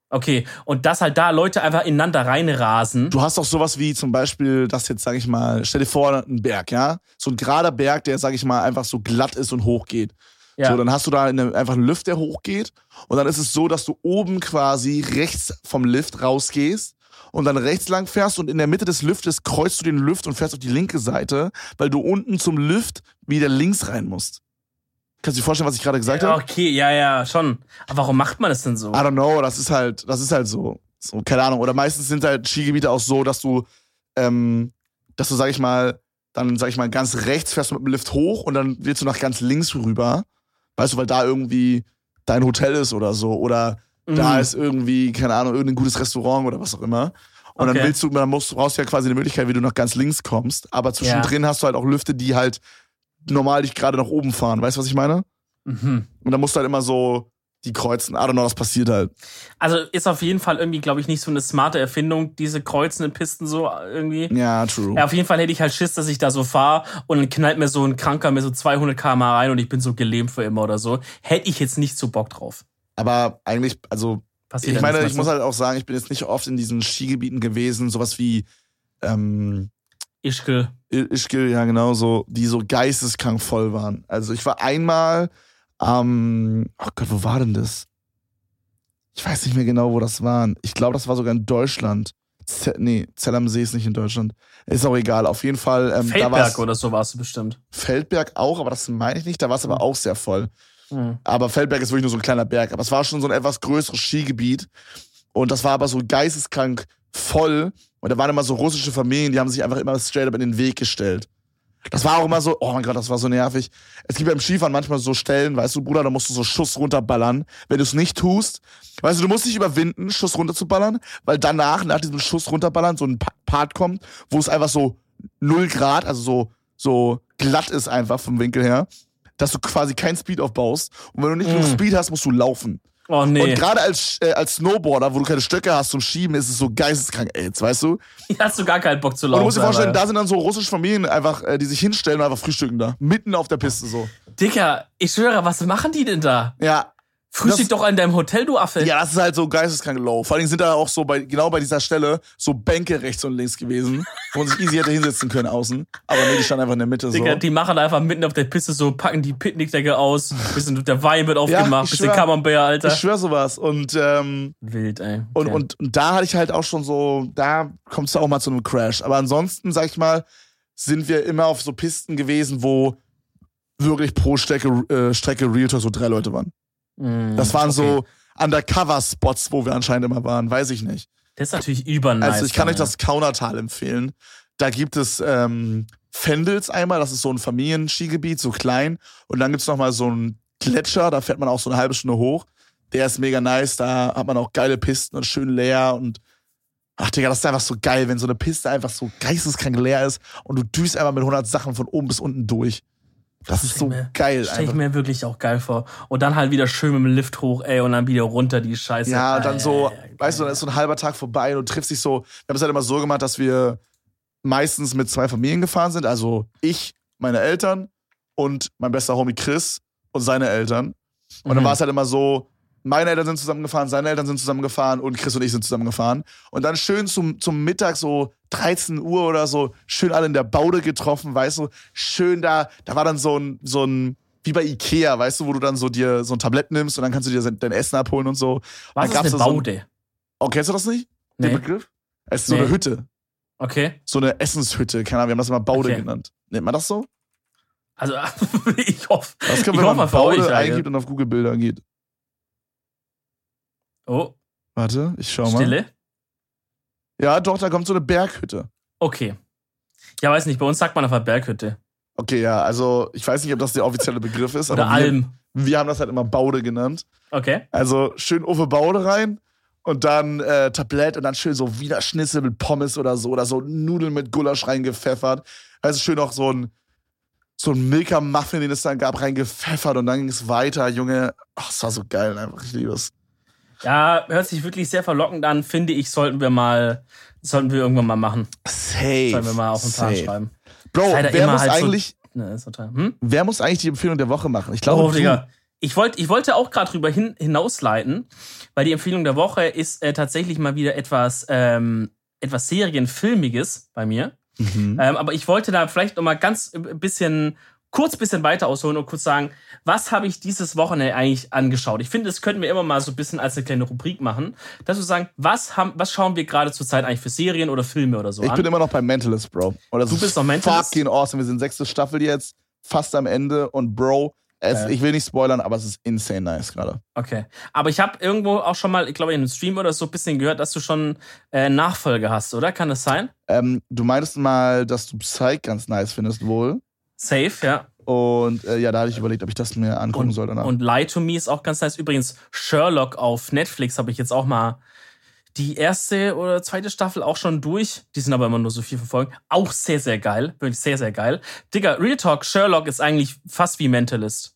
Okay, und dass halt da Leute einfach ineinander reinrasen. Du hast auch sowas wie zum Beispiel, das jetzt, sag ich mal, stell dir vor, ein Berg, ja? So ein gerader Berg, der, sag ich mal, einfach so glatt ist und hochgeht. Ja. So, dann hast du da eine, einfach einen Lift, der hochgeht. Und dann ist es so, dass du oben quasi rechts vom Lift rausgehst und dann rechts lang fährst und in der Mitte des Liftes kreuzt du den Lift und fährst auf die linke Seite, weil du unten zum Lift wieder links rein musst. Kannst du dir vorstellen, was ich gerade gesagt habe? okay, ja, ja, schon. Aber warum macht man das denn so? I don't know, das ist halt, das ist halt so. So, keine Ahnung. Oder meistens sind halt Skigebiete auch so, dass du, ähm, dass du, sag ich mal, dann, sag ich mal, ganz rechts fährst du mit dem Lift hoch und dann willst du nach ganz links rüber. Weißt du, weil da irgendwie dein Hotel ist oder so. Oder da Mhm. ist irgendwie, keine Ahnung, irgendein gutes Restaurant oder was auch immer. Und dann Okay. willst du, dann musst, brauchst du ja quasi eine Möglichkeit, wie du nach ganz links kommst. Aber zwischendrin hast du halt auch Lüfte, die halt normal dich gerade nach oben fahren. Weißt du, was ich meine? Mhm. Und dann musst du halt immer so die kreuzen. I don't know, das passiert halt. Also ist auf jeden Fall irgendwie, glaube ich, nicht so eine smarte Erfindung, diese kreuzenden Pisten so irgendwie. Ja, true. Ja, auf jeden Fall hätte ich halt Schiss, dass ich da so fahre und dann knallt mir so ein Kranker mit so 200 km rein und ich bin so gelähmt für immer oder so. Hätte ich jetzt nicht so Bock drauf. Aber eigentlich, also Passiert ich meine, ich muss halt auch sagen, ich bin jetzt nicht oft in diesen Skigebieten gewesen, sowas wie ähm, Ischgl. Ischgl, ja genau, so, die so geisteskrank voll waren. Also ich war einmal am, oh Gott, wo war denn das? Ich weiß nicht mehr genau, wo das war. Ich glaube, das war sogar in Deutschland. Z nee, Zell am See ist nicht in Deutschland. Ist auch egal. Auf jeden Fall. Ähm, Feldberg oder so warst du bestimmt. Feldberg auch, aber das meine ich nicht. Da war es aber auch sehr voll. Mhm. Aber Feldberg ist wirklich nur so ein kleiner Berg. Aber es war schon so ein etwas größeres Skigebiet. Und das war aber so geisteskrank voll. Und da waren immer so russische Familien, die haben sich einfach immer straight up in den Weg gestellt. Das war auch immer so, oh mein Gott, das war so nervig. Es gibt beim Skifahren manchmal so Stellen, weißt du, Bruder, da musst du so Schuss runterballern. Wenn du es nicht tust, weißt du, du musst dich überwinden, Schuss runterzuballern, weil danach, nach diesem Schuss runterballern, so ein Pa- Part kommt, wo es einfach so null Grad, also so, so glatt ist einfach vom Winkel her, dass du quasi kein Speed aufbaust. Und wenn du nicht genug Mm. Speed hast, musst du laufen. Oh nee. Und gerade als, äh, als Snowboarder, wo du keine Stöcke hast zum Schieben, ist es so geisteskrank, ey, jetzt, weißt du? Hast du gar keinen Bock zu Und laufen. du musst dir vorstellen, aber- da sind dann so russische Familien einfach, äh, die sich hinstellen und einfach frühstücken da. Mitten auf der Piste so. Dicker, ich schwöre, was machen die denn da? Ja. Frühstück doch in deinem Hotel, du Affe. Ja, das ist halt so geisteskrank low. Vor allem sind da auch so bei, genau bei dieser Stelle so Bänke rechts und links gewesen, wo man sich easy hätte hinsetzen können außen. Aber nee, die standen einfach in der Mitte so. Digga, die machen einfach mitten auf der Piste so, packen die Picknickdecke aus, bisschen der Wein wird aufgemacht, ich bisschen schwör. Camembert, Alter. Ich schwör sowas. Und, ähm, Wild, ey. und, Okay. und, und da hatte ich halt auch schon so, da kommt es auch mal zu einem Crash. Aber ansonsten, sag ich mal, sind wir immer auf so Pisten gewesen, wo wirklich pro Strecke, äh, Strecke Real Talk so drei Leute waren. Mm, Das waren okay. so Undercover-Spots, wo wir anscheinend immer waren, weiß ich nicht. Das ist natürlich übernice. Also ich kann dann, euch das Kaunertal empfehlen. Da gibt es ähm, Fendels einmal, das ist so ein Familienskigebiet, so klein. Und dann gibt's noch mal so einen Gletscher, da fährt man auch so eine halbe Stunde hoch. Der ist mega nice, da hat man auch geile Pisten und schön leer und ach Digga, das ist einfach so geil, wenn so eine Piste einfach so geisteskrank leer ist und du düst einfach mit 100 Sachen von oben bis unten durch. Das ist so mir- geil Stell ich mir wirklich auch geil vor. Und dann halt wieder schön mit dem Lift hoch, ey, und dann wieder runter die Scheiße. Ja, und dann so, Ey, weißt du, dann ist so ein halber Tag vorbei und du triffst dich so. Wir haben es halt immer so gemacht, dass wir meistens mit zwei Familien gefahren sind. Also ich, meine Eltern und mein bester Homie Chris und seine Eltern. Und dann Mhm. war es halt immer so, meine Eltern sind zusammengefahren, seine Eltern sind zusammengefahren und Chris und ich sind zusammengefahren. Und dann schön zum, zum Mittag, so 13 Uhr oder so, schön alle in der Baude getroffen, weißt du, schön da, da war dann so ein, so ein, wie bei Ikea, weißt du, wo du dann so dir so ein Tablett nimmst und dann kannst du dir dein Essen abholen und so. Was da ist eine da so ein- Baude? Oh, kennst du das nicht? Den Nee. Begriff? Es ist so Nee. eine Hütte. Okay. So eine Essenshütte. Keine Ahnung, wir haben das immer Baude Okay. genannt. Nennt man das so? Also, ich hoffe. Das können, wenn hoffe man euch, Baude eingibt und auf Google Bilder geht. Oh, Warte, ich schau mal. Stille. Ja, doch, da kommt so eine Berghütte. Okay. Ja, weiß nicht, bei uns sagt man einfach Berghütte. Okay, ja, also ich weiß nicht, ob das der offizielle Begriff ist, Oder aber wir, Alm. wir haben das halt immer Baude genannt. Okay. Also schön Uwe Baude rein und dann äh, Tablett und dann schön so Wiener Schnitzel mit Pommes oder so oder so Nudeln mit Gulasch reingepfeffert. Also schön auch so ein so ein Milka Muffin, den es dann gab, reingepfeffert und dann ging es weiter, Junge. Ach, es war so geil einfach, ich liebe es. Ja, hört sich wirklich sehr verlockend an. Finde ich, sollten wir mal, sollten wir irgendwann mal machen. Safe. Sollten wir mal auf den Plan schreiben. Bro, wer muss halt so- eigentlich, Ne, ist total. Hm? wer muss eigentlich die Empfehlung der Woche machen? Ich glaube, Oh. Digga. Ich, wollt, ich wollte auch gerade drüber hin, hinausleiten, weil die Empfehlung der Woche ist äh, tatsächlich mal wieder etwas, ähm, etwas Serienfilmiges bei mir. Mhm. Ähm, aber ich wollte da vielleicht noch mal ganz ein bisschen, kurz ein bisschen weiter ausholen und kurz sagen, was habe ich dieses Wochenende eigentlich angeschaut? Ich finde, das könnten wir immer mal so ein bisschen als eine kleine Rubrik machen, dass wir sagen, was, haben, was schauen wir gerade zurzeit eigentlich für Serien oder Filme oder so Ich an? bin immer noch bei Mentalist, Bro. Das Du ist bist noch Mentalist? Fucking awesome. Wir sind sechste Staffel jetzt, fast am Ende. Und Bro, es, Ja. ich will nicht spoilern, aber es ist insane nice gerade. Okay. Aber ich habe irgendwo auch schon mal, ich glaube in einem Stream oder so ein bisschen gehört, dass du schon äh, Nachfolge hast, oder? Kann das sein? Ähm, du meintest mal, dass du Psych ganz nice findest wohl. Safe, ja. Und äh, ja, da hatte ich überlegt, ob ich das mir angucken Und, soll danach. und Lie to Me ist auch ganz nice. Übrigens, Sherlock auf Netflix habe ich jetzt auch mal die erste oder zweite Staffel auch schon durch. Die sind aber immer nur so vier fünf Folgen. Auch sehr, sehr geil. Wirklich sehr, sehr geil. Digga, Real Talk, Sherlock ist eigentlich fast wie Mentalist.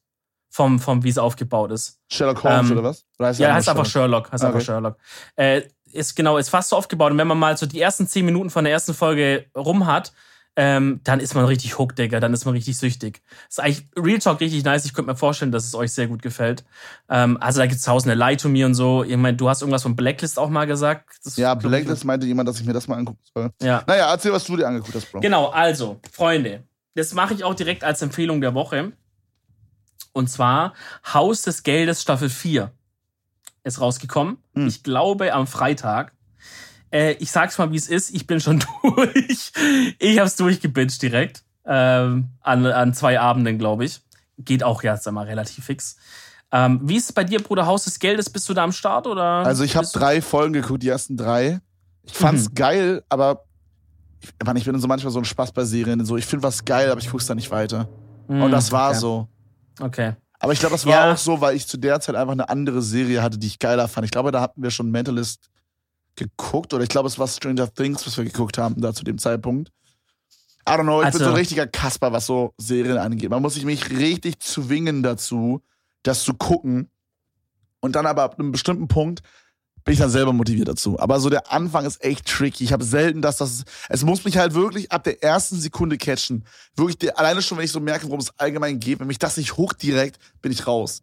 Vom, vom wie es aufgebaut ist. Sherlock Holmes ähm, oder was? Oder heißt Ja, er heißt einfach Sherlock. Heißt Okay. einfach Sherlock. Äh, ist genau, ist fast so aufgebaut. Und wenn man mal so die ersten zehn Minuten von der ersten Folge rum hat, ähm, dann ist man richtig hooked, Digga. Dann ist man richtig süchtig. Ist eigentlich Real Talk richtig nice. Ich könnte mir vorstellen, dass es euch sehr gut gefällt. Ähm, also da gibt's tausende Lie to Me und so. Ich meine, du hast irgendwas von Blacklist auch mal gesagt. Das Ja, Blacklist meinte jemand, dass ich mir das mal angucken soll. Ja. Naja, erzähl, was du dir angeguckt hast, Bro. Genau, also, Freunde, das mache ich auch direkt als Empfehlung der Woche. Und zwar Haus des Geldes Staffel 4 ist rausgekommen. Hm. Ich glaube am Freitag. Äh, ich sag's mal, wie es ist. Ich bin schon durch. Ich hab's durchgebinged direkt. Ähm, an, an zwei Abenden, glaube ich. Geht auch jetzt einmal relativ fix. Ähm, wie ist es bei dir, Bruder Haus des Geldes? Bist du da am Start oder? Also ich habe drei Folgen geguckt, die ersten drei. Ich fand's Mhm. geil, aber ich, Mann, ich bin so manchmal so ein Spaß bei Serien. So, ich finde was geil, aber ich guck's da nicht weiter. Und Hm, das war okay. so. Okay. Aber ich glaube, das war Ja. auch so, weil ich zu der Zeit einfach eine andere Serie hatte, die ich geiler fand. Ich glaube, da hatten wir schon Mentalist geguckt oder ich glaube, es war Stranger Things, was wir geguckt haben da zu dem Zeitpunkt. I don't know, ich bin Also- so ein richtiger Kasper, was so Serien angeht. Man muss sich mich richtig zwingen dazu, das zu gucken. Und dann aber ab einem bestimmten Punkt bin ich dann selber motiviert dazu. Aber so der Anfang ist echt tricky. Ich habe selten das, das. Es muss mich halt wirklich ab der ersten Sekunde catchen. Wirklich, der, alleine schon, wenn ich so merke, worum es allgemein geht, wenn mich das nicht hoch direkt, bin ich raus.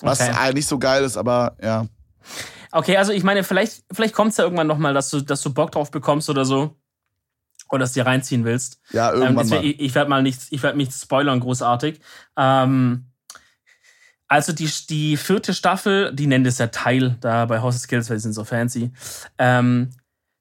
Was Okay. nicht so geil ist, aber ja. Okay, also ich meine, vielleicht, vielleicht kommt es ja irgendwann nochmal, dass du, dass du Bock drauf bekommst oder so. Oder dass du dir reinziehen willst. Ja, Ähm, irgendwann deswegen, mal. ich ich werde mal nicht, ich werde mich spoilern großartig. Ähm, also die, die vierte Staffel, die nennen das ja Teil da bei House of Skills, weil sie sind so fancy. Ähm,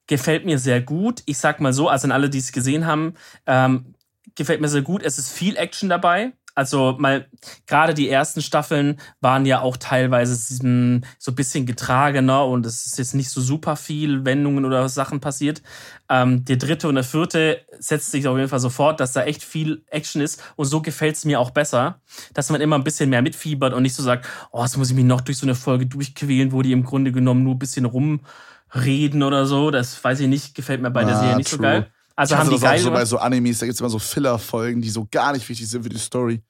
gefällt mir sehr gut. Ich sag mal so, also an alle, die es gesehen haben, ähm, gefällt mir sehr gut. Es ist viel Action dabei. Also mal gerade die ersten Staffeln waren ja auch teilweise so ein bisschen getragener und es ist jetzt nicht so super viel Wendungen oder Sachen passiert. Ähm, der dritte und der vierte setzt sich auf jeden Fall sofort, dass da echt viel Action ist und so gefällt es mir auch besser, dass man immer ein bisschen mehr mitfiebert und nicht so sagt, oh, jetzt muss ich mich noch durch so eine Folge durchquälen, wo die im Grunde genommen nur ein bisschen rumreden oder so. Das weiß ich nicht, gefällt mir bei der Ah, Serie nicht so true. geil. Also ich haben die das auch geil so bei so Animes, da gibt es immer so Filler-Folgen, die so gar nicht wichtig sind für die Story.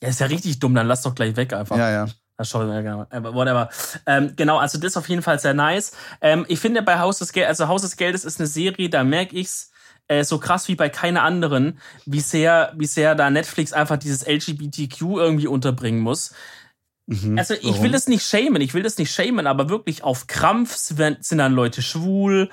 Ja, ist ja richtig dumm, dann lass doch gleich weg einfach. Ja, ja. Gerne an. Whatever. Ähm, genau, also das ist auf jeden Fall sehr nice. Ähm, ich finde bei Haus des Geldes, also Haus des Geldes ist eine Serie, da merke ich's äh, so krass wie bei keiner anderen, wie sehr, wie sehr da Netflix einfach dieses LGBTQ irgendwie unterbringen muss. Mhm. Also ich Warum? will das nicht shamen, ich will das nicht shamen, aber wirklich auf Krampf sind dann Leute schwul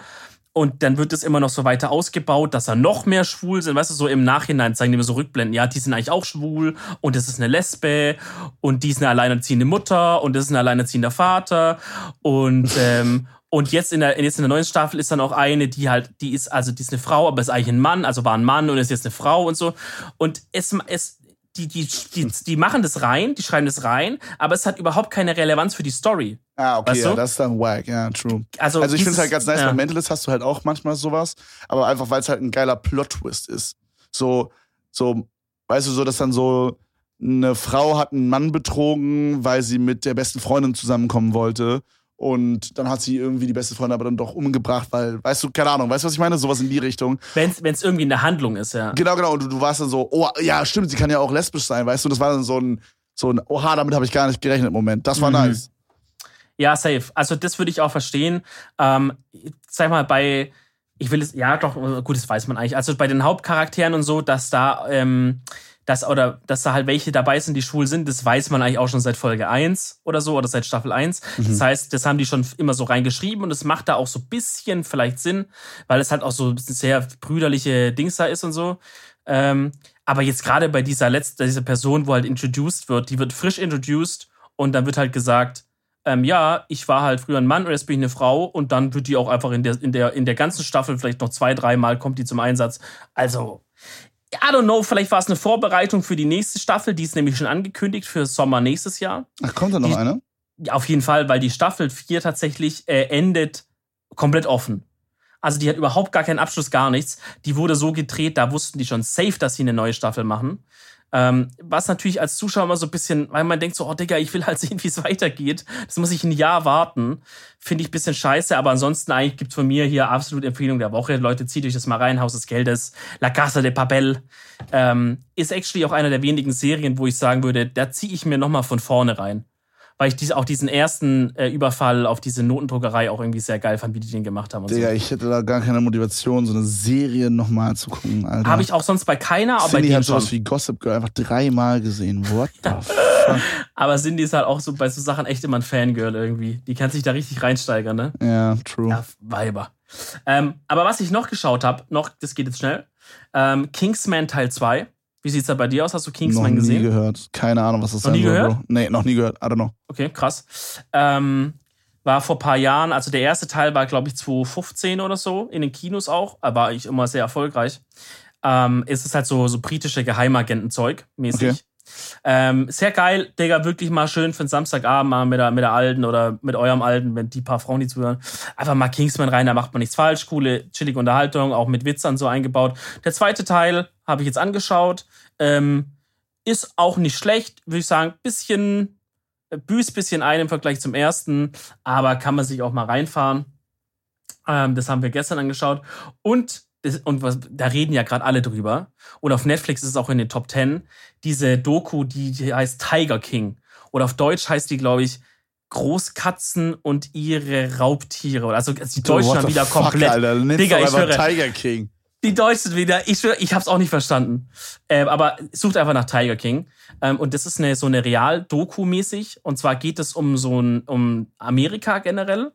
und dann wird es immer noch so weiter ausgebaut, dass da noch mehr schwul sind. Weißt du, so im Nachhinein zeigen die mir so Rückblenden, ja, die sind eigentlich auch schwul und das ist eine Lesbe und die ist eine alleinerziehende Mutter und das ist ein alleinerziehender Vater. Und ähm, und jetzt in der jetzt in der neuen Staffel ist dann auch eine, die halt, die ist also die ist eine Frau, aber ist eigentlich ein Mann, also war ein Mann und ist jetzt eine Frau und so. Und es es die, die, die, die machen das rein, die schreiben das rein, aber es hat überhaupt keine Relevanz für die Story. Ah, okay, Weißt ja, du? das ist dann wack, ja, true. Also, Also ich finde es halt ganz nice, ja. bei Mentalist hast du halt auch manchmal sowas, aber einfach, weil es halt ein geiler Plot-Twist ist. So, so, weißt du, so, dass dann so eine Frau hat einen Mann betrogen, weil sie mit der besten Freundin zusammenkommen wollte. Und dann hat sie irgendwie die beste Freundin aber dann doch umgebracht, weil, weißt du, keine Ahnung, weißt du, was ich meine? Sowas in die Richtung. Wenn es irgendwie in der Handlung ist, ja. Genau, genau. Und du, du warst dann so, oh, ja, stimmt, sie kann ja auch lesbisch sein, weißt du? Das war dann so ein, so ein, oha, damit habe ich gar nicht gerechnet im Moment. Das war Mhm. nice. Ja, safe. Also das würde ich auch verstehen. Ähm, sag mal, bei, ich will es, ja doch, gut, das weiß man eigentlich. Also bei den Hauptcharakteren und so, dass da, ähm, dass, oder dass da halt welche dabei sind, die schwul sind, das weiß man eigentlich auch schon seit Folge 1 oder so, oder seit Staffel 1. Das heißt, das haben die schon immer so reingeschrieben und es macht da auch so ein bisschen vielleicht Sinn, weil es halt auch so sehr brüderliche Dings da ist und so. Ähm, aber jetzt gerade bei dieser letzten, dieser Person, wo halt introduced wird, die wird frisch introduced und dann wird halt gesagt, ähm, ja, ich war halt früher ein Mann und jetzt bin ich eine Frau und dann wird die auch einfach in der, in der, in der ganzen Staffel vielleicht noch zwei, dreimal kommt die zum Einsatz. Also, I don't know, vielleicht war es eine Vorbereitung für die nächste Staffel, die ist nämlich schon angekündigt für Sommer nächstes Jahr. Ach, kommt da noch Die- eine? Ja, auf jeden Fall, weil die Staffel 4 tatsächlich äh, endet komplett offen. Also die hat überhaupt gar keinen Abschluss, gar nichts. Die wurde so gedreht, da wussten die schon safe, dass sie eine neue Staffel machen. Ähm, was natürlich als Zuschauer immer so ein bisschen, weil man denkt so, oh Digga, ich will halt sehen, wie es weitergeht. Das muss ich ein Jahr warten. Finde ich ein bisschen scheiße, aber ansonsten eigentlich gibt's von mir hier absolut Empfehlung der Woche. Leute, zieht euch das mal rein. Haus des Geldes, La Casa de Papel. Ähm, ist actually auch einer der wenigen Serien, wo ich sagen würde, da ziehe ich mir nochmal von vorne rein. Weil ich dies, auch diesen ersten äh, Überfall auf diese Notendruckerei auch irgendwie sehr geil fand, wie die den gemacht haben. Digga, so. ich hätte da gar keine Motivation, so eine Serie nochmal zu gucken, Alter. Habe ich auch sonst bei keiner, aber bei Cindy denen hat schon. sowas wie Gossip Girl einfach dreimal gesehen. What the fuck? Aber Cindy ist halt auch so bei so Sachen echt immer ein Fangirl irgendwie. Die kann sich da richtig reinsteigern, ne? Ja, true. Ja, Weiber. Ähm, aber was ich noch geschaut habe, noch, das geht jetzt schnell, ähm, Kingsman Teil 2. Wie sieht's da bei dir aus? Hast du noch Kingsman nie gesehen? gehört. Keine Ahnung, was das Noch sein nie soll, gehört? Bro. Nee, noch nie gehört. I don't know. Okay, krass. Ähm, war vor ein paar Jahren, also der erste Teil war, glaube ich, 2015 oder so, in den Kinos auch, aber war ich immer sehr erfolgreich. Ähm, es ist halt so, so britische Geheimagentenzeug mäßig. Okay. Ähm, sehr geil, Digga, wirklich mal schön für den Samstagabend mal mit der, mit der Alten oder mit eurem Alten, wenn die paar Frauen, die zuhören. Einfach mal Kingsman rein, da macht man nichts falsch. Coole, chillige Unterhaltung, auch mit Witzern so eingebaut. Der zweite Teil habe ich jetzt angeschaut. Ähm, ist auch nicht schlecht, würde ich sagen. Bisschen, äh, büßt bisschen ein im Vergleich zum ersten, aber kann man sich auch mal reinfahren. Ähm, das haben wir gestern angeschaut. Und, das, und was, da reden ja gerade alle drüber. Und auf Netflix ist es auch in den Top 10. Diese Doku, die, die heißt Tiger King. Oder auf Deutsch heißt die, glaube ich, Großkatzen und ihre Raubtiere. Also die Deutschen What haben wieder fuck, komplett. Alter, Digga, ich höre- Tiger King. Die Deutschen wieder. Ich, ich hab's auch nicht verstanden. Ähm, aber sucht einfach nach Tiger King. Ähm, und das ist eine, so eine Real-Doku-mäßig. Und zwar geht es um so ein, um Amerika generell.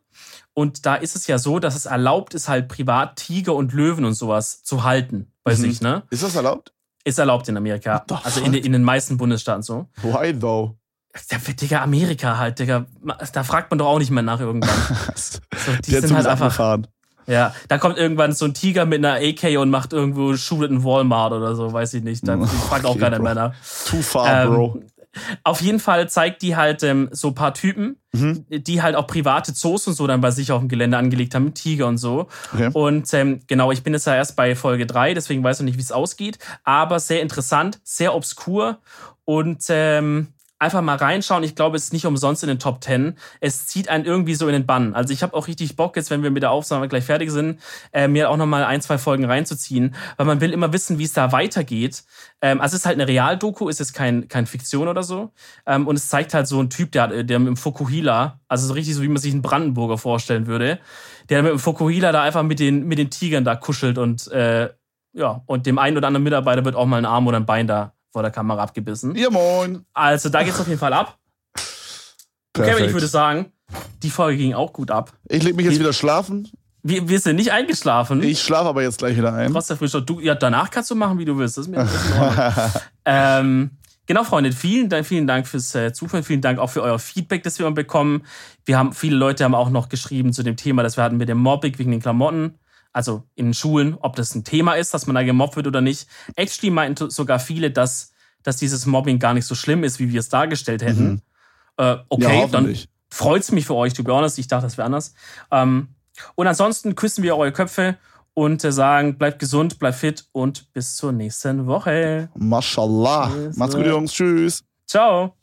Und da ist es ja so, dass es erlaubt ist, halt privat Tiger und Löwen und sowas zu halten bei Mhm. sich, ne? Ist das erlaubt? Ist erlaubt in Amerika. the Also in, den- in den meisten Bundesstaaten so. Why though? Ja, Digga, Amerika halt, Digga. Da fragt man doch auch nicht mehr nach irgendwann. So, die Der sind halt ist einfach. abgefahren. Ja, da kommt irgendwann so ein Tiger mit einer AK und macht irgendwo Schule in Walmart oder so, weiß ich nicht. Da fragt auch keiner Bro. mehr nach. Too far, Ähm, Bro. Auf jeden Fall zeigt die halt ähm, so ein paar Typen, Mhm. die halt auch private Zoos und so dann bei sich auf dem Gelände angelegt haben, mit Tiger und so. Okay. Und ähm, genau, ich bin jetzt ja erst bei Folge 3, deswegen weiß ich noch nicht, wie es ausgeht. Aber sehr interessant, sehr obskur und ähm, einfach mal reinschauen. Ich glaube, es ist nicht umsonst in den Top 10. Es zieht einen irgendwie so in den Bann. Also ich habe auch richtig Bock jetzt, wenn wir mit der Aufnahme gleich fertig sind, äh, mir auch noch mal ein, zwei Folgen reinzuziehen, weil man will immer wissen, wie es da weitergeht. Ähm, also es ist halt eine Realdoku, ist jetzt kein, kein Fiktion oder so. Ähm, und es zeigt halt so einen Typ, der, hat- der mit dem Fukuhila, also so richtig so, wie man sich einen Brandenburger vorstellen würde, der mit dem Fukuhila da einfach mit den, mit den Tigern da kuschelt und äh, ja, und dem einen oder anderen Mitarbeiter wird auch mal ein Arm oder ein Bein da vor der Kamera abgebissen. Ja, moin. Also da geht's auf jeden Fall ab. Perfekt. Kevin, ich würde sagen, die Folge ging auch gut ab. Ich leg mich jetzt wieder schlafen. Wir, wir sind nicht eingeschlafen. Ich schlafe aber jetzt gleich wieder ein. Trotz der Frühstück. Du, ja, danach kannst du machen, wie du willst. Das ist mir ähm, genau, Freunde, vielen Dank, vielen Dank fürs äh, Zuhören. Vielen Dank auch für euer Feedback, das wir bekommen. Wir haben, viele Leute haben auch noch geschrieben zu dem Thema, das wir hatten mit dem Mobbing wegen den Klamotten. Also in den Schulen, ob das ein Thema ist, dass man da gemobbt wird oder nicht. Actually meinten sogar viele, dass, dass dieses Mobbing gar nicht so schlimm ist, wie wir es dargestellt hätten. Äh, ja, okay, dann hoffentlich. freut's mich für euch, to be honest. Ich dachte, das wäre anders. Ähm, und ansonsten küssen wir eure Köpfe und äh, sagen, bleibt gesund, bleibt fit und bis zur nächsten Woche. Mashallah. Macht's gut. Jungs. Tschüss. Ciao.